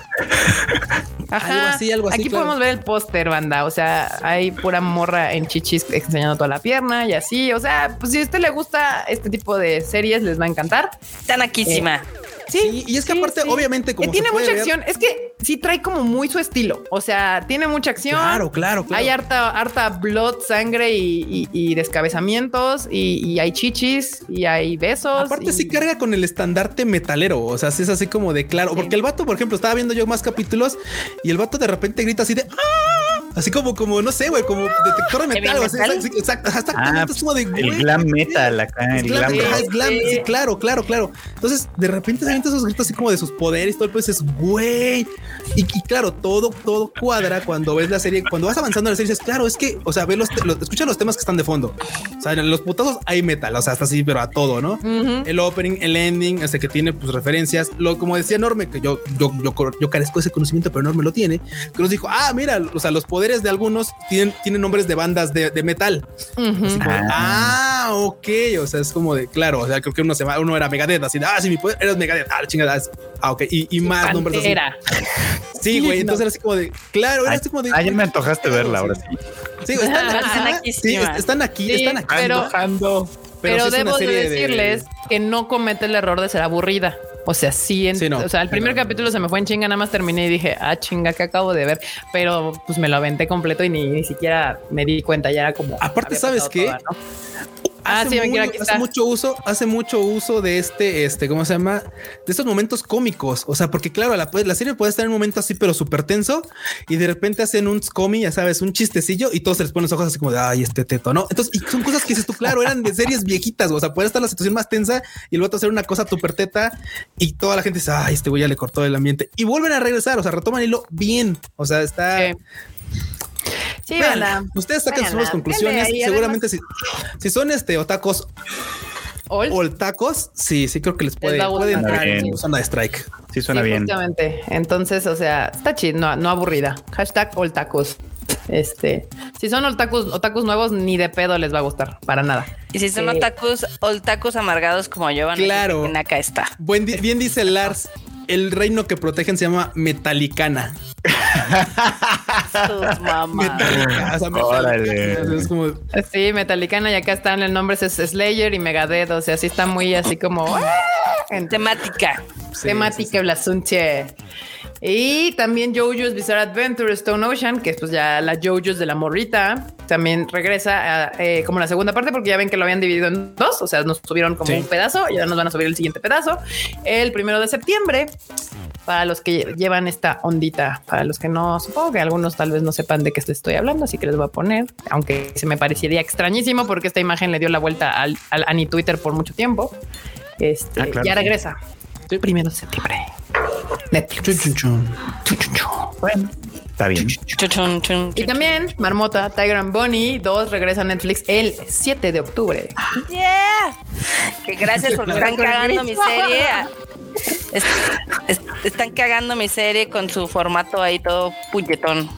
Ajá. Algo así, algo así. Aquí podemos ver el póster, banda. O sea, hay pura morra en chichis enseñando toda la pierna y así. O sea, pues si a usted le gusta este tipo de series, les va a encantar. Tan aquísima. Eh, Sí, y es que aparte, obviamente, como. tiene mucha acción. Es que sí trae como muy su estilo. O sea, tiene mucha acción. Claro, claro, claro. Hay harta, harta blood, sangre y, descabezamientos, y, hay chichis, y hay besos. Aparte, sí carga con el estandarte metalero. O sea, sí es así como de claro. Porque el vato, por ejemplo, estaba viendo yo más capítulos y el vato de repente grita así de ¡Ah! Así como, como, no sé, güey, como detector de metal. O sea, exacto, hasta ah, es como de El glam metal acá. el glam, glam. sí, claro, claro, claro. Entonces, de repente se esos gritos así como de sus poderes, todo el pues es güey. Y, claro, todo, todo cuadra cuando ves la serie, cuando vas avanzando en la serie, dices, claro, es que, o sea, ve los, escucha los temas que están de fondo. O sea, en los putazos hay metal, o sea, hasta así, pero a todo, ¿no? El opening, el ending, este que tiene pues referencias. Lo, como decía Norme, que yo, yo, yo, yo carezco de ese conocimiento, pero Norme lo tiene, que nos dijo, ah, mira, o sea, los poderes poderes de algunos tienen, tienen nombres de bandas de, de metal. ah. ah, ok. O sea, es como de claro. O sea, creo que uno se va, uno era Megadeth, así de ah, sí, mi poder era Megadeth. Ah, chingada. Ah, ok. Y, y más nombres así. Sí, güey. Entonces era así como de claro, era así como de. Ayer me antojaste verla ahora sí. Sí, *laughs* están, aquí, sí, están aquí, están aquí. Pero, pero, debo de decirles que no comete el error de ser aburrida. O sea, sí, o sea, el primer capítulo se me fue en chinga, nada más terminé y dije, ah, chinga, que acabo de ver, pero pues me lo aventé completo y ni, ni siquiera me di cuenta, ya era como... Aparte, ¿sabes qué? Ah, hace, hace mucho uso, hace mucho uso de este, este, ¿cómo se llama? De estos momentos cómicos. O sea, porque claro, la, la serie puede estar en un momento así, pero súper tenso, y de repente hacen un cómic, ya sabes, un chistecillo, y todos se les ponen los ojos así como de ay, este teto, ¿no? Entonces, y son cosas que dices tú, claro, eran de series viejitas. O sea, puede estar la situación más tensa y luego hacer una cosa súper teta, y toda la gente dice, ay, este güey ya le cortó el ambiente, y vuelven a regresar. O sea, retoman hilo bien. O sea, está. Sí, Ustedes sacan sus conclusiones. Seguramente si, si son este otacos o tacos, sí, sí creo que les puede, entrar en zona de strike. Sí, suena bien. Entonces, o sea, está chido, no, no aburrida. Hashtag tacos. Este, si son otakus, otakus nuevos, ni de pedo les va a gustar, para nada. Y si son otakus, otakus amargados como yo, claro. acá está. Buen bien dice Lars, el reino que protegen se llama Metalicana. Sus mamás. Sí, Metalicana y acá están el nombre es Slayer y Megadeth, o sea, sí está muy así como en temática. temática el Y también JoJo's Bizarre Adventure Stone Ocean, que es pues ya la JoJo's de la morrita, también regresa eh, como la segunda parte porque ya ven que lo habían dividido en dos, o sea, nos subieron como un pedazo y ahora nos van a subir el siguiente pedazo el primero de septiembre para los que llevan esta ondita, para los que no, supongo que algunos tal vez no sepan de qué estoy hablando, así que les voy a poner, aunque se me parecería extrañísimo porque esta imagen le dio la vuelta al, al Ani Twitter por mucho tiempo. Este, ah, ya regresa. el Primero de septiembre. Netflix. Bueno, está bien. y también Marmota, Tiger and Bunny 2 regresa a Netflix el 7 de octubre. Yeah. Que gracias por *laughs* estar cagando mi serie *laughs* están cagando mi serie con su formato ahí todo puñetón.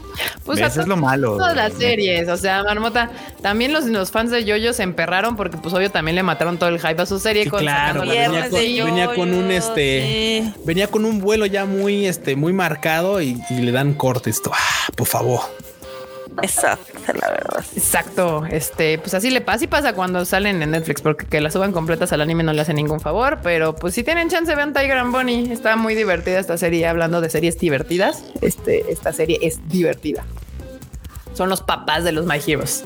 Pues eso es lo malo. Todas las series, o sea, Marmota, también los, los fans de Yoyo se emperraron porque pues obvio también le mataron todo el hype a su serie. con, claro, venía con, un este, venía con un vuelo ya muy este, muy marcado y, le dan corte esto. Ah, por favor. Exacto, la verdad. Exacto. Este, pues así le pasa y pasa cuando salen en Netflix, porque que la suban completas al anime no le hace ningún favor. Pero pues si tienen chance, vean Tiger and Bunny. Está muy divertida esta serie. Hablando de series divertidas, este, esta serie es divertida. Son los papás de los My Heroes.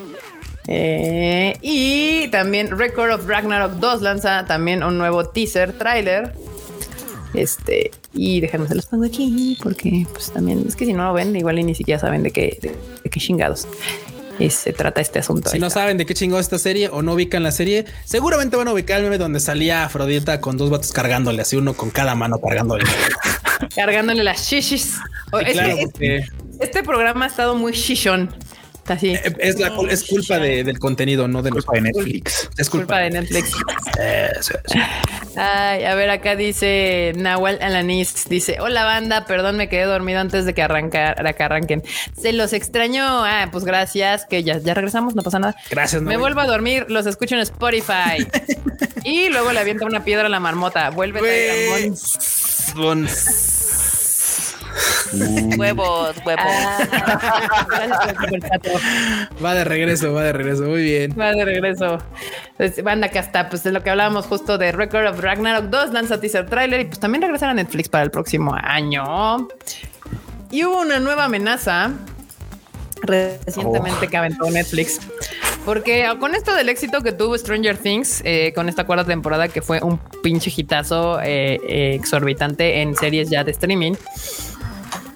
Eh, y también Record of Ragnarok 2 lanza también un nuevo teaser trailer este, y déjenme se los pongo aquí porque pues también es que si no lo ven, igual ni siquiera saben de qué, de, qué chingados se trata este asunto. Si no saben de qué chingados esta serie o no ubican la serie, seguramente van a ubicar el meme donde salía Afrodita con dos vatos cargándole, así uno con cada mano cargándole. cargándole las shishis. este programa ha estado muy shishon. Así. Eh, es, la, es culpa de, del contenido, no de, culpa de Netflix. Es culpa, de Netflix. Ay, a ver, acá dice Nahual Alanis, dice, hola banda, perdón, me quedé dormido antes de que, arrancar, que arranquen. Se los extraño. Ah, pues gracias, que ya, ya regresamos, no pasa nada. Gracias. Me vuelvo a dormir, los escucho en Spotify. *laughs* y luego le avienta una piedra a la marmota. Vuelve a Huevos, huevos. Ah, *laughs* va de regreso, va de regreso. Muy bien. Va de regreso. Pues, banda que hasta pues de lo que hablábamos justo de Record of Ragnarok 2, lanza teaser trailer y pues también regresar a Netflix para el próximo año. Y hubo una nueva amenaza recientemente oh. que aventó Netflix. Porque con esto del éxito que tuvo Stranger Things, eh, con esta cuarta temporada que fue un pinche hitazo eh, eh, exorbitante en series ya de streaming,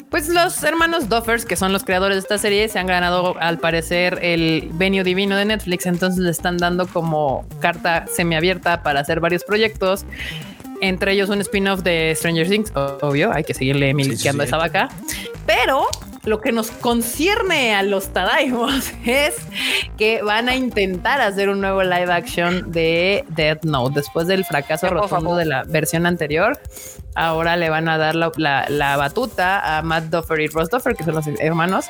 pues los hermanos Duffers, que son los creadores de esta serie, se han ganado al parecer el venio divino de Netflix, entonces le están dando como carta semiabierta para hacer varios proyectos. Entre ellos un spin-off de Stranger Things, obvio, hay que seguirle milqueando esa vaca. Pero lo que nos concierne a los Tadaimos *laughs* es que van a intentar hacer un nuevo live action de Death Note después del fracaso rotundo de la versión anterior. Ahora le van a dar la, batuta a Matt Duffer y Ross Duffer, que son los hermanos,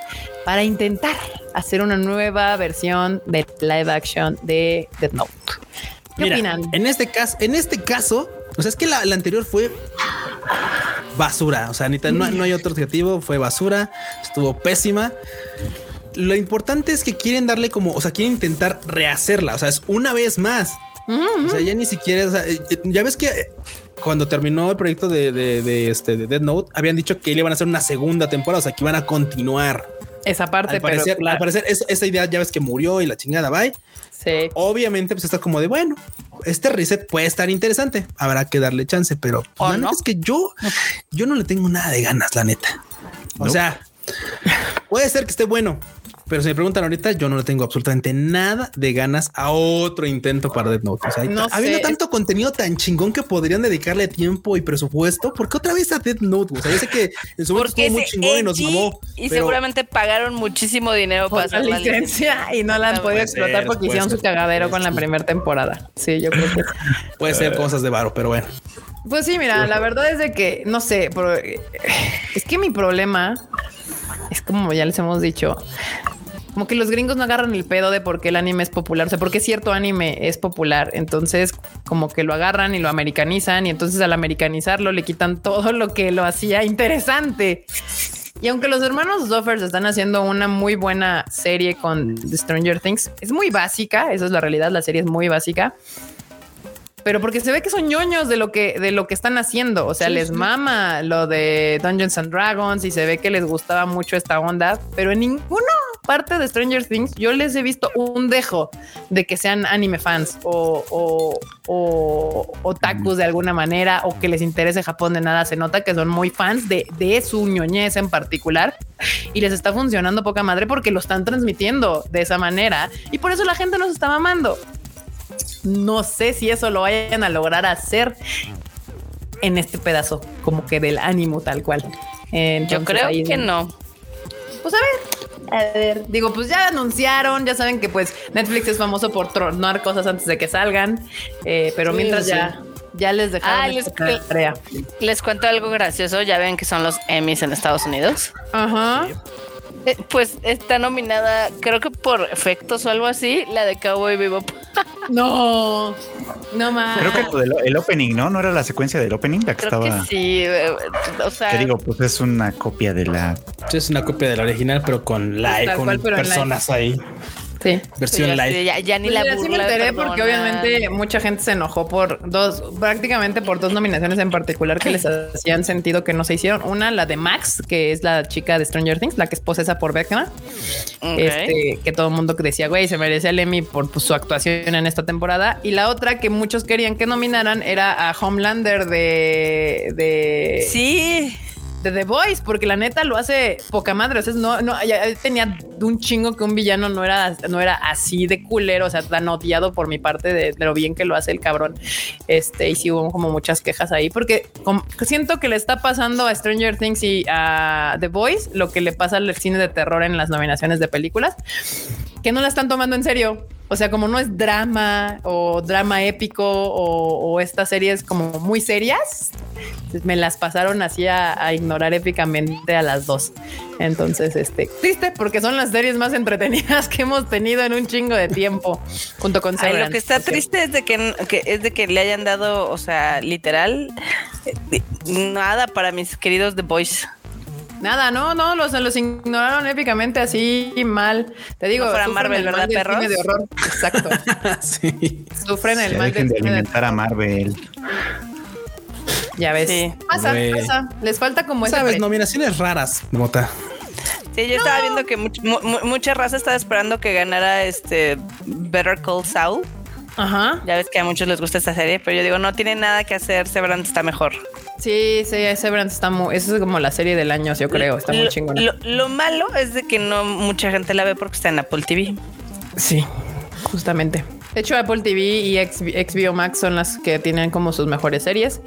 para intentar hacer una nueva versión de live action de Death Note. ¿Qué opinan? En este caso, en este caso, o sea, es que la, anterior fue basura. O sea, no, no, hay otro objetivo. Fue basura. Estuvo pésima. Lo importante es que quieren darle como, o sea, quieren intentar rehacerla. O sea, es una vez más. O sea, ya ni siquiera, o sea, eh, eh, ya ves que cuando terminó el proyecto de, de, este de Dead Note, habían dicho que le iban a hacer una segunda temporada, o sea, que iban a continuar. Esa parte, al parecer, pero, al parecer esa idea ya ves que murió y la chingada, bye. Sí. Obviamente, pues está como de bueno, este reset puede estar interesante. Habrá que darle chance, pero no? es que yo, yo no le tengo nada de ganas, la neta. O sea, puede ser que esté bueno, pero si me preguntan ahorita, yo no le tengo absolutamente nada de ganas a otro intento para Death Note. O sea, habiendo tanto contenido tan chingón que podrían dedicarle tiempo y presupuesto, ¿por qué otra vez a Death Note? O sea, yo sé que en su momento estuvo muy chingón y nos mamó. Y seguramente pagaron muchísimo dinero para hacer la licencia y no la han podido explotar porque hicieron su cagadero con la primera temporada. Sí, yo creo que *laughs* puede ser cosas de varo, pero bueno. Pues sí, mira, la verdad es de que no sé, pero es que mi problema es como ya les hemos dicho, como que los gringos no agarran el pedo de por qué el anime es popular, o sea, porque cierto anime es popular. Entonces, como que lo agarran y lo americanizan, y entonces al americanizarlo le quitan todo lo que lo hacía interesante. Y aunque los hermanos Duffers están haciendo una muy buena serie con Stranger Things, es muy básica, esa es la realidad, la serie es muy básica pero porque se ve que son ñoños de lo que, de lo que están haciendo. O sea, les mama lo de Dungeons and Dragons y se ve que les gustaba mucho esta onda, pero en ninguna parte de Stranger Things yo les he visto un dejo de que sean anime fans o, o, o otakus de alguna manera o que les interese Japón de nada. Se nota que son muy fans de, de su ñoñez en particular y les está funcionando poca madre porque lo están transmitiendo de esa manera y por eso la gente nos está mamando. No sé si eso lo vayan a lograr hacer en este pedazo, como que del ánimo tal cual. Yo creo que no. Pues a ver, a ver, digo, pues ya anunciaron, ya saben que pues Netflix es famoso por tronar cosas antes de que salgan, eh, pero mientras ya ya les dejaron ah, les, les, cuento algo gracioso. Ya ven que son los Emmys en Estados Unidos. Ajá. Eh, pues está nominada, creo que por efectos o algo así, la de Cowboy Bebop. *laughs* no, no más. Creo que el, opening, ¿no? No era la secuencia del opening la que estaba. sí, eh, o sea. Te digo, pues es una copia de la. es una copia de la original, pero con live, con personas ahí. Sí. Versión live. Ya, ni la burla, sí me enteré porque obviamente mucha gente se enojó por dos, prácticamente por dos nominaciones en particular que les hacían sentido que no se hicieron. Una, la de Max, que es la chica de Stranger Things, la que es posesa por Vecna. Este, que todo el mundo decía, güey, se merece el Emmy por pues, su actuación en esta temporada. Y la otra que muchos querían que nominaran era a Homelander de... de... Sí de The Voice, porque la neta lo hace poca madre. O sea, no, no, ya tenía un chingo que un villano no era, no era así de culero, o sea, tan odiado por mi parte de, lo bien que lo hace el cabrón. Este, y sí hubo como muchas quejas ahí, porque siento que le está pasando a Stranger Things y a The Voice lo que le pasa al cine de terror en las nominaciones de películas, que no la están tomando en serio. O sea, como no es drama o drama épico o, estas series como muy serias, pues me las pasaron así a, ignorar épicamente a las dos. Entonces, este triste porque son las series más entretenidas que hemos tenido en un chingo de tiempo junto con Ay, Lo que está triste es de que, es de que le hayan dado, o sea, literal eh, nada para mis queridos The Boys. Nada, no, no, los, los ignoraron épicamente así mal. Te digo, no para Marvel, ¿verdad, perros? De horror. Exacto. *laughs* sí. Sufren el mal de, de alimentar a Marvel. Ya ves. Sí. Pasa, pasa. Les falta como esa. Sabes, nominaciones raras, Mota. Sí, yo estaba viendo que mucha raza estaba esperando que ganara este Better Call Saul. Ajá. Ya ves que a muchos les gusta esta serie, pero yo digo, no tiene nada que hacer, Severance está mejor. Sí, sí, Severance está muy, eso es como la serie del año, yo creo, está muy chingona. Lo, malo es de que no mucha gente la ve porque está en Apple TV. Sí, justamente. De hecho, Apple TV y XBO Max son las que tienen como sus mejores series.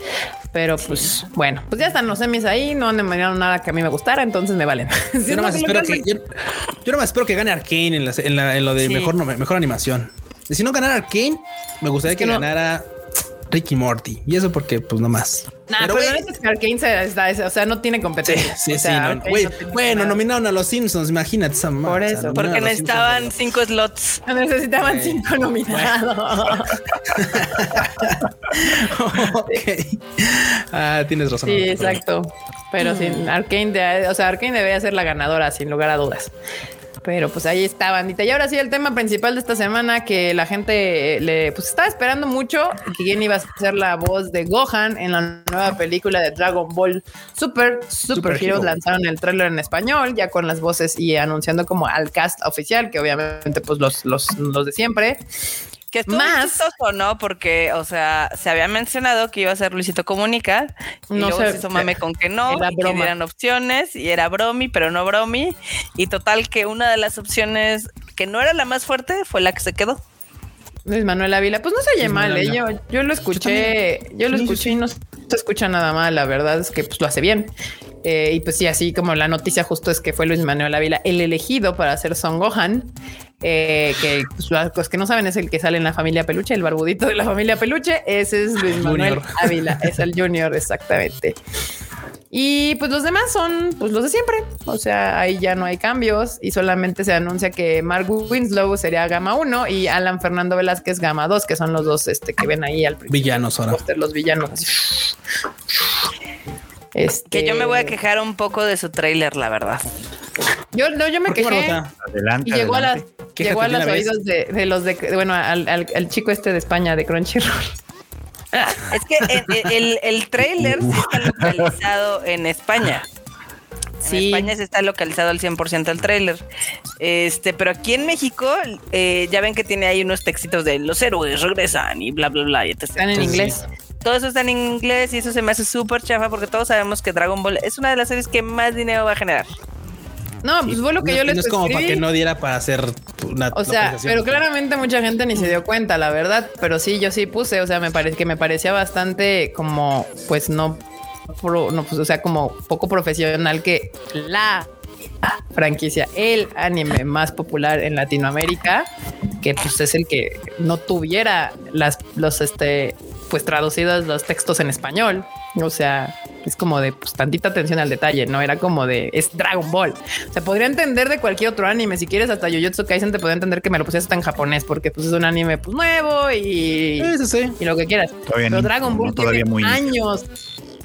Pero pues bueno, pues ya están los semis ahí. No han mandaron nada que a mí me gustara, entonces me valen. *laughs* yo, no más espero que, yo, espero que gane Arkane en, en, lo de mejor, mejor animación. Si no ganara Arkane, me gustaría que ganara Ricky Morty. Y eso porque, pues, no más. pero, pero es que Arkane se, o sea, no tiene competencia. Sí, sí, bueno, nominaron a los Simpsons, imagínate esa Por eso, porque necesitaban cinco slots. Necesitaban cinco nominados. *laughs* ok. Ah, tienes razón. Sí, exacto. Pero sin Arkane, o sea, Arkane debe ser la ganadora, sin lugar a dudas. Pero pues ahí está, bandita. Y ahora sí, el tema principal de esta semana que la gente le pues estaba esperando mucho que quién iba a ser la voz de Gohan en la nueva película de Dragon Ball Super. Super, Heroes lanzaron el trailer en español, ya con las voces y anunciando como al cast oficial, que obviamente pues los, los, los de siempre. Que estuvo más o ¿no? Porque, o sea, se había mencionado que iba a ser Luisito Comunica y no luego se hizo mame con que no, y que dieran opciones y era bromi, pero no bromi. Y total que una de las opciones que no era la más fuerte fue la que se quedó. Luis Manuel Ávila, pues no se oye mal, ¿eh? yo, yo lo escuché, yo, lo escuché y no se escucha nada mal, la verdad es que pues lo hace bien. Eh, y pues sí, así como la noticia justo es que fue Luis Manuel Ávila el elegido para hacer Son Gohan, eh, que los que no saben es el que sale en la familia Peluche, el barbudito de la familia Peluche, ese es Luis Manuel Ávila, es el Junior, exactamente. Y pues los demás son pues los de siempre. O sea, ahí ya no hay cambios y solamente se anuncia que Mark Winslow sería Gama 1 y Alan Fernando Velázquez Gama 2, que son los dos este, que ven ahí al principio. Villanos ahora. Los villanos. Este... Que yo me voy a quejar un poco de su tráiler, la verdad. Yo no, yo me quejé. Adelante, y llegó a las, llegó a los oídos de, de, los de, bueno, al, al, al, chico este de España de Crunchyroll. *laughs* Es que el, el, trailer sí está localizado en España. En España sí está localizado al 100% el trailer. Este, pero aquí en México, eh, ya ven que tiene ahí unos textitos de los héroes regresan y bla, bla, bla. Y Están en inglés. Todo eso está en inglés y eso se me hace súper chafa porque todos sabemos que Dragon Ball es una de las series que más dinero va a generar. No, pues fue lo que yo les No es como para que no diera para hacer una. O sea, pero claramente mucha gente ni se dio cuenta, la verdad. Pero sí, yo sí puse, o sea, me parece que me parecía bastante como, pues no, no, pues, o sea, como poco profesional que la franquicia, el anime más popular en Latinoamérica, que pues es el que no tuviera las, los, este, pues traducidos los textos en español. O sea, es como de pues, tantita atención al detalle, no era como de es Dragon Ball. O sea, podría entender de cualquier otro anime. Si quieres, hasta Jujutsu Kaisen te podría entender que me lo pusieras hasta en japonés, porque pues es un anime pues nuevo y, y lo que quieras. Pero Dragon Ball todavía muy años.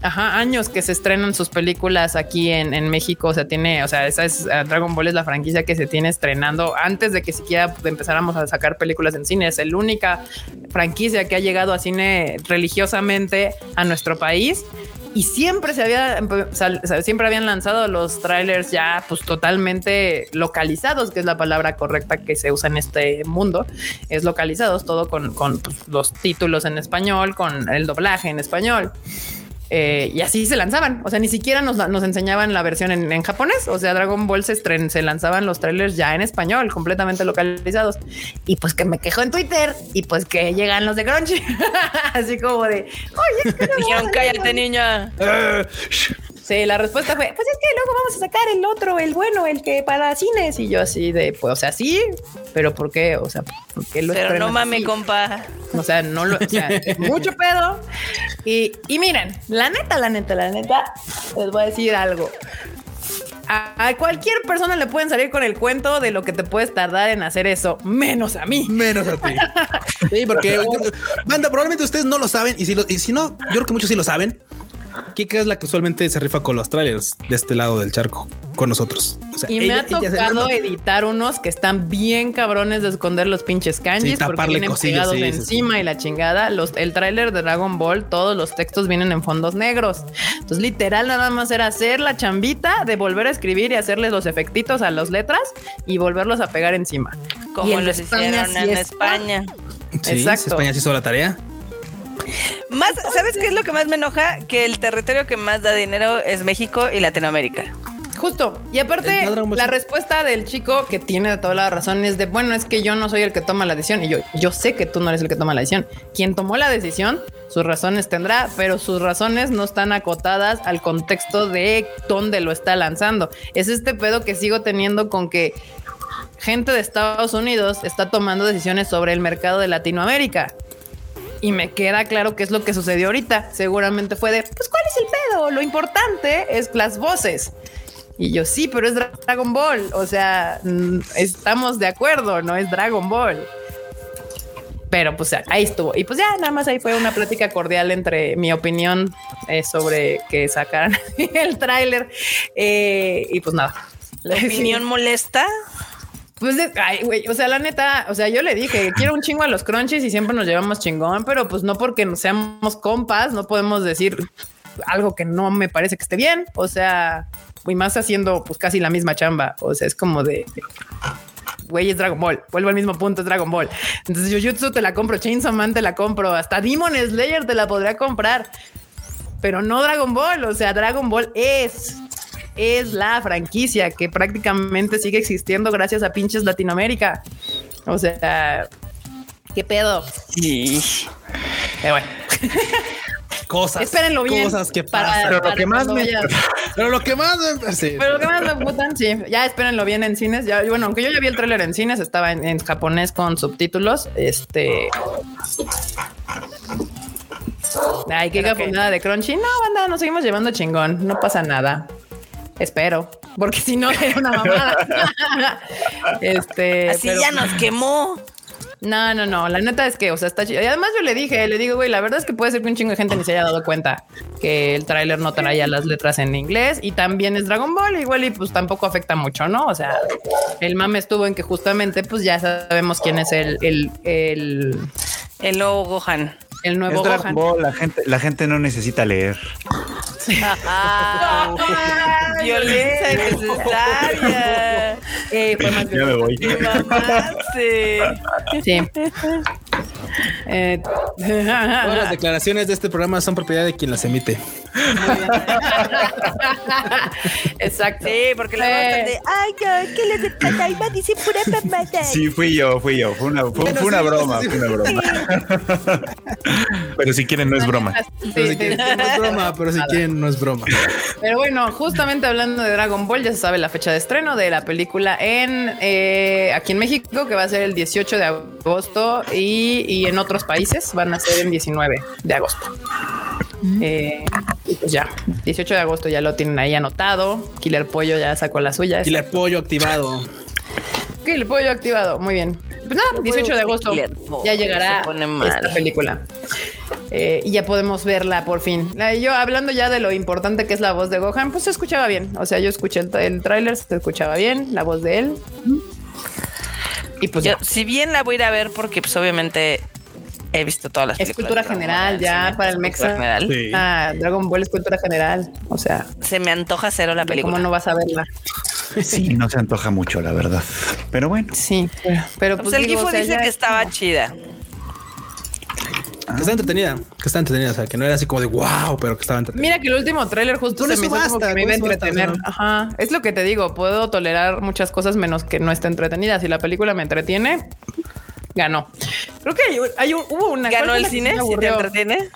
Ajá, años que se estrenan sus películas aquí en, en, México. O sea, tiene, o sea, esa es eh, Dragon Ball es la franquicia que se tiene estrenando antes de que siquiera empezáramos a sacar películas en cine. Es la única franquicia que ha llegado a cine religiosamente a nuestro país y siempre se había, siempre habían lanzado los trailers ya pues totalmente localizados, que es la palabra correcta que se usa en este mundo, es localizados, todo con, con pues, los títulos en español, con el doblaje en español. Eh, y así se lanzaban. O sea, ni siquiera nos, enseñaban la versión en, japonés. O sea, Dragon Ball se, se lanzaban los trailers ya en español, completamente localizados. Y pues que me quejó en Twitter y pues que llegan los de Crunchy. *laughs* así como de, oye, *laughs* dijeron, cállate, niña. Sí, la respuesta fue, pues es que luego vamos a sacar el otro, el bueno, el que para cines. Y yo así de, pues, o sea, sí, pero ¿por qué? O sea, ¿por qué lo Pero no mames, compa. O sea, no lo, o sea, *laughs* mucho pedo. Y, y miren, la neta, la neta, la neta, les voy a decir algo. A, cualquier persona le pueden salir con el cuento de lo que te puedes tardar en hacer eso, menos a mí. Menos a ti. *laughs* sí, porque, banda, probablemente ustedes no lo saben y si, lo, y si no, yo creo que muchos sí lo saben. Kika es la que usualmente se rifa con los trailers de este lado del charco con nosotros. y me ha tocado editar unos que están bien cabrones de esconder los pinches kanjis porque vienen pegados encima y la chingada. Los, el tráiler de Dragon Ball, todos los textos vienen en fondos negros. Entonces, literal, nada más era hacer la chambita de volver a escribir y hacerles los efectitos a las letras y volverlos a pegar encima. Como los hicieron en España. Exacto. España se hizo la tarea. Más, ¿sabes qué es lo que más me enoja? Que el territorio que más da dinero es México y Latinoamérica. Justo. Y aparte, la respuesta del chico que tiene toda la razón es de, bueno, es que yo no soy el que toma la decisión. Y yo, yo sé que tú no eres el que toma la decisión. Quien tomó la decisión, sus razones tendrá, pero sus razones no están acotadas al contexto de dónde lo está lanzando. Es este pedo que sigo teniendo con que gente de Estados Unidos está tomando decisiones sobre el mercado de Latinoamérica y me queda claro qué es lo que sucedió ahorita. Seguramente fue de, pues, ¿cuál es el pedo? Lo importante es las voces. Y yo sí, pero es Dragon Ball. O sea, mm, estamos de acuerdo, no es Dragon Ball. Pero pues ahí estuvo. Y pues ya nada más ahí fue una plática cordial entre mi opinión eh, sobre que sacaran *laughs* el tráiler. Eh, y pues nada. ¿La *laughs* opinión molesta? Pues, güey, o sea, la neta, o sea, yo le dije, quiero un chingo a los crunchies y siempre nos llevamos chingón, pero pues no porque no seamos compas, no podemos decir algo que no me parece que esté bien. O sea, y más haciendo pues casi la misma chamba. O sea, es como de güey, es Dragon Ball. Vuelvo al mismo punto, es Dragon Ball. Entonces, Jujutsu te la compro, Chainsaw Man te la compro, hasta Demon Slayer te la podría comprar, pero no Dragon Ball. O sea, Dragon Ball es es la franquicia que prácticamente sigue existiendo gracias a pinches Latinoamérica. O sea, ¿qué pedo? Sí. Pero bueno. Cosas. Espérenlo bien. Cosas que pasan. pero, lo que más me, *laughs* pero lo que más me. Sí. Pero lo que más me putan, sí. Ya espérenlo bien en cines. Ya, bueno, aunque yo ya vi el tráiler en cines, estaba en, japonés con subtítulos. Este. Ay, qué nada de Crunchy. No, banda, nos seguimos llevando chingón. No pasa nada. Espero, porque si no *laughs* era una mamada. *laughs* este, así ya nos quemó. No, no, no. La neta es que, o sea, está chido. Y además yo le dije, le digo, güey, la verdad es que puede ser que un chingo de gente ni se haya dado cuenta que el tráiler no traía las letras en inglés y también es Dragon Ball, igual y pues tampoco afecta mucho, ¿no? O sea, el mame estuvo en que justamente pues ya sabemos quién es el, el, el, el nuevo Gohan. El nuevo Gohan. Ball, la gente, la gente no necesita leer. *laughs* Violencia innecesaria. Eh, fue más ya me voy. Sí. Eh, *laughs* Todas las declaraciones de este programa son propiedad de quien las emite. *laughs* Exacto. Sí, porque la eh. de ay, no, que les de Tataima dice pura mamada. Sí, fui yo, fui yo. Fue una, fue, fue una broma, fue una broma. pero si quieren, no es broma. Sí, pero si quieren, no es broma, pero si quieren, no es broma. Pero bueno, justamente hablando de Dragon Ball, ya se sabe la fecha de estreno de la película en eh, aquí en México, que va a ser el 18 de agosto y, y en otros países van a ser el 19 de agosto. Eh, pues ya, 18 de agosto ya lo tienen ahí anotado. Killer Pollo ya sacó la suya. Killer Pollo activado. Killer Pollo activado, muy bien. Pues nada, 18 de agosto ya llegará esta película. Eh, y ya podemos verla por fin. Yo hablando ya de lo importante que es la voz de Gohan, pues se escuchaba bien. O sea, yo escuché el, el tráiler, se escuchaba bien, la voz de él. Y pues si bien la voy a ir a ver porque pues obviamente he visto todas las es cultura general ya para el Mexa. General. Ah, Dragon Ball es cultura general. O sea, se me antoja cero la película. ¿Cómo no vas a verla? Sí, no se antoja mucho, la verdad. Pero bueno. Sí, pero, pues, el dice que estaba chida. Que está entretenida, que está entretenida, o sea, que no era así como de wow, pero que estaba entretenida. Mira que el último tráiler justo se me hizo como que me iba a entretener. Ajá, es lo que te digo, puedo tolerar muchas cosas menos que no esté entretenida. Si la película me entretiene, ganó. Creo que hay, hubo una. ¿Ganó el cine? ¿Si te entretiene?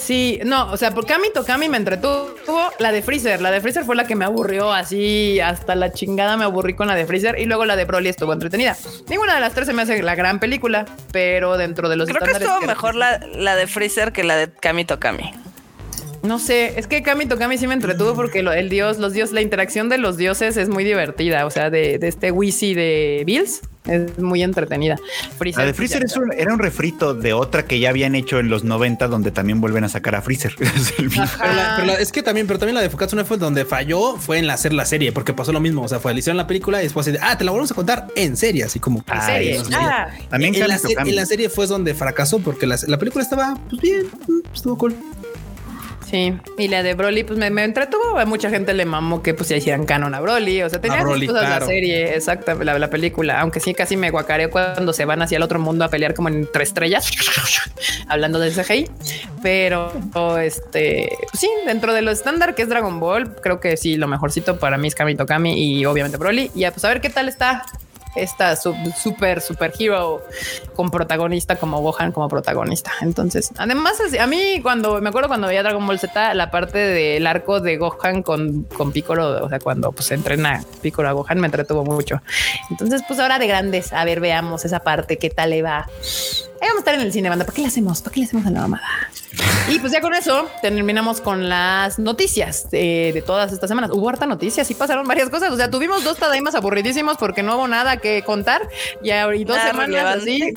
Sí, no, o sea, por Kami Tokami me entretuvo la de Freezer. La de Freezer fue la que me aburrió así hasta la chingada. Me aburrí con la de Freezer y luego la de Broly estuvo entretenida. Ninguna de las tres se me hace la gran película, pero dentro de los Creo que estuvo mejor la, la, de Freezer que la de Kami Tokami. No sé, es que Kami Tokami sí me entretuvo porque el dios, los dioses, la interacción de los dioses es muy divertida. O sea, de, de este Wisi de Bills es muy entretenida. la de Freezer era un refrito de otra que ya habían hecho en los 90 donde también vuelven a sacar a Freezer. *laughs* es, que también, pero también la de Fukatsu fue donde falló fue en hacer la serie porque pasó lo mismo. O sea, fue hicieron la película y después de, ah, te la volvemos a contar en serie, así como en serie. Ah. También en la, en la, serie fue donde fracasó porque la, la película estaba pues bien, estuvo cool. Sí, y la de Broly, pues me, entretuvo. A mucha gente le mamó que pues ya hicieran canon a Broly. O sea, tenía Broly, cosas la serie, exacta, la, película. Aunque sí, casi me guacareo cuando se van hacia el otro mundo a pelear como en tres estrellas, *laughs* hablando del CGI. Pero este, pues sí, dentro de lo estándar que es Dragon Ball, creo que sí, lo mejorcito para mí es Kami Tokami y obviamente Broly. Y pues a ver qué tal está esta super, super hero con protagonista como Gohan como protagonista. Entonces, además, a mí cuando me acuerdo cuando veía Dragon Ball Z, la parte del arco de Gohan con, con Piccolo, o sea, cuando pues entrena Piccolo a Gohan, me entretuvo mucho. Entonces, pues ahora de grandes, a ver, veamos esa parte, qué tal le va. Ahí vamos a estar en el cine, banda. ¿Para qué le hacemos? ¿Para qué le hacemos a la mamada? Y pues ya con eso terminamos con las noticias de, todas estas semanas. Hubo harta noticias y pasaron varias cosas. O sea, tuvimos dos tadaimas aburridísimos porque no hubo nada que contar. Y, y dos semanas así,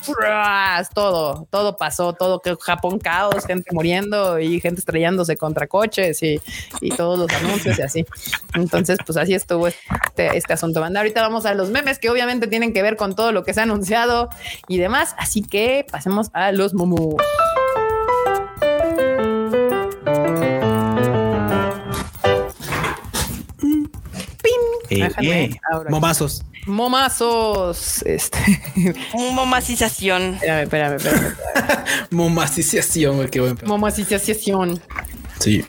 todo, todo pasó, todo que Japón caos, gente muriendo y gente estrellándose contra coches y, y todos los anuncios y así. Entonces, pues así estuvo este, este asunto, banda. Ahorita vamos a los memes que obviamente tienen que ver con todo lo que se ha anunciado y demás. Así que pasemos a los momos. Eh, eh. Momazos. Momazos. Este. *laughs* Momacización. Espérame, espérame, espérame. *laughs* Momacización, qué buen. Momacización. Sí.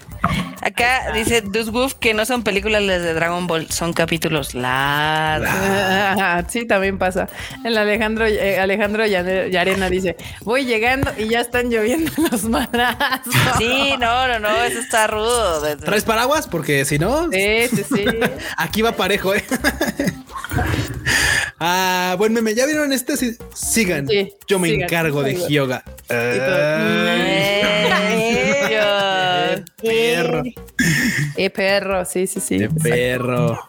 Acá dice Duswolf que no son películas las de Dragon Ball, son capítulos largos. sí, también pasa. El Alejandro, eh, Alejandro Yarena dice: Voy llegando y ya están lloviendo *laughs* los madrazos. Sí, no, no, no, eso está rudo. ¿Traes paraguas? Porque si no. Sí, sí, sí. *laughs* Aquí va parejo, eh. *laughs* ah, buen meme. ¿Ya vieron este? sigan. Yo me encargo de Perro. Y perro, sí, sí, sí. De perro.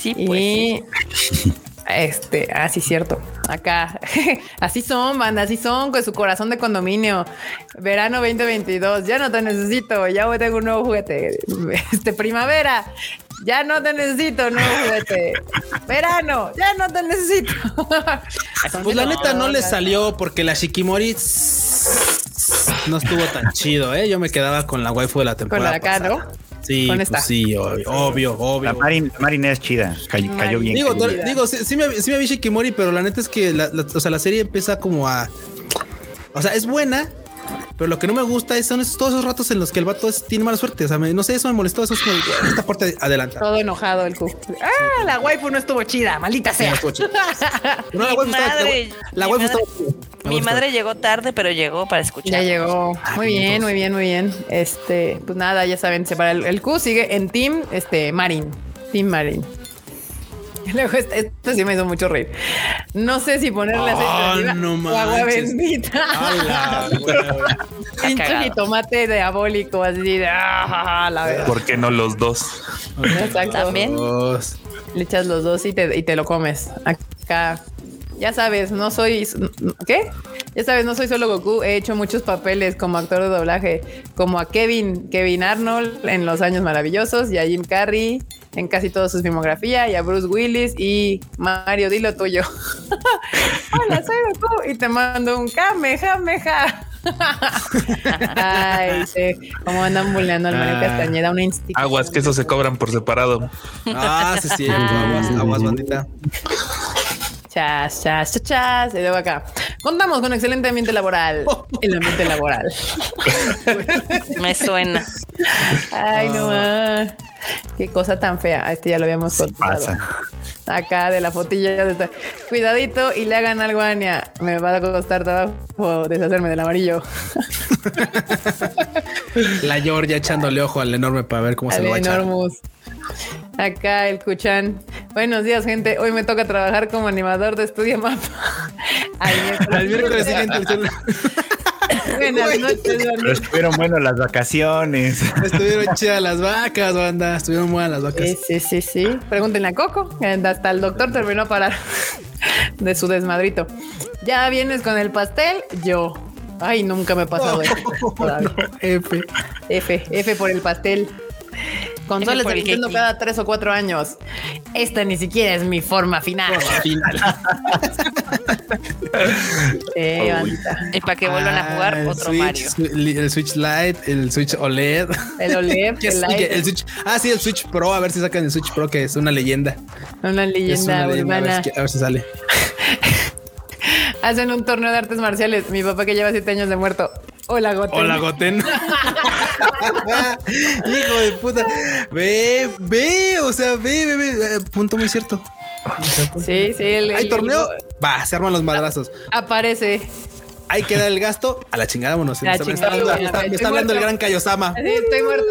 Sí, pues. Este, así ah, cierto. Acá, *laughs* así son, banda, así son, con su corazón de condominio. Verano 2022, ya no te necesito, ya tengo un nuevo juguete. Este, primavera, ya no te necesito, nuevo juguete. Verano, ya no te necesito. *laughs* pues la neta no le salió porque la Shikimori no estuvo tan chido, ¿eh? Yo me quedaba con la waifu de la temporada. Con la acá, ¿no? Sí, pues sí, obvio, obvio, La Marin, es chida, cayó, bien. Digo, digo sí, me, sí me vi Shikimori, pero la neta es que la, o sea, la serie empieza como a... O sea, es buena, pero lo que no me gusta es son todos esos ratos en los que el vato tiene mala suerte. O sea, no sé, eso me molestó. Eso es como esta parte adelanta. Todo enojado el cu. Ah, la waifu no estuvo chida, maldita sea. no, la waifu madre, la waifu estaba Mi madre llegó tarde, pero llegó para escuchar. Ya llegó. Ah, muy bien, muy bien, muy bien. Este, pues nada, ya saben, separa el, el Q sigue en Team este Marin. Team Marin. *laughs* Luego, esto sí me hizo mucho reír. No sé si ponerle aceite oh, no o agua bendita. *laughs* Pinche tomate diabólico, así de ah, la verdad. ¿Por qué no los dos? Exacto. También. Le echas los dos y te, y te lo comes. Acá. Ya sabes, no soy. ¿Qué? Ya sabes, no soy solo Goku, he hecho muchos papeles como actor de doblaje, como a Kevin, Kevin Arnold en Los Años Maravillosos y a Jim Carrey en casi toda su filmografía y a Bruce Willis y Mario, dilo tuyo. *laughs* Hola, soy Goku y te mando un kamehameha. *laughs* Ay, sí, como andan bulleando al Mario ah. Castañeda, una institución. Aguas, que eso se cobran por separado. Ah, sí, sí, aguas, aguas, bandita. Chas, chas, chas, chas. Y luego acá. Contamos con excelente ambiente laboral. El ambiente laboral. *laughs* Me suena. Ay, no más. Qué cosa tan fea. Este ya lo habíamos contado. Acá de la fotilla de. Cuidadito y le hagan algo a Ania. Me va a costar trabajo deshacerme del amarillo. *laughs* la Georgia echándole ojo al enorme para ver cómo se lo va a echar. Acá el Cuchán. Buenos días, gente. Hoy me toca trabajar como animador de Estudio Mapa. *laughs* Al miércoles siguiente. *laughs* Buenas noches, estuvieron buenas las vacaciones. Estuvieron chidas las vacas, banda. Estuvieron buenas las vacas. Sí, sí, sí, sí. Pregúntenle a Coco. Hasta el doctor terminó a parar *laughs* de su desmadrito. ¿Ya vienes con el pastel? Yo. Ay, nunca me he pasado eso. F. F, F por el pastel. Consoles de Nintendo cada tres o cuatro años. Esta ni siquiera es mi forma final. final. *laughs* eh, y para que vuelvan a jugar ah, otro Mario. El Switch Lite, el Switch OLED. El OLED. *laughs* el, Switch, ah, sí, el Switch Pro. A ver si sacan el Switch Pro, que es una leyenda. Una leyenda, urbana. a ver si sale. *laughs* Hacen un torneo de artes marciales. Mi papá que lleva siete años de muerto. Hola, Goten. Hola, Goten. *laughs* Hijo de puta. Ve, ve, o sea, ve, ve, ve. Eh, punto muy cierto. Sí, sí. Hay torneo. Va, se arman los madrazos. Aparece. Ahí queda el gasto. A la chingada, vámonos. me, está, hablando, el gran Kayosama. Sí, estoy muerto.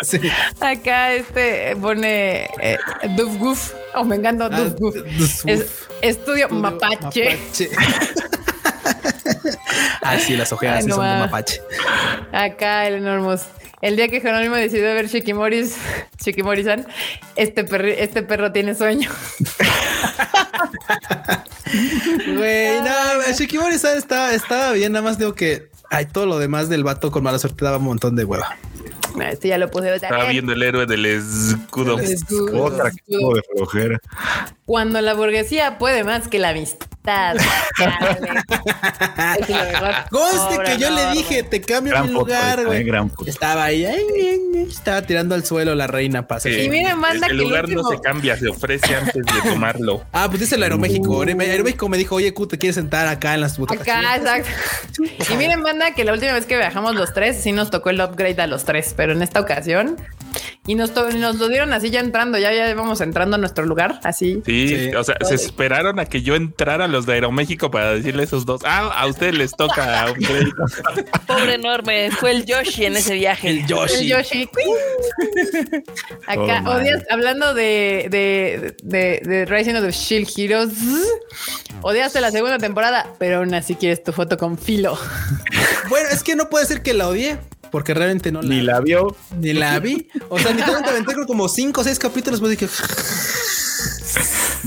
*laughs* sí. Acá este pone eh, Duf Goof. Oh, me encanta ah, Duf Goof. estudio, Mapache. *laughs* ah, sí, las ojeras son de mapache. Acá el enormos. El día que Jerónimo decidió ver Shikimoris, Shikimori-san, *laughs* este, este perro tiene sueño. *laughs* Güey, no, Shikimori-san estaba bien, nada más digo que hay todo lo demás del vato con mala suerte daba un montón de hueva. Este ya lo puse. Estaba viendo el héroe del escudo. Otra escudo de flojera. Cuando la burguesía puede más que la amistad. *laughs* Conste que yo le dije, te cambio mi lugar, güey. Estaba ahí, estaba tirando al suelo la reina pasa. y miren, manda el, que lugar no se cambia, se ofrece antes de tomarlo. *laughs* Ah, pues dice el Aeroméxico. Uh. Aeroméxico me dijo, oye, Q, te quieres sentar acá en las butacas. Acá, *laughs* exacto. y miren, manda que la última vez que viajamos los tres, sí nos tocó el upgrade a los tres, pero en esta ocasión y nos, nos lo dieron así ya entrando, ya, ya íbamos entrando a nuestro lugar, así. Sí, o sea, se esperaron a que yo entrara a los de Aeroméxico para decirle a esos dos, ah, a ustedes les toca un *laughs* Pobre enorme, fue el Yoshi en ese viaje. El Yoshi. El Yoshi. *laughs* Acá, odias, hablando de, de, de, de Rising of the Shield Heroes, odiaste la segunda temporada, pero aún así quieres tu foto con filo. bueno, es que no puede ser que la odie porque realmente no la, ni la vio, ni la vi. O sea, literalmente aventé como cinco o seis capítulos, pues dije,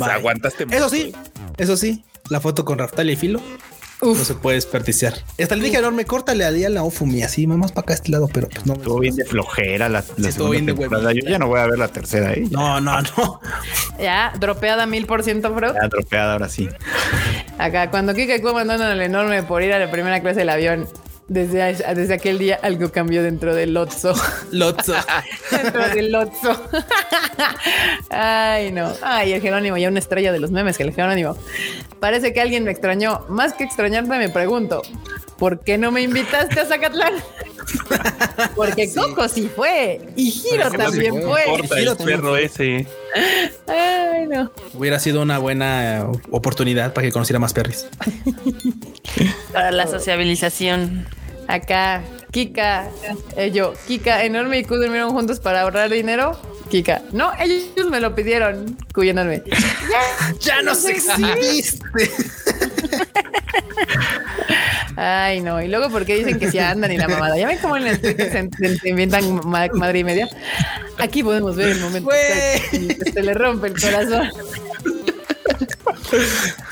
*laughs* aguantaste. Eso sí, eso sí, la foto con Raftalia y Filo. No se puede desperdiciar. Hasta le dije enorme, córtale a día la Ofumi así, más para acá a este lado, pero pues no. Estuvo bien de flojera la, la segunda temporada. Yo ya no voy a ver la tercera ahí. No, no, no. Ya, dropeada mil por ciento, bro. Ya, dropeada ahora sí. Acá, cuando Kika y mandaron al enorme por ir a la primera clase del avión, desde, desde aquel día algo cambió dentro del Lotso. Lotso. *laughs* dentro del Lotso. Ay, no. Ay, el Jerónimo, ya una estrella de los memes que el Jerónimo. Parece que alguien me extrañó. Más que extrañarte, me pregunto, ¿por qué no me invitaste a Zacatlán? *laughs* Porque Coco sí fue y Giro también fue. el perro ese. Ay, no. Hubiera sido una buena oportunidad para que conociera más perris. Para la sociabilización. Acá, Kika, eh, yo, Kika, enorme y Q durmieron juntos para ahorrar dinero. Kika, no, ellos me lo pidieron, Q enorme. *laughs* ya, no se exhibiste. *laughs* Ay, no. Y luego, ¿por qué dicen que si andan y la mamada? Ya ven cómo en el se, inventan madre y media. Aquí podemos ver el momento que se le rompe el corazón.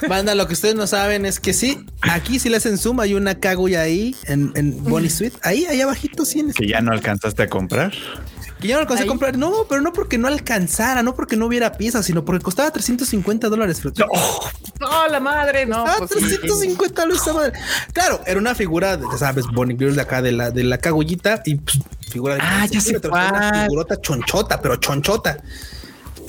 Banda, lo que ustedes no saben es que sí, aquí si le hacen zoom hay una Kaguya ahí en, en Bonnie Suite. Ahí, ahí abajito sí. Que ya no alcanzaste a comprar. Que ya no alcancé a comprar. No, pero no porque no alcanzara, no porque no hubiera piezas, sino porque costaba 350 dólares. No, la madre, no. Ah, 350 dólares madre. Claro, era una figura, ya sabes, Bonnie Girl de acá, de la, de la cagullita y pues, figura de. Ah, ya sé Una figurota chonchota, pero chonchota.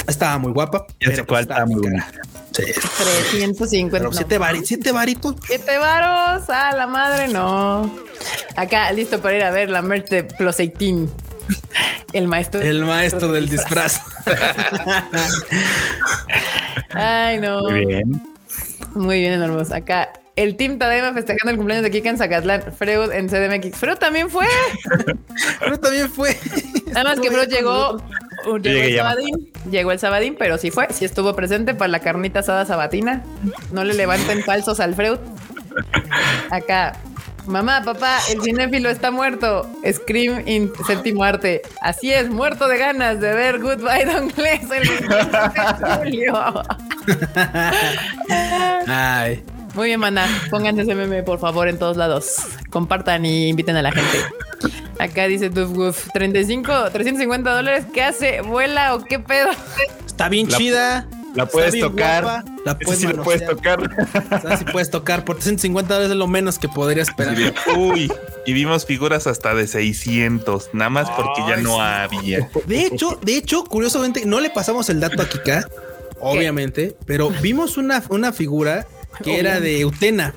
Estaba muy guapa. Ya pero pues, estaba muy buena. Sí. 350. siete, siete varitos. Siete varos. A la madre, no. Acá, listo para ir a ver la merch de Plus 18. El maestro. El maestro del disfraz. *laughs* Ay, no. Muy bien. Muy bien, hermoso. Acá el Team Tadaima festejando el cumpleaños de Kika en Zacatlán. Freud en CDMX. Freud también fue. *laughs* Freud también fue. Nada más que Freud llegó. Llegó el, sabadín, llegó el sabadín, pero sí fue, sí estuvo presente para la carnita asada sabatina. No le levanten falsos al Freud. Acá, Mamá, papá, el cinéfilo está muerto. Scream in séptimo arte. Así es, muerto de ganas de ver Goodbye Don Glass el 29 de julio. Ay. Muy bien, maná. Pónganse ese meme, por favor, en todos lados. Compartan y inviten a la gente. Acá dice Duf 35, 350 dólares. ¿Qué hace? ¿Vuela o qué pedo? Está bien chida. La puedes tocar. la puedes, sí puedes tocar. O si puedes tocar por 350 dólares es lo menos que podría esperar. Uy, y vimos figuras hasta de 600, nada más porque ya no había. De hecho, de hecho, curiosamente, no le pasamos el dato a Kika, obviamente, pero vimos una, una figura que era de Utena.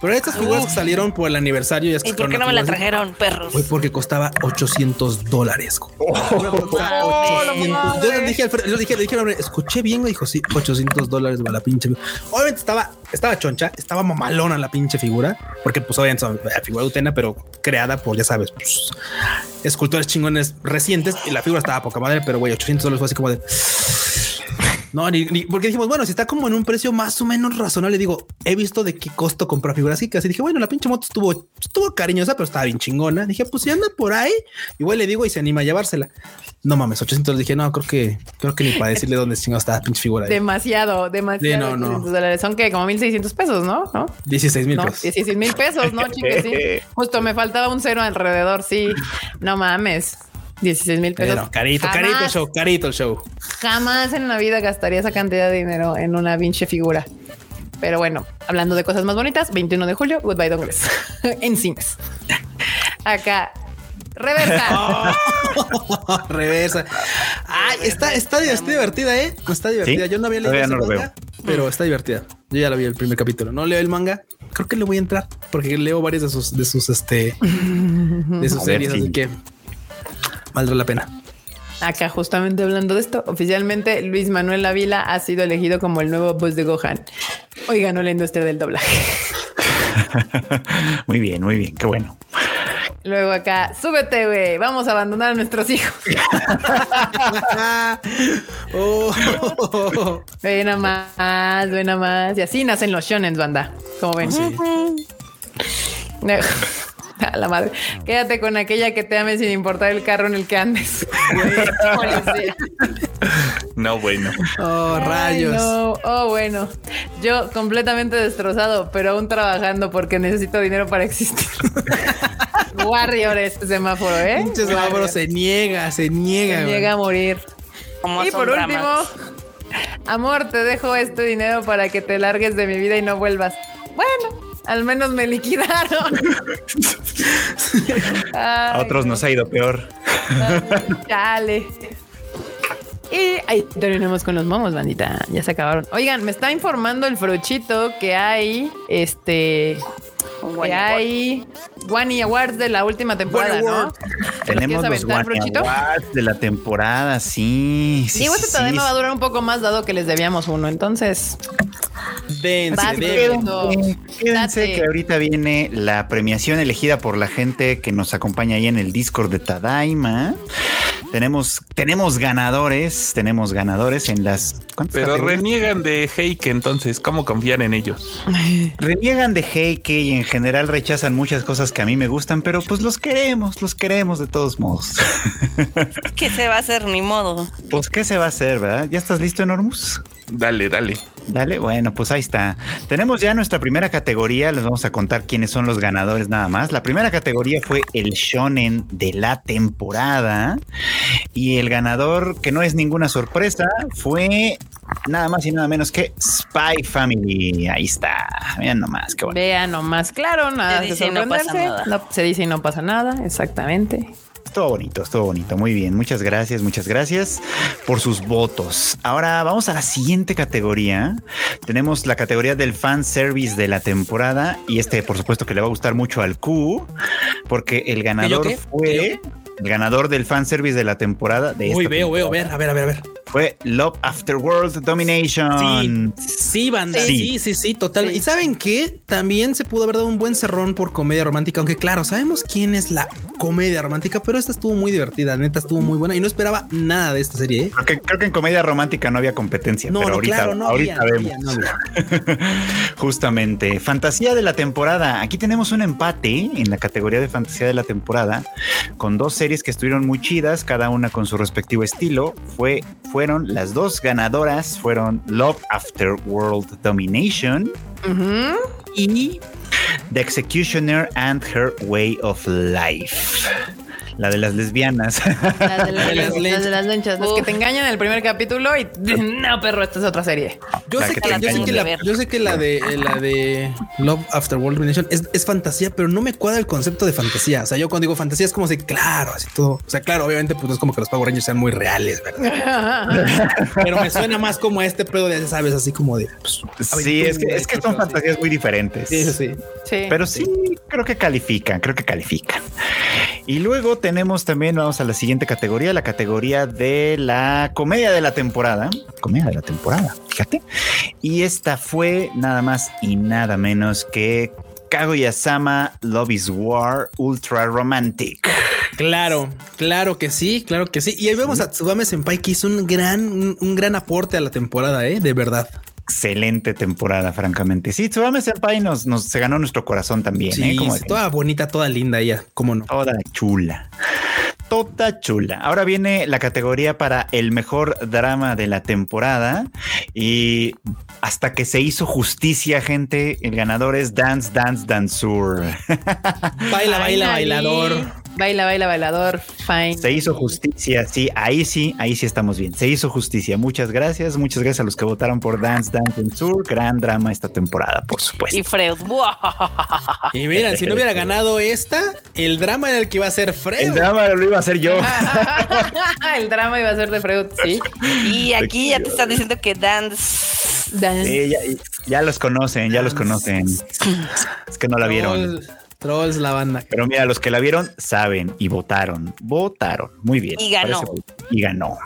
Pero estas figuras que salieron por el aniversario. ¿Y por qué no me la trajeron, perros? Fue porque costaba 800 dólares. yo le dije, yo le dije, le dije, escuché bien, me dijo, sí, 800 dólares la pinche. Obviamente estaba, estaba choncha, estaba mamalona la pinche figura, porque pues obviamente la figura de Utena, pero creada por, ya sabes, pues, escultores chingones recientes y la figura estaba poca madre, pero güey, 800 dólares fue así como de... No, ni, porque dijimos, bueno, si está como en un precio más o menos razonable, digo, he visto de qué costo comprar figuras que así dije, bueno, la pinche moto estuvo, estuvo cariñosa, pero estaba bien chingona. Dije, pues si anda por ahí, igual le digo y se anima a llevársela. No mames, 800 dije, no, creo que, creo que ni para decirle dónde chingado está la pinche figura. Demasiado, demasiado. no, no. Son que como 1600 pesos, ¿no? ¿No? 16 mil pesos. 16 mil pesos, no, chingue, sí. *laughs* Justo me faltaba un cero alrededor, sí. No mames. 16 mil pesos. Pero carito, carito el show, carito el show. Jamás en la vida gastaría esa cantidad de dinero en una pinche figura. Pero bueno, hablando de cosas más bonitas, 21 de julio, Goodbye Dongles *laughs* en cines. Acá, reversa. *laughs* reversa. Ay, está, está, divertida, ¿eh? Está divertida. Yo no había leído manga, pero está divertida. Yo ya la vi el primer capítulo. No leo el manga. Creo que le voy a entrar porque leo varias de sus, de sus, este, *laughs* de sus series, así que valdrá la pena. Acá justamente hablando de esto, oficialmente Luis Manuel Ávila ha sido elegido como el nuevo voz de Gohan. Hoy ganó la industria del doblaje. *laughs* muy bien, muy bien, qué bueno. Luego acá, súbete, güey. Vamos a abandonar a nuestros hijos. *laughs* oh. Ven más, ven más. Y así nacen los shonen, banda. Como ven. *laughs* A la madre. Quédate con aquella que te ame sin importar el carro en el que andes. *laughs* no, bueno. Oh, rayos. Oh, bueno. Yo completamente destrozado, pero aún trabajando porque necesito dinero para existir. *laughs* Warrior este semáforo, ¿eh? Pinche semáforo se niega, se niega. Se niega a morir. y por último, amor, te dejo este dinero para que te largues de mi vida y no vuelvas. Bueno, al menos me liquidaron. *laughs* a otros nos ha ido peor. Chale. Y ahí terminamos con los momos, bandita. Ya se acabaron. Oigan, me está informando el frochito que hay este que hay Wani Awards de la última temporada, ¿no? Tenemos los Wani Awards de la temporada, sí. sí Digo, este todavía va a durar un poco más dado que les debíamos uno, entonces Quédense que ahorita viene la premiación elegida por la gente que nos acompaña ahí en el Discord de Tadaima. Tenemos, tenemos ganadores, tenemos ganadores en las. Pero reniegan de Heike, entonces, ¿cómo confían en ellos? reniegan de Heike y en general rechazan muchas cosas que a mí me gustan, pero pues los queremos, los queremos de todos modos. ¿Qué se va a hacer? Ni modo. Pues, ¿qué se va a hacer, verdad? ¿Ya estás listo, Enormus? Dale, dale. Dale, bueno, pues ahí está. Tenemos ya nuestra primera categoría, les vamos a contar quiénes son los ganadores nada más. La primera categoría fue el shonen de la temporada y el ganador, que no es ninguna sorpresa, fue nada más y nada menos que Spy Family. Ahí está. Vean nomás, qué bueno. Vean nomás, claro, nada se dice no pasa nada. se dice y no pasa nada, exactamente. Estuvo bonito, estuvo bonito. Muy bien, muchas gracias, muchas gracias por sus votos. Ahora vamos a la siguiente categoría. Tenemos la categoría del fan service de la temporada y este, por supuesto, que le va a gustar mucho al Q, porque el ganador fue el ganador del fan service de la temporada de Uy, veo, veo, ver, a ver, a ver, a ver fue Love After World Domination. Sí, sí banda. Sí, sí, sí, total. Y saben que también se pudo haber dado un buen cerrón por comedia romántica, aunque claro, sabemos quién es la comedia romántica, pero esta estuvo muy divertida, neta estuvo muy buena y no esperaba nada de esta serie. ¿eh? Creo, que, en comedia romántica no había competencia, no, pero ahorita, claro, no ahorita vemos. *laughs* Justamente, fantasía de la temporada. Aquí tenemos un empate en la categoría de fantasía de la temporada con dos series que estuvieron muy chidas, cada una con su respectivo estilo. Fue fueron las dos ganadoras fueron Love After World Domination y The Executioner and Her Way of Life. *laughs* La de las lesbianas. La de, las, lenchas. Los que te engañan en el primer capítulo y *laughs* no, perro, esta es otra serie. Yo, sé que, la, de la de Love After World Domination es, fantasía, pero no me cuadra el concepto de fantasía. O sea, yo cuando digo fantasía es como si, claro, así todo. O sea, claro, obviamente, pues no es como que los Power Rangers sean muy reales, ¿verdad? *laughs* pero me suena más como este pedo de, sabes, así como de. Pues, sí, es que, es que son fantasías muy diferentes. Sí, sí. sí. Pero sí, creo que califican, creo que califican. Y luego tenemos también, vamos a la siguiente categoría, la categoría de la comedia de la temporada. Comedia de la temporada, fíjate. Y esta fue nada más y nada menos que Kaguya-sama Love is War Ultra Romantic. Claro, claro que sí, claro que sí. Y ahí vemos a Tsubame Senpai que hizo un gran, un gran aporte a la temporada, ¿eh? de verdad excelente temporada, francamente. Sí, Tsubame Senpai nos, nos se ganó nuestro corazón también. Sí, ¿eh? Como toda bonita, toda linda ella, cómo no. Toda chula. Toda chula. Ahora viene la categoría para el mejor drama de la temporada y hasta que se hizo justicia, gente, el ganador es Dance, Dance, Danceur. *laughs* Baila, baila, bailador. Baila, baila, bailador. Fine. Se hizo justicia. Sí, ahí sí, ahí sí estamos bien. Se hizo justicia. Muchas gracias. Muchas gracias a los que votaron por Dance Dance en Sur. Gran drama esta temporada, por supuesto. Y Freud. Y miren, si no hubiera ganado esta, el drama era el que iba a ser Freud. El drama lo iba a ser yo. *laughs* el drama iba a ser de Freud, sí. Y *laughs* aquí ya te están diciendo que Dance. Dance. ya, ya, los conocen, ya los conocen. Es que no la vieron. Trolls la banda. Pero mira, los que la vieron saben y votaron. Votaron. Muy bien. Y ganó. Y ganó.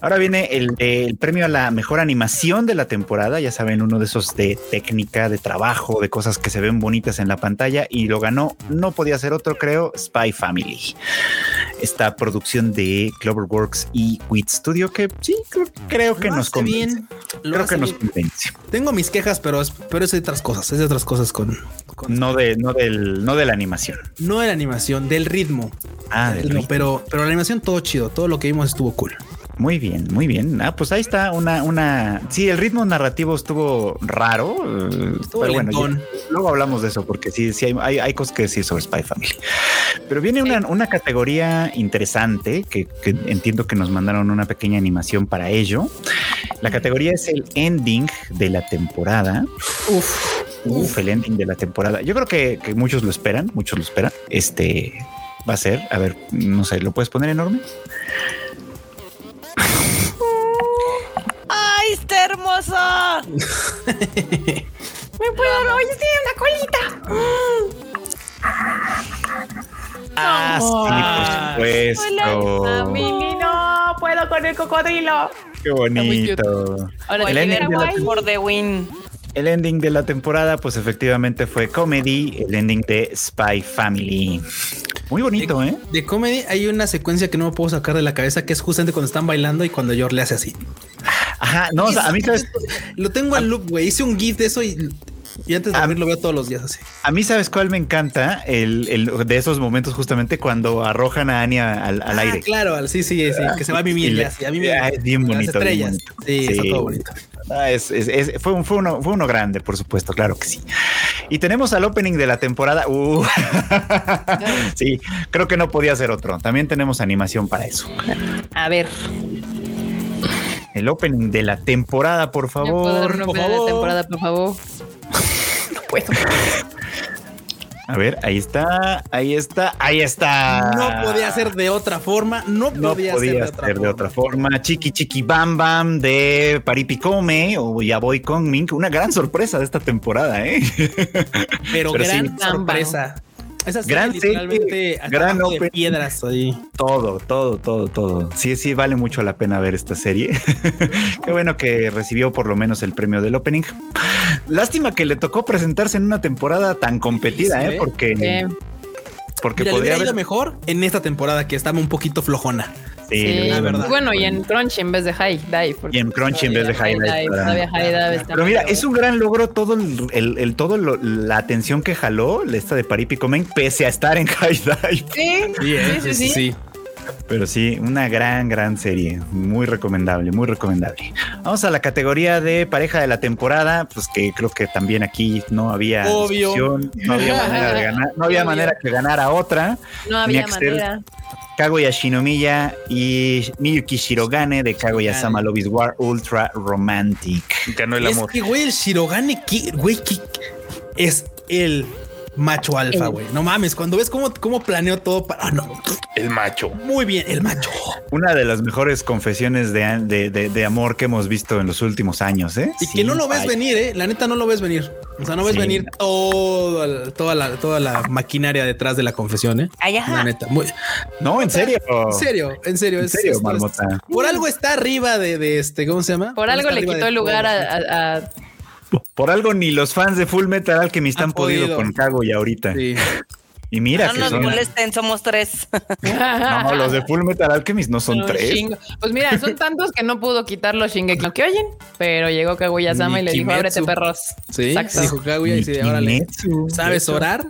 Ahora viene el, premio a la mejor animación de la temporada. Ya saben, uno de esos de técnica, de trabajo, de cosas que se ven bonitas en la pantalla. Y lo ganó. No podía ser otro, creo, Spy Family. Esta producción de Cloverworks y Quit Studio que sí, creo, que nos convence. Bien. creo que nos convence. Tengo mis quejas, pero es, pero es de otras cosas. Es de otras cosas con no de, no del, no de la animación. No de la animación, del ritmo. Ah, del ritmo. Pero, pero la animación todo chido, todo lo que vimos estuvo cool. Muy bien, muy bien. Ah, pues ahí está una, una. Sí, el ritmo narrativo estuvo raro, eh, pero bueno, luego hablamos de eso porque sí, sí hay, hay, cosas que decir sobre Spy Family. Pero viene una, una categoría interesante que, que, entiendo que nos mandaron una pequeña animación para ello. La categoría es el ending de la temporada. Uf. Uf, el ending de la temporada. Yo creo que, que, muchos lo esperan, muchos lo esperan. Este va a ser, a ver, no sé, ¿lo puedes poner enorme? ¡Ay, está hermoso! *laughs* Me puedo, oye, tiene una colita. Ah, sí, por supuesto. A mí no puedo con el cocodrilo. Qué bonito. Ahora, el ending de la... por The Win. El ending de la temporada, pues efectivamente fue comedy, el ending de Spy Family. Muy bonito, ¿eh? De comedy hay una secuencia que no me puedo sacar de la cabeza, que es justamente cuando están bailando y cuando George le hace así. Ajá, no, o sea, a mí sabes. Lo tengo en loop, güey. Hice un GIF de eso y y antes de dormir lo veo todos los días así. A mí, ¿sabes cuál me encanta? El, el de esos momentos justamente cuando arrojan a Ania al, al ah, aire. Claro, sí, sí, sí, que se va a vivir ya, A mí me es bien bonito. Estrellas. Sí, está todo bonito. Ah, es, es, fue, un, fue, uno, fue uno grande, por supuesto, claro que sí. Y tenemos al opening de la temporada. Uh. *laughs* sí, creo que no podía ser otro. También tenemos animación para eso. A ver. El opening de la temporada, por favor. Por favor. De la temporada, por favor. *laughs* no puedo. A ver, ahí está, ahí está, ahí está. No podía ser de otra forma, no podía, ser, de, otra forma. Chiqui Chiqui Bam Bam de Paripicome o Ya Voy con Mink, una gran sorpresa de esta temporada, ¿eh? Pero, gran sorpresa. Esa gran de piedras ahí. Todo, todo, todo, todo. Sí, sí, vale mucho la pena ver esta serie. *laughs* Qué bueno que recibió por lo menos el premio del opening. Lástima que le tocó presentarse en una temporada tan competida, ¿eh? Porque, porque podría haber ido mejor en esta temporada que estaba un poquito flojona. Sí, la verdad. Bueno, y en Crunchy en vez de High Dive. Y en Crunchy en vez de High Dive. Pero mira, es un gran logro todo el, el, todo la atención que jaló esta de Paripicomen pese a estar en High Dive. Sí, sí, sí, sí. Pero sí, una gran, gran serie. Muy recomendable, muy recomendable. Vamos a la categoría de pareja de la temporada, pues que creo que también aquí no había Obvio. no había *laughs* manera de ganar, no había manera que ganara otra. No había manera. Kaguya Shinomiya y Miyuki Shirogane de Kaguya Sama Love is War Ultra Romantic. Ganó el amor. Es que, güey, el Shirogane, güey, es el macho alfa, güey. No mames, cuando ves cómo, cómo planeó todo para. Ah, no. El macho. Muy bien, el macho. Una de las mejores confesiones de, de, amor que hemos visto en los últimos años, ¿eh? Y que no lo ves venir, ¿eh? La neta no lo ves venir. O sea, no ves venir todo, toda, la, toda la maquinaria detrás de la confesión, ¿eh? La neta. No, en serio. En serio, en serio. En serio, Marmota. Por algo está arriba de, este, ¿cómo se llama? Por algo le quitó el lugar a por algo ni los fans de Full Metal Alchemist han, podido, con Kago y ahorita. Y mira, no nos molesten, somos tres. *laughs* no, los de Full Metal Alchemist no son tres. Pues mira, son tantos que no pudo quitar los Shingeki que oyen, pero llegó Kaguya-sama y le dijo, ábrete perros. Sí, Exacto. dijo Kaguya y dice, órale, ¿sabes orar?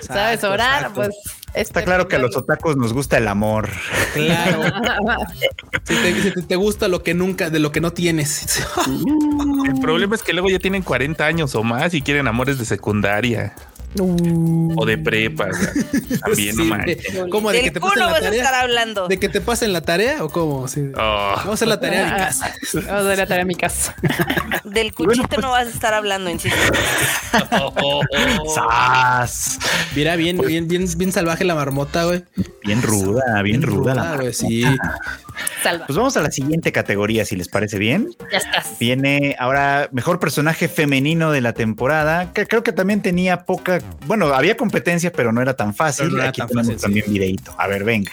¿Sabes orar? Pues Está claro que a los otacos nos gusta el amor. Claro. *laughs* si, te, gusta lo que nunca, de lo que no tienes. el problema es que luego ya tienen 40 años o más y quieren amores de secundaria. O de prepa. *laughs* También no ¿Cómo de que te pasen la tarea? estar hablando? ¿De que te pasen la tarea o cómo? Oh. Vamos a hacer la tarea en mi casa. *laughs* Vamos a hacer la tarea en mi casa. Del cuchito pues no vas a estar hablando, insisto. *laughs* ¡Sas! Mira, bien, bien, bien, bien salvaje la marmota, güey. Bien ruda, bien, ruda, la marmota. sí. Pues vamos a la siguiente categoría, si les parece bien. Ya estás. Viene ahora mejor personaje femenino de la temporada, que creo que también tenía poca, bueno, había competencia, pero no era tan fácil. Aquí tenemos también videito. A ver, venga.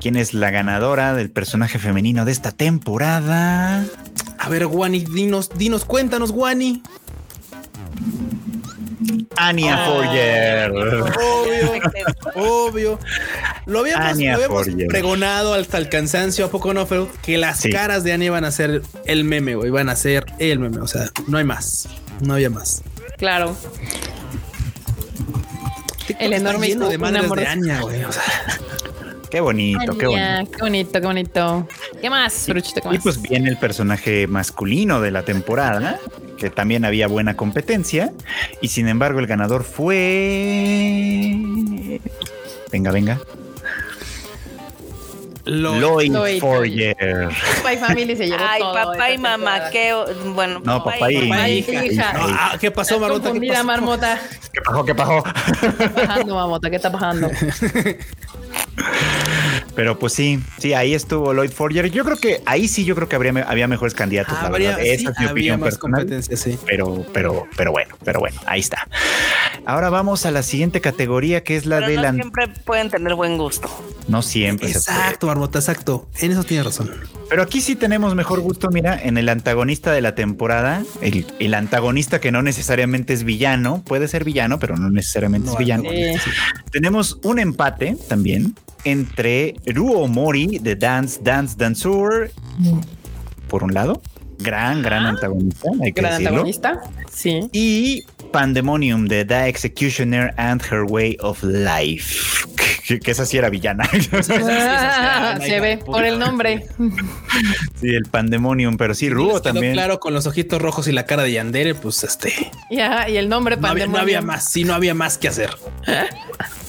¿Quién es la ganadora del personaje femenino de esta temporada? A ver, Guani, dinos, dinos, cuéntanos, Guani. Anya ah, Forger. Obvio, obvio. Lo habíamos, pregonado hasta el cansancio, ¿a poco no, Feo? Que las caras de Anya iban a ser el meme, güey. Iban a ser el meme. O sea, no hay más. No había más. Claro. El enorme hijo de madres de Anya, güey. O sea. Qué bonito, qué bonito. Qué bonito, qué bonito. ¿Qué más, Y pues viene el personaje masculino de la temporada, que también había buena competencia. Y sin embargo, el ganador fue. Venga, venga. Lloyd, Lloyd Forger. Spy Family se llevó Ay, papá y mamá, qué bueno. No, papá y, papá y hija. Ah, ¿Qué pasó, Marmota? ¿Qué pasó? marmota. ¿Qué pasó? ¿Qué pasó? ¿Qué está pasando, mamota? ¿Qué está pasando? *laughs* Pero pues sí, sí, ahí estuvo Lloyd Forger. Yo creo que ahí sí, yo creo que habría, había mejores candidatos. la verdad. Esa es mi opinión personal. Sí. Pero, pero, pero bueno, pero bueno, ahí está. Ahora vamos a la siguiente categoría que es la de no la. Siempre pueden tener buen gusto. No siempre. Exacto, Barbota, exacto. En eso tiene razón. Pero aquí sí tenemos mejor gusto, mira, en el antagonista de la temporada, el, el antagonista que no necesariamente es villano, puede ser villano, pero no necesariamente es villano. Tenemos un empate también entre Ruo Mori de Dance Dance Dancer, por un lado, gran, gran ah. antagonista, hay que gran antagonista, sí. Y Pandemonium de The Executioner and Her Way of Life. Que, esa sí era *laughs* villana. se ve por el nombre. Sí, el Pandemonium, pero sí, Ruo también. Claro, con los ojitos rojos y la cara de Yandere, pues este. Ya, y el nombre Pandemonium. no había más, sí, no había más que hacer. *laughs*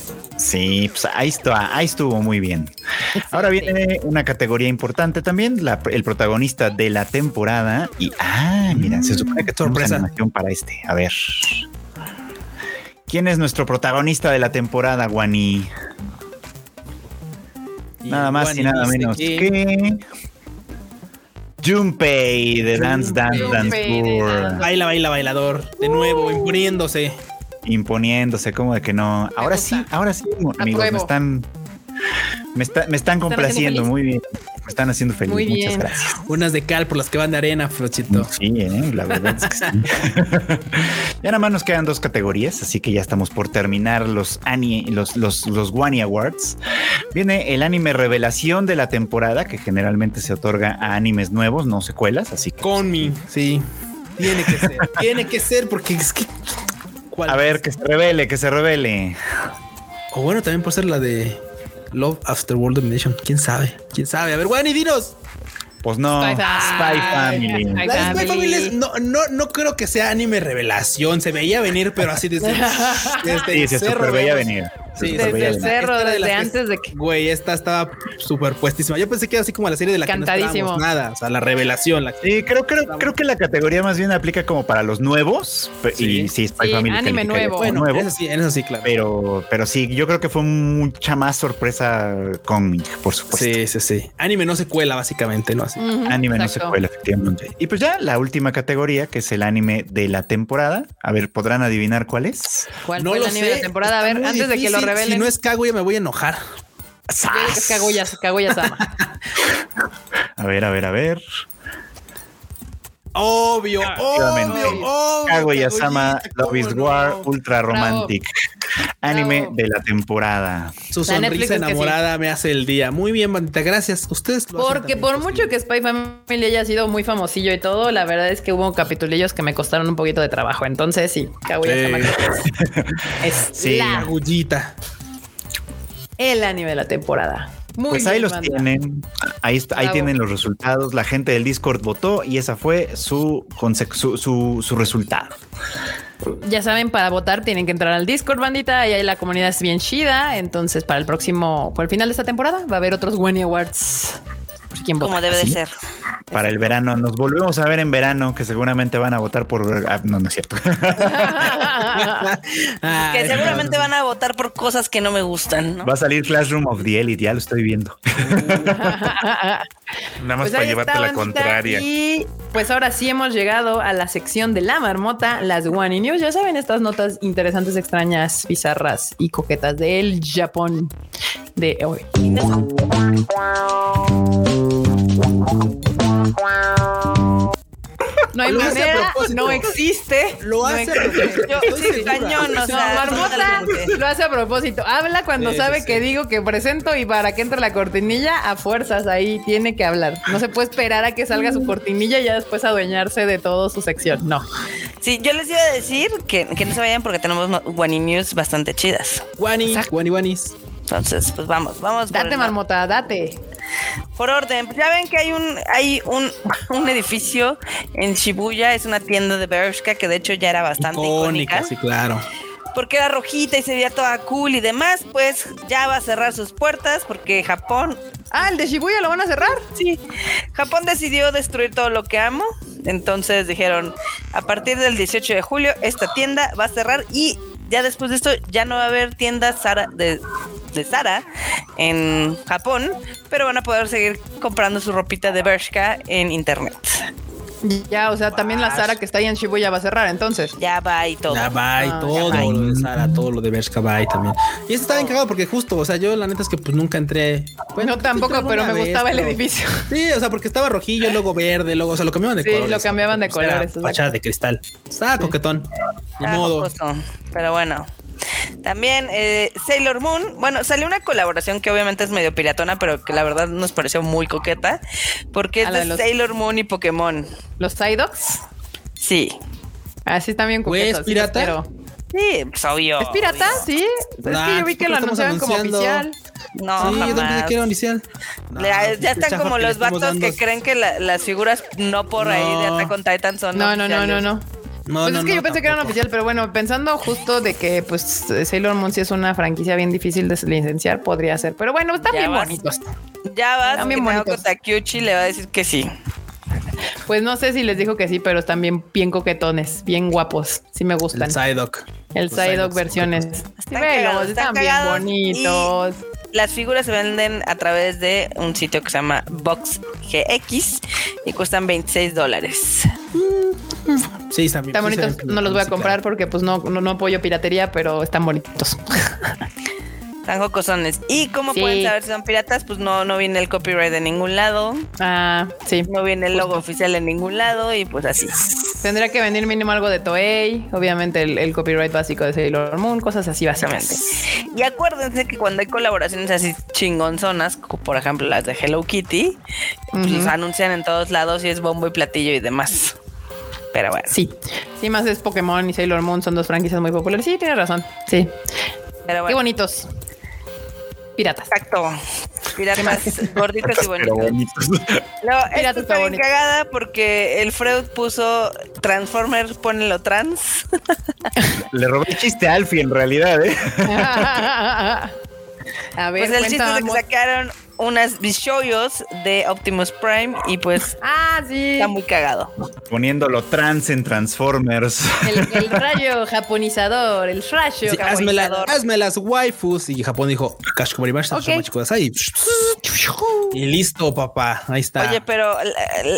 Sí, pues ahí, está, ahí estuvo muy bien. Ahora viene una categoría importante también, el protagonista de la temporada. Y ah, mira, se supone que sorpresa para este. A ver. ¿Quién es nuestro protagonista de la temporada, Wani? Nada más y nada menos que... Junpei de Dance Dance Dance Tour. Baila, baila, bailador. De nuevo, imponiéndose. Imponiéndose, como de que no. Ahora sí, ahora sí, amigos, me están, me, me están complaciendo muy bien están haciendo feliz. Muy bien. Muchas gracias. Unas de cal por las que van de arena, Frochito. Sí, ¿eh? la verdad es que sí. *laughs* ya nada más nos quedan dos categorías, así que ya estamos por terminar los los, los, los Wani Awards. Viene el anime revelación de la temporada, que generalmente se otorga a animes nuevos, no secuelas, así que. Con mi, sí. Tiene que ser, *laughs* tiene que ser, porque es que. A ver, que se revele, que se revele. O bueno, también puede ser la de Love After World Domination. ¿Quién sabe? ¿Quién sabe? A ver, Wani, dinos. Pues no, Spy, Family. la Spy Family no, no, no creo que sea anime revelación. Se veía venir, pero así desde, *laughs* desde sí, se veía venir. Sí, desde el cerro, desde antes de que. Güey, esta estaba súper puestísima. Yo pensé que era así como la serie de la Cantadísimo. que no nada. O sea, la revelación. La... Sí, creo, creo, creo que la categoría más bien aplica como para los nuevos. Y sí, Spy Family. Anime nuevo. Bueno, nuevo. Eso sí, eso sí, claro. Pero, pero sí, yo creo que fue mucha más sorpresa con por supuesto. Sí, sí, sí. Anime no se cuela, básicamente, ¿no? Así. anime no se cuela, efectivamente. Y pues ya la última categoría, que es el anime de la temporada. A ver, ¿podrán adivinar cuál es? ¿Cuál no fue el anime de la temporada? a ver, antes de que lo revelen. Si no es Kaguya, me voy a enojar. Es Kaguya, Kaguya Sama. *laughs* a ver, a ver, a ver. Obvio, obvio, obvio. Kaguya-sama Love is War Ultra Romantic. Anime de la temporada. Su sonrisa enamorada me hace el día. Muy bien, bandita. Gracias. Ustedes Porque por mucho que Spy Family haya sido muy famosillo y todo, la verdad es que hubo capitulillos que me costaron un poquito de trabajo. Entonces, sí, Kaguya-sama *laughs* es, la agullita el anime de la temporada. Muy pues ahí los tienen, ahí, ahí tienen los resultados. La gente del Discord votó y esa fue su, su, su, resultado. Ya saben, para votar tienen que entrar al Discord, bandita, y ahí la comunidad es bien chida. Entonces, para el próximo, por el final de esta temporada, va a haber otros Wenny Awards. Como debe de ser. Para el verano. Nos volvemos a ver en verano, que seguramente van a votar por. Ah, no, no es cierto. *laughs* que seguramente van a votar por cosas que no me gustan. Va a salir Classroom of the Elite, ya lo estoy viendo. *laughs* Nada más pues para llevarte la contraria. Y pues ahora sí hemos llegado a la sección de la marmota, las One News. Ya saben, estas notas interesantes, extrañas, bizarras y coquetas del Japón de hoy. No hay manera, no existe. Lo hace a propósito. Sí, cañón, o sea, Marmota lo hace a propósito. Habla cuando sabe que digo que presento y para que entre la cortinilla, a fuerzas ahí tiene que hablar. No se puede esperar a que salga su cortinilla y ya después adueñarse de todo su sección. No. Sí, yo les iba a decir que, que no se vayan porque tenemos Wani News bastante chidas. Wani, Wani Wanis. Entonces, pues vamos, vamos. Date, marmota, date. Por orden, ya ven que hay un hay un, *laughs* un, edificio en Shibuya, es una tienda de Bershka que de hecho ya era bastante icónica. Sí, claro. Porque era rojita y se veía toda cool y demás, pues ya va a cerrar sus puertas porque Japón Ah, el de Shibuya lo van a cerrar. Sí. Japón decidió destruir todo lo que amo. Entonces dijeron, a partir del 18 de julio, esta tienda va a cerrar y ya después de esto ya no va a haber tiendas Sara de, de Sara en Japón, pero van a poder seguir comprando su ropita de Bershka en internet. Ya, o sea, también la Sara que está ahí en Shibuya va a cerrar, entonces. Ya va y todo. Ya va y ah, todo lo de Sara, todo lo de Bershka va y también. Y eso estaba encagado porque justo, o sea, yo la neta es que pues nunca entré. Bueno, no tampoco, pero me gustaba el edificio. *laughs* Sí, o sea, porque estaba rojillo, luego verde, luego, o sea, lo cambiaban de colores. Sí, lo cambiaban de colores. Fachada de cristal. Estaba coquetón. Ni modo. Pero bueno, también eh, Sailor Moon, bueno, salió una colaboración que obviamente es medio piratona, pero que la verdad nos pareció muy coqueta, porque es de, Sailor Moon y Pokémon. ¿Los Psydocs? Sí. Así también coquetos. ¿Es pirata? Sí, pues obvio. ¿Es pirata? Sí. es que yo vi que lo anunciaban como oficial. No, sí, jamás. que era oficial? ya están como los vatos que creen que las figuras no por ahí de Attack on Titan son No, no, no, no, no. No, pues es que yo pensé que eran oficial, pero bueno, pensando justo de que pues Sailor Moon sí es una franquicia bien difícil de licenciar, podría ser. Pero bueno, están bien bonitos. Ya vas, están bien bonitos. Takiuchi le va a decir que sí. Pues no sé si les dijo que sí, pero están bien, bien coquetones, bien guapos. Sí me gustan. El Psyduck. El Psyduck versiones. Están, están, bien bonitos. Las figuras se venden a través de un sitio que se llama Box GX y cuestan 26 dólares. *laughs* Sí, están, están bonitos. No los voy a comprar porque pues no, no, no apoyo piratería, pero están bonitos. *laughs* Tan jocosones. ¿Y cómo pueden saber si son piratas? Pues no, no viene el copyright de ningún lado. Ah, sí. No viene el logo oficial en ningún lado y pues así. Tendría que venir mínimo algo de Toei, obviamente el, copyright básico de Sailor Moon, cosas así básicamente. Y acuérdense que cuando hay colaboraciones así chingonzonas, como por ejemplo las de Hello Kitty, pues anuncian en todos lados y es bombo y platillo y demás. Pero bueno. Sí, sí, más es Pokémon y Sailor Moon son dos franquicias muy populares. Sí, tienes razón. Sí. Pero Qué bonitos. Piratas. Exacto. Piratas gorditos y bonitos. *laughs* No, Piratas está bien cagada porque el Freud puso Transformer, ponelo trans. Le robé el chiste a Alfie en realidad, ¿eh? *laughs* a ver, pues el chiste es que sacaron unas bishoyos de Optimus Prime y pues ah, sí. está muy cagado. Poniéndolo trans en Transformers. El, *laughs* rayo japonizador, el rayo japonizador. Hazme, las waifus. Y Japón dijo, okay. *laughs* y listo, papá. Ahí está. Oye, pero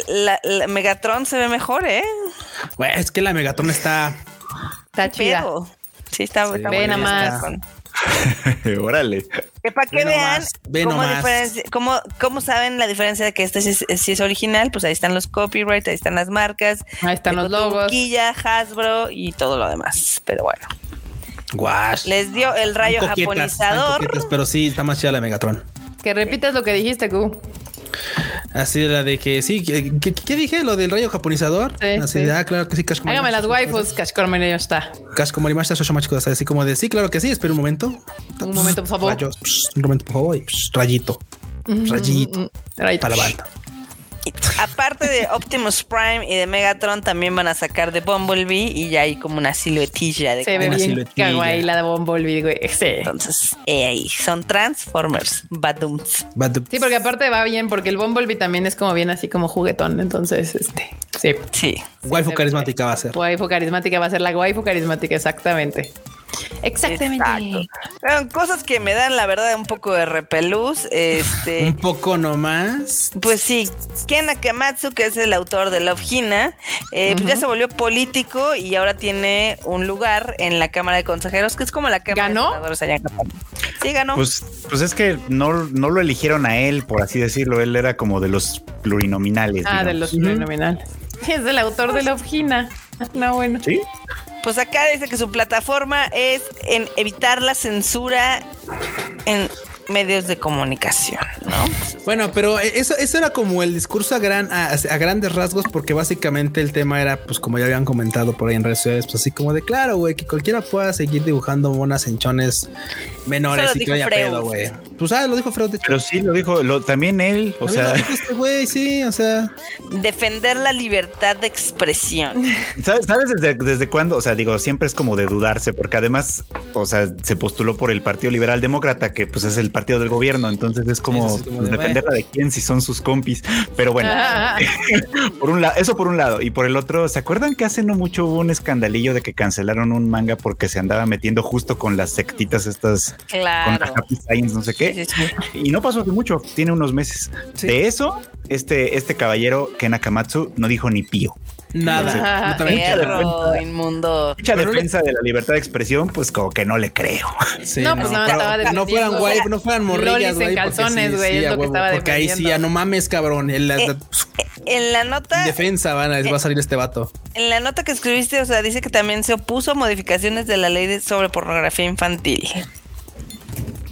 la, Megatron se ve mejor, ¿eh? es que la Megatron está... Está chida. Sí, está, está Ve nada más. *laughs* Órale. Que para que vean cómo, cómo, saben la diferencia de que este si es, original, pues ahí están los copyrights, ahí están las marcas, ahí están los logos, Hasbro y todo lo demás. Pero bueno. Guash. Les dio el rayo japonizador. pero sí, está más chida la Megatron. Que repitas lo que dijiste, Q. Así la de que sí, ¿qué, dije? Lo del rayo japonizador. Sí, Así ah, claro que sí, Hágame las waifus, Kashkomori está. Kashkomorimashita Shoshomachiku Así como de sí, claro que sí, espera un momento. Un momento, por favor. un momento, por favor. rayito. Rayito. Rayito. Para la banda. *laughs* Aparte de Optimus Prime y de Megatron, también van a sacar de Bumblebee y ya hay como una siluetilla de Se ve bien kawaii la de Bumblebee, güey. Sí. Entonces, eh, ahí son Transformers, Badums. Sí, porque aparte va bien, porque el Bumblebee también es como bien así como juguetón. Entonces, este, sí. Sí. Waifu carismática va a ser. Waifu carismática va a ser la waifu carismática, exactamente. Exactamente. cosas que me dan la verdad un poco de repelús. *laughs* Este, un poco nomás. Pues sí, Ken Akamatsu, que es el autor de Love Hina, eh, pues ya se volvió político y ahora tiene un lugar en la Cámara de Consejeros, que es como la Cámara ¿Ganó? de Sí, ganó. Pues, pues es que no, no lo eligieron a él, por así decirlo. Él era como de los plurinominales. Ah, de los plurinominales. Es el autor de Love Hina. *laughs* No, bueno. Sí. Pues acá dice que su plataforma es en evitar la censura en medios de comunicación, ¿no? Bueno, pero eso, eso era como el discurso a gran a, grandes rasgos, porque básicamente el tema era, pues como ya habían comentado por ahí en redes sociales, pues así como de claro, güey, que cualquiera pueda seguir dibujando monas enchones menores y que haya pedo, güey. Pues ah, lo dijo Freud. De hecho. Pero sí, lo dijo lo, también él, o sea. Este güey, sí, o sea. Defender la libertad de expresión. *laughs* ¿Sabes, ¿sabes desde, desde cuándo? O sea, digo, siempre es como de dudarse, porque además, o sea, se postuló por el Partido Liberal Demócrata, que pues es el partido del gobierno, entonces es como, dependerla de quién si son sus compis. Pero bueno, *laughs* *laughs* por un lado, eso por un lado. Y por el otro, ¿se acuerdan que hace no mucho hubo un escandalillo de que cancelaron un manga porque se andaba metiendo justo con las sectitas estas, claro. con Happy Science, no sé qué? Y no pasó hace mucho, tiene unos meses. De eso, este, este caballero, Ken Akamatsu, no dijo ni pío. Nada. Perro, inmundo. Mucha defensa de la libertad de expresión, pues como que no le creo. no, pues no, estaba no fueran guay, no fueran morrillas, güey. calzones, güey, es lo que estaba Porque ahí sí, ya no mames, cabrón. En la, eh, en la nota. Defensa van a, va a salir este vato. En la nota que escribiste, o sea, dice que también se opuso a modificaciones de la ley sobre pornografía infantil.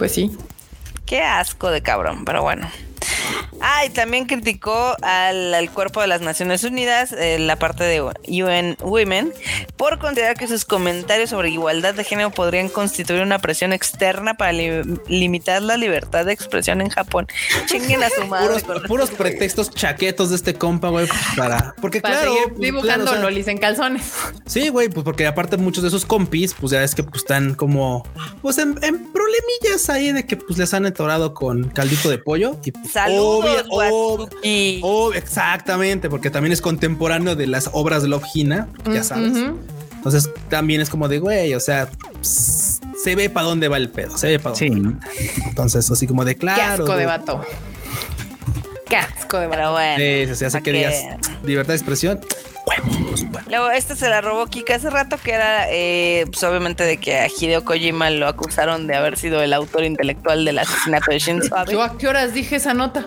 Pues sí. Qué asco de cabrón, pero bueno. Ah, y también criticó al, cuerpo de las Naciones Unidas, eh, la parte de UN Women, por considerar que sus comentarios sobre igualdad de género podrían constituir una presión externa para limitar la libertad de expresión en Japón. Chinguen a su madre. Puros, este pretextos chaquetos de este compa, güey, para. Porque para claro. Seguir dibujando lolis en calzones. Sí, güey, pues porque aparte muchos de esos compis, pues ya es que pues están como. Pues en, problemillas ahí de que pues les han atorado con caldito de pollo. Y pues, exactamente, porque también es contemporáneo de las obras de Love Hina, ya sabes. Entonces también es como de, güey, o sea, se ve para dónde va el pedo, se ve para dónde. Sí. Entonces, así como de claro. Qué asco de vato. Qué asco de vato. Pero bueno. Sí, libertad de expresión. Luego, esta se la robó Kika hace rato, que era, eh, pues obviamente, de que a Hideo Kojima lo acusaron de haber sido el autor intelectual del asesinato de Shinzo Abe. ¿Yo a qué horas dije esa nota?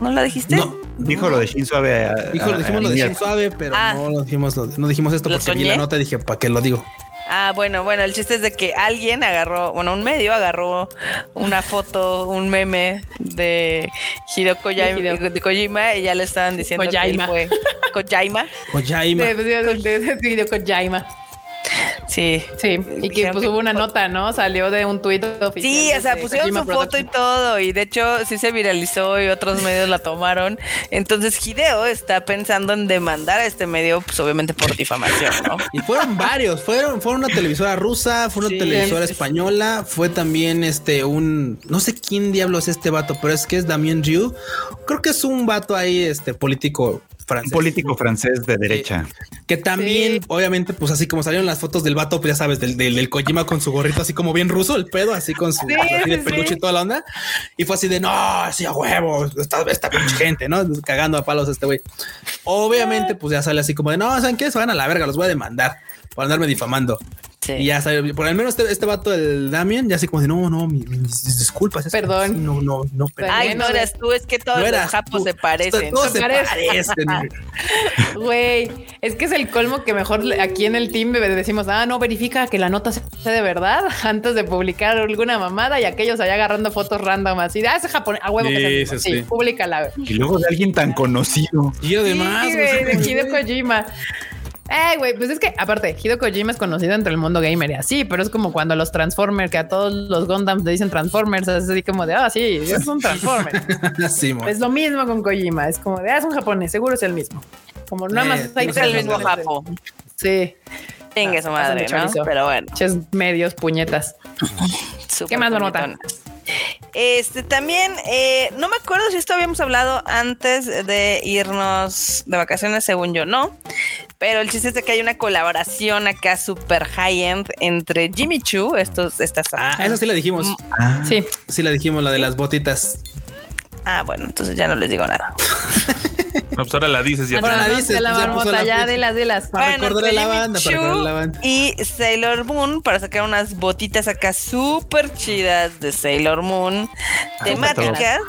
¿No la dijiste? No, dijo lo de Shinzo Abe. dijo, dijimos lo de Shinzo Abe, pero ah. no, dijimos, no dijimos esto porque vi la nota y dije, ¿para qué lo digo? Ah, bueno, bueno, el chiste es de que alguien agarró, bueno, un medio agarró una foto, un meme de Hideo Kojima, y ya le estaban diciendo que él fue *laughs* Kojima. Kojima. De, de, de, Kojima. Sí. Sí, y que pues hubo una nota, ¿no? Salió de un tuit oficial. Sí, o sea, pusieron su foto y todo, y de hecho sí se viralizó y otros medios la tomaron. Entonces Hideo está pensando en demandar a este medio, pues obviamente por difamación, ¿no? Y fueron varios, fueron, fueron una televisora rusa, fue una televisora española, fue también este un, no sé quién diablo es este vato, pero es que es Damien Rieu. Creo que es un vato ahí, este político un político francés de derecha. que también, obviamente, pues así como salieron las fotos del vato, pues ya sabes, del, del, Kojima con su gorrito así como bien ruso, el pedo, así con su peluche y toda la onda. Y fue así de no, así a huevo, esta, esta gente, ¿no? Cagando a palos a este güey. Obviamente, pues ya sale así como de no, ¿saben qué? Se van a la verga, los voy a demandar por andarme difamando. Y ya sabe, por al menos este, este vato, el Damien, ya así como de no, no, mis, disculpas. Perdón. no, no, no. Perdón. Ay, no eras tú, es que todos los japos se parecen. Todos se parecen. *laughs* Güey, es que es el colmo que mejor aquí en el team decimos, ah, no, verifica que la nota sea de verdad *laughs* antes de publicar alguna mamada y aquellos allá agarrando fotos random así, ah, ese japonés, a huevo que se sí, sí, públicala. Y luego de alguien tan conocido. Y además. Sí, de de Kojima. Eh, güey, pues es que aparte, Hideo Kojima es conocido entre el mundo gamer y así, pero es como cuando los Transformers, que a todos los Gundams le dicen Transformers, es así como de, ah, sí, es un Transformer. *laughs* es lo mismo con Kojima, es como de, ah, es un japonés, seguro es el mismo. Como nada más eh, hay es el mismo japo. Sí. Tenga su madre, ¿no? Pero bueno. medios puñetas. ¿Qué más, Marmota? Este también, eh, no me acuerdo si esto habíamos hablado antes de irnos de vacaciones, según yo, no. Pero el chiste es de que hay una colaboración acá super high-end entre Jimmy Choo, estos, estas. Ah, eso sí la dijimos. Mm, ah. Sí. Sí la dijimos, la de las botitas. Ah, bueno, entonces ya no les digo nada. *laughs* No, pues ahora la dices ya. Ahora la dices. La marmota, ya de las de las. Para recordar la banda, para recordar la banda. Y Sailor Moon para sacar unas botitas acá súper chidas de Sailor Moon, ah, temáticas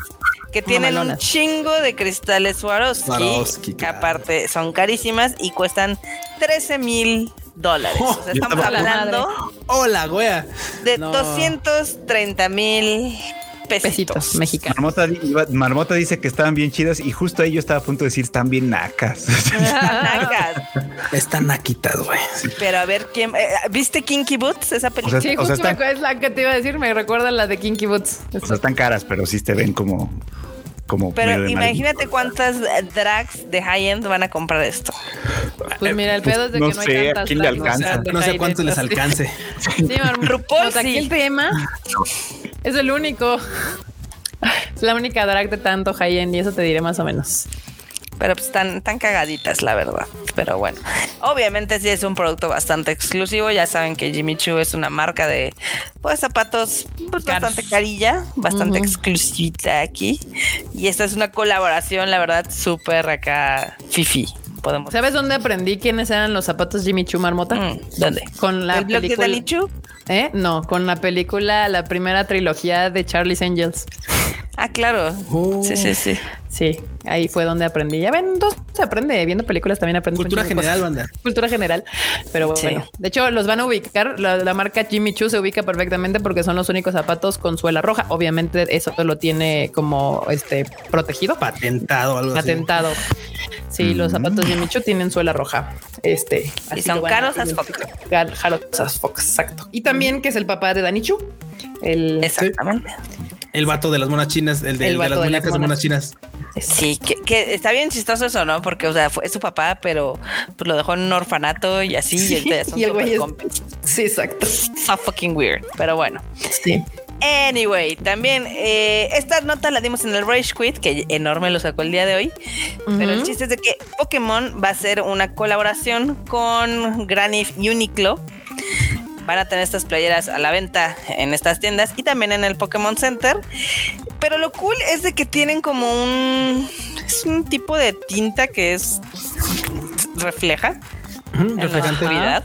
que tienen un chingo de cristales Swarovski, que aparte son carísimas y cuestan 13 mil dólares. Oh, o sea, *laughs* estamos hablando. Hola, wea. De 230 mil pesitos, mexicanos. Marmota, dice que estaban bien chidas y justo ahí yo estaba a punto de decir están bien nacas. *laughs* nacas. Están naquitas, güey. Pero a ver quién eh, ¿viste Kinky Boots? Esa película. sí, justo es la que te iba a decir, me recuerda la de Kinky Boots. O sea, están caras, pero sí te ven como como pero imagínate cuántas drags de high end van a comprar esto. Pues mira, el pedo es de que no hay tantas. ¿quién le alcanza? No sé cuánto les alcance. *laughs* Sí, RuPaul, *laughs* aquí el tema es el único. Es *laughs* la única drag de tanto high-end y eso te diré más o menos. Pero pues están tan cagaditas, la verdad. Pero bueno, obviamente sí es un producto bastante exclusivo. Ya saben que Jimmy Choo es una marca de pues, zapatos pues, bastante carilla, bastante exclusiva aquí. Y esta es una colaboración, la verdad, súper acá fifi. Podemos. ¿Sabes dónde aprendí quiénes eran los zapatos Jimmy Choo Marmota? Mm, ¿Dónde? Con la ¿El película. de? ¿Eh? No, con la película, la primera trilogía de Charlie's Angels. Ah, claro. Oh. Sí, sí, sí. Sí, ahí fue donde aprendí. Ya ven, entonces se aprende viendo películas también aprende. Cultura general, banda. Cultura general. Pero bueno, de hecho los van a ubicar. La, marca Jimmy Choo se ubica perfectamente porque son los únicos zapatos con suela roja. Obviamente eso lo tiene como este protegido. Patentado, algo Patentado. Sí, los zapatos Jimmy Choo tienen suela roja. Este. Y son caros as fuck. Caros as fuck, exacto. Y también que es el papá de Dani Chu. El, Exactamente. El vato de las monas chinas, el de, las muñecas de, monas chinas. Sí, que, está bien chistoso eso, ¿no? Porque, o sea, fue su papá, pero pues lo dejó en un orfanato y así. y, el güey Sí, exacto. So fucking weird, pero bueno. Sí. Anyway, también eh, esta nota la dimos en el Rage Quit, que enorme lo sacó el día de hoy. Pero el chiste es de que Pokémon va a hacer una colaboración con Granif Uniqlo. Van a tener estas playeras a la venta en estas tiendas y también en el Pokémon Center. Pero lo cool es de que tienen como un. Es un tipo de tinta que es. refleja. reflejante. La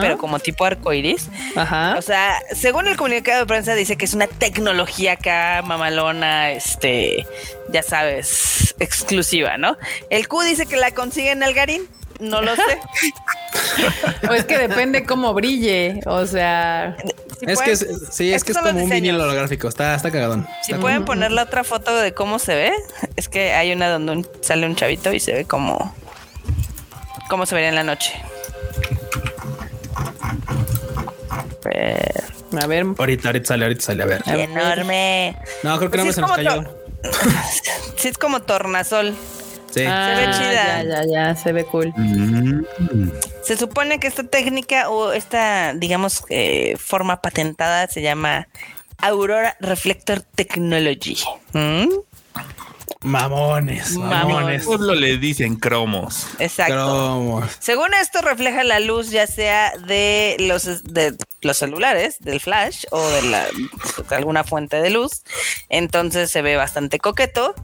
pero como tipo arcoiris. Ajá. O sea, según el comunicado de prensa dice que es una tecnología acá mamalona, este, ya sabes, exclusiva, ¿no? El Q dice que la consigue en Algarín. No lo sé. *laughs* pues que depende cómo brille. O sea, es que sí, es que es como un vinilo holográfico. Está, está cagadón. Si pueden poner la otra foto de cómo se ve, es que hay una donde sale un chavito y se ve como cómo se vería en la noche. A ver. Ahorita, ahorita sale, ahorita sale. A ver. enorme. No, creo que no me se nos cayó. *laughs* sí, es como tornasol. Sí. se ve ah, chida. Ya, ya, ya, se ve cool. Mm. Se supone que esta técnica o esta, digamos, eh, forma patentada se llama Aurora Reflector Technology. ¿Mm? Mamones, mamones. Solo le dicen cromos. Exacto. Según esto refleja la luz ya sea de los de los celulares, del flash o de, la, alguna fuente de luz. Entonces se ve bastante coqueto.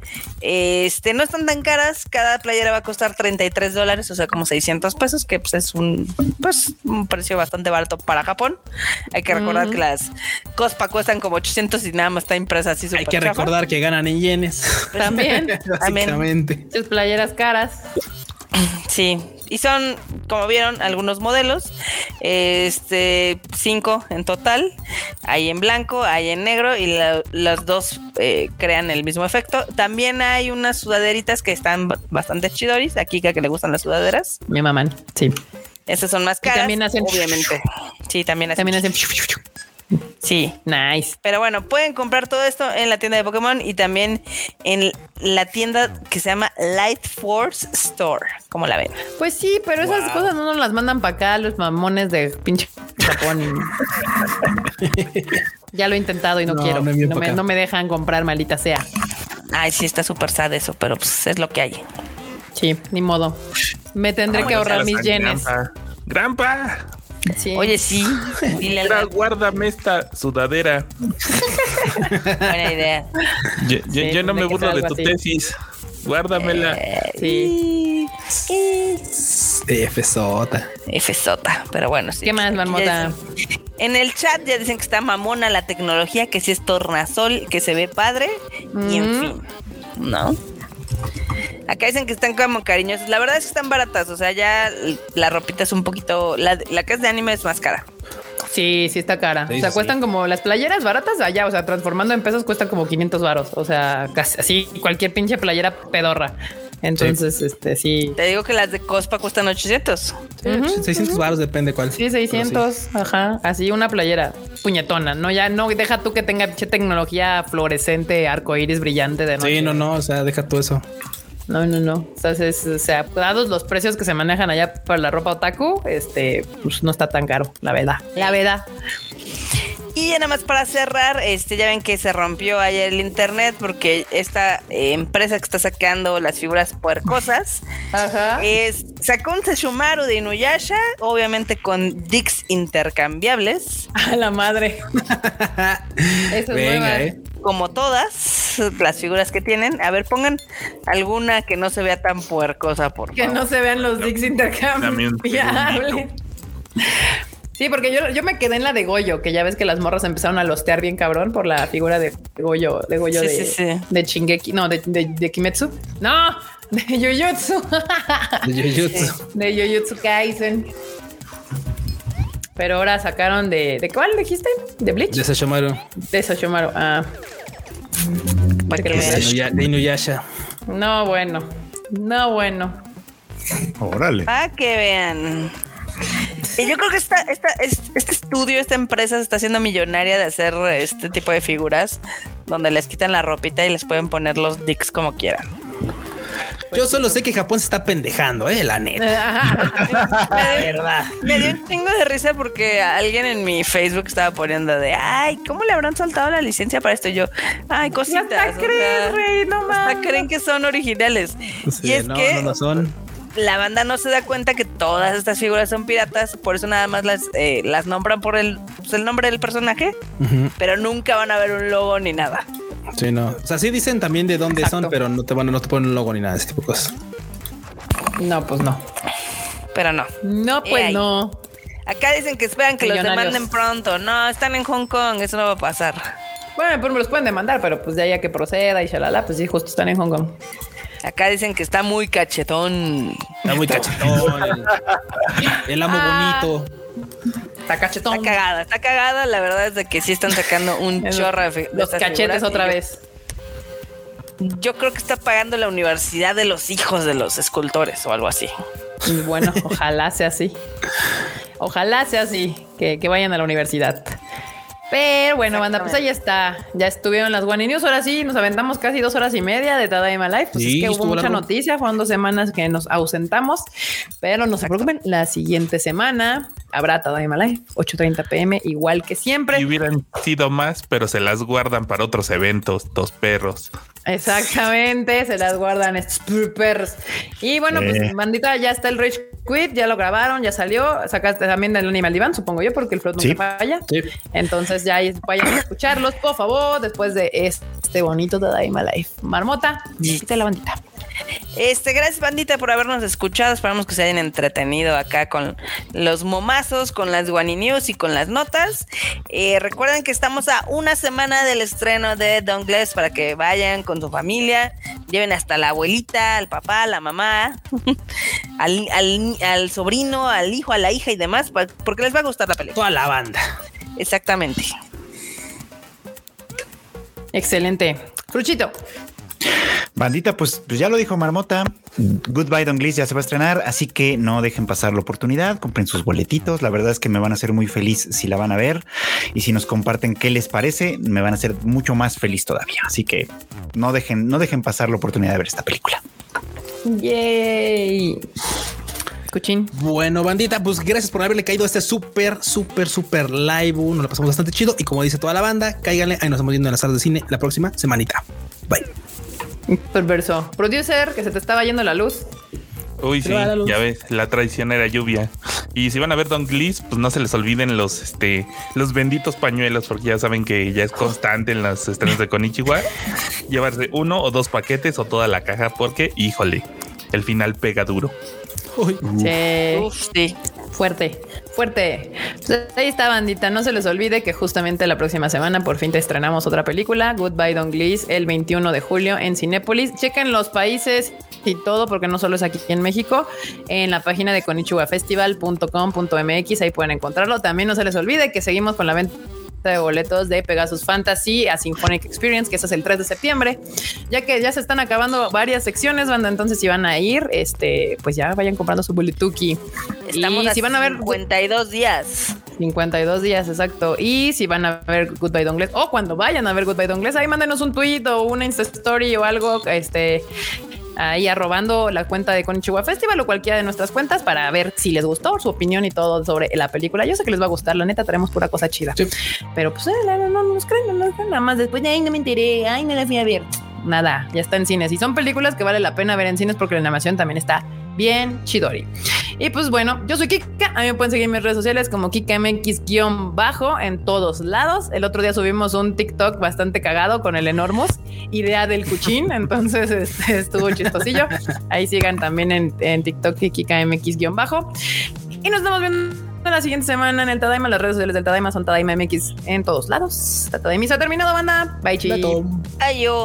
Este no están tan caras. Cada playera va a costar 33 dólares, o sea, como 600 pesos, que pues, es un pues un precio bastante barato para Japón. Hay que recordar que las Cospa cuestan como 800 y nada más está impresa así. Hay que recordar que ganan en yenes. También. Básicamente. Sus playeras caras. Sí, y son, como vieron, algunos modelos, este, cinco en total. Hay en blanco, hay en negro y las dos eh, crean el mismo efecto. También hay unas sudaderitas que están bastante chidoris. Aquí que le gustan las sudaderas. Mi mamá, sí. Esas son más caras. también hacen, obviamente. Sí, también hacen. También hacen. Sí, nice. Pero bueno, pueden comprar todo esto en la tienda de Pokémon y también en la tienda que se llama Light Force Store. ¿Cómo la ven? Pues sí, pero esas cosas no nos las mandan para acá los mamones de pinche Japón. *laughs* ya lo he intentado y no, quiero. No me, dejan comprar, maldita sea. Ay, sí, está súper sad eso, pero pues es lo que hay. Sí, ni modo. Me tendré que ahorrar mis yenes. Grampa. Oye, sí. *laughs* Dile guárdame esta sudadera. Buena idea. Yo, no me burlo de tu tesis. Guárdamela. Eh, sí. FSota. FSota, pero bueno, sí. ¿Qué más, Marmota? En el chat ya dicen que está mamona la tecnología, que sí es tornasol, que se ve padre, y en fin, ¿no? Acá dicen que están como cariñosos. La verdad es que están baratas. O sea, ya la ropita es un poquito. La, que es de anime es más cara. Sí, sí está cara. o sea, cuestan como las playeras baratas allá. O sea, transformando en pesos cuestan como 500 varos. O sea, casi así cualquier pinche playera pedorra. Entonces, este sí. Te digo que las de Cospa cuestan 800. 600 varos depende cuál. Sí, 600. Ajá. Así una playera puñetona. No, ya no deja tú que tenga tecnología fluorescente, arco iris brillante de noche. Sí, no, no. O sea, deja tú eso. No, no, no. O sea, dados los precios que se manejan allá para la ropa otaku, este, pues no está tan caro, la verdad. La verdad. Y ya nada más para cerrar, este, ya ven que se rompió ayer el internet porque esta eh, empresa que está sacando las figuras puercosas Es, sacó un Seshumaru de Inuyasha, obviamente con dicks intercambiables. A la madre. *laughs* Eso Venga, eh. Como todas las figuras que tienen. A ver, pongan alguna que no se vea tan puercosa, por favor. Que no se vean los dicks intercambiables. *laughs* Sí, porque yo, yo me quedé en la de Goyo, que ya ves que las morras empezaron a lostear bien cabrón por la figura de Goyo, de Goyo de, sí, de Chingeki, no, de, de, Kimetsu. No, de Jujutsu. De Jujutsu. *laughs* De Jujutsu Kaisen. Pero ahora sacaron de. ¿De cuál dijiste? ¿De Bleach? De Sashomaru. De Sashomaru. Ah. De Inuyasha. No, bueno. No, bueno. Órale. Para que vean. Y yo creo que esta, esta, este estudio, esta empresa se está haciendo millonaria de hacer este tipo de figuras donde les quitan la ropita y les pueden poner los dicks como quieran. Yo solo sé que Japón se está pendejando, eh, la neta. *laughs* la verdad. Me dio un chingo de risa porque alguien en mi Facebook estaba poniendo de ay, ¿cómo le habrán soltado la licencia para esto? yo, ay, cositas. Hasta creen, rey, no más. creen que son originales. y es que no son la banda no se da cuenta que todas estas figuras son piratas, por eso nada más las, eh, las nombran por el, pues, el nombre del personaje, pero nunca van a ver un logo ni nada. Sí, no. O sea, sí dicen también de dónde son, pero no te van, no te ponen un logo ni nada de ese tipo de cosas. No, pues no. Pero no. No, pues no. Acá dicen que esperan que los demanden pronto. No, están en Hong Kong, eso no va a pasar. Bueno, pues me los pueden demandar, pero pues de ahí a que proceda y shalala, pues sí, justo están en Hong Kong. Acá dicen que está muy cachetón. Está muy cachetón. el, amo ah. bonito. Está cachetón. Está cagada, está cagada. La verdad es de que sí están sacando un *laughs* chorro de Los cachetes otra vez. Yo creo que está pagando la universidad de los hijos de los escultores o algo así. bueno, *laughs* ojalá sea así. Ojalá sea así, que, que vayan a la universidad. Pero bueno, banda, pues ahí está. Ya estuvieron las One News. Ahora sí, nos aventamos casi dos horas y media de Tadaima Live. Pues es que hubo mucha noticia. Fueron dos semanas que nos ausentamos. Pero no se preocupen, la siguiente semana habrá Tadaima Live, 8.30 pm, igual que siempre. Y hubieran sido más, pero se las guardan para otros eventos, dos perros. Exactamente, se las guardan estos perros. Y bueno, pues bandita, ya está el Rage Quit, ya lo grabaron, ya salió. Sacaste también del Animal Divan, supongo yo, porque el float no falla. Entonces ya vayan a escucharlos, por favor, después de este bonito Tadaima Life. Marmota, quita la bandita. Este, gracias bandita por habernos escuchado. Esperamos que se hayan entretenido acá con los momazos, con las Guani News y con las notas. Eh, recuerden que estamos a una semana del estreno de Dongles para que vayan con su familia, lleven hasta la abuelita, al papá, la mamá, *laughs* al, al, sobrino, al hijo, a la hija y demás, porque les va a gustar la película. Toda la banda. Exactamente. Excelente. Fruchito. Bandita, pues, pues, ya lo dijo Marmota. Goodbye Don Gliss ya se va a estrenar, así que no dejen pasar la oportunidad. Compren sus boletitos. La verdad es que me van a hacer muy feliz si la van a ver. Y si nos comparten qué les parece, me van a hacer mucho más feliz todavía. Así que no dejen, no dejen pasar la oportunidad de ver esta película. Yay. Cuchín. Bueno, bandita, pues gracias por haberle caído a este súper, súper, súper live. Nos lo pasamos bastante chido. Y como dice toda la banda, cáiganle. Ahí nos estamos viendo en la sala de cine la próxima semanita. Bye. Perverso. Producer, que se te estaba yendo la luz. Uy, sí, ya ves, la traicionera lluvia. Y si van a ver Don Gliss, pues no se les olviden los, este, los benditos pañuelos, porque ya saben que ya es constante en las estrenas de Konichiwa. *laughs* Llevarse uno o dos paquetes o toda la caja, porque, híjole, el final pega duro. sí. Fuerte, fuerte. Ahí está, bandita. No se les olvide que justamente la próxima semana por fin te estrenamos otra película, Goodbye Don Gliss, el 21 de julio en Cinépolis. Chequen los países y todo, porque no solo es aquí en México, en la página de konichiwafestival.com.mx, ahí pueden encontrarlo. También no se les olvide que seguimos con la venta de boletos de Pegasus Fantasy a Symphonic Experience, que eso es el 3 de septiembre, ya que ya se están acabando varias secciones, banda, entonces si van a ir, este, pues ya vayan comprando su boletuki. Estamos y si van a ver 52 días. 52 días, exacto. Y si van a ver Goodbye Dongles o cuando vayan a ver Goodbye Dongles, ahí mándenos un tweet o una Insta Story o algo, este, ahí arrobando la cuenta de Konichiwa Festival o cualquiera de nuestras cuentas para ver si les gustó su opinión y todo sobre la película. Yo sé que les va a gustar, la neta, tenemos pura cosa chida. Pero pues eh, no, no, nos creen, no, nada más después de ahí no me enteré, ay, no la fui a ver. Nada, ya está en cines. Y son películas que vale la pena ver en cines porque la animación también está bien chidori. Y pues bueno, yo soy Kika. A mí me pueden seguir en mis redes sociales como KikaMX-bajo en todos lados. El otro día subimos un TikTok bastante cagado con el Enormous, idea del cuchín. *laughs* Entonces este, estuvo chistosillo. Ahí sigan también en, en TikTok KikaMX-bajo. Y nos estamos viendo la siguiente semana en el Tadaima. Las redes sociales del Tadaima son Tadaima MX en todos lados. Tadaima se ha terminado, banda. Bye, chi. Adiós.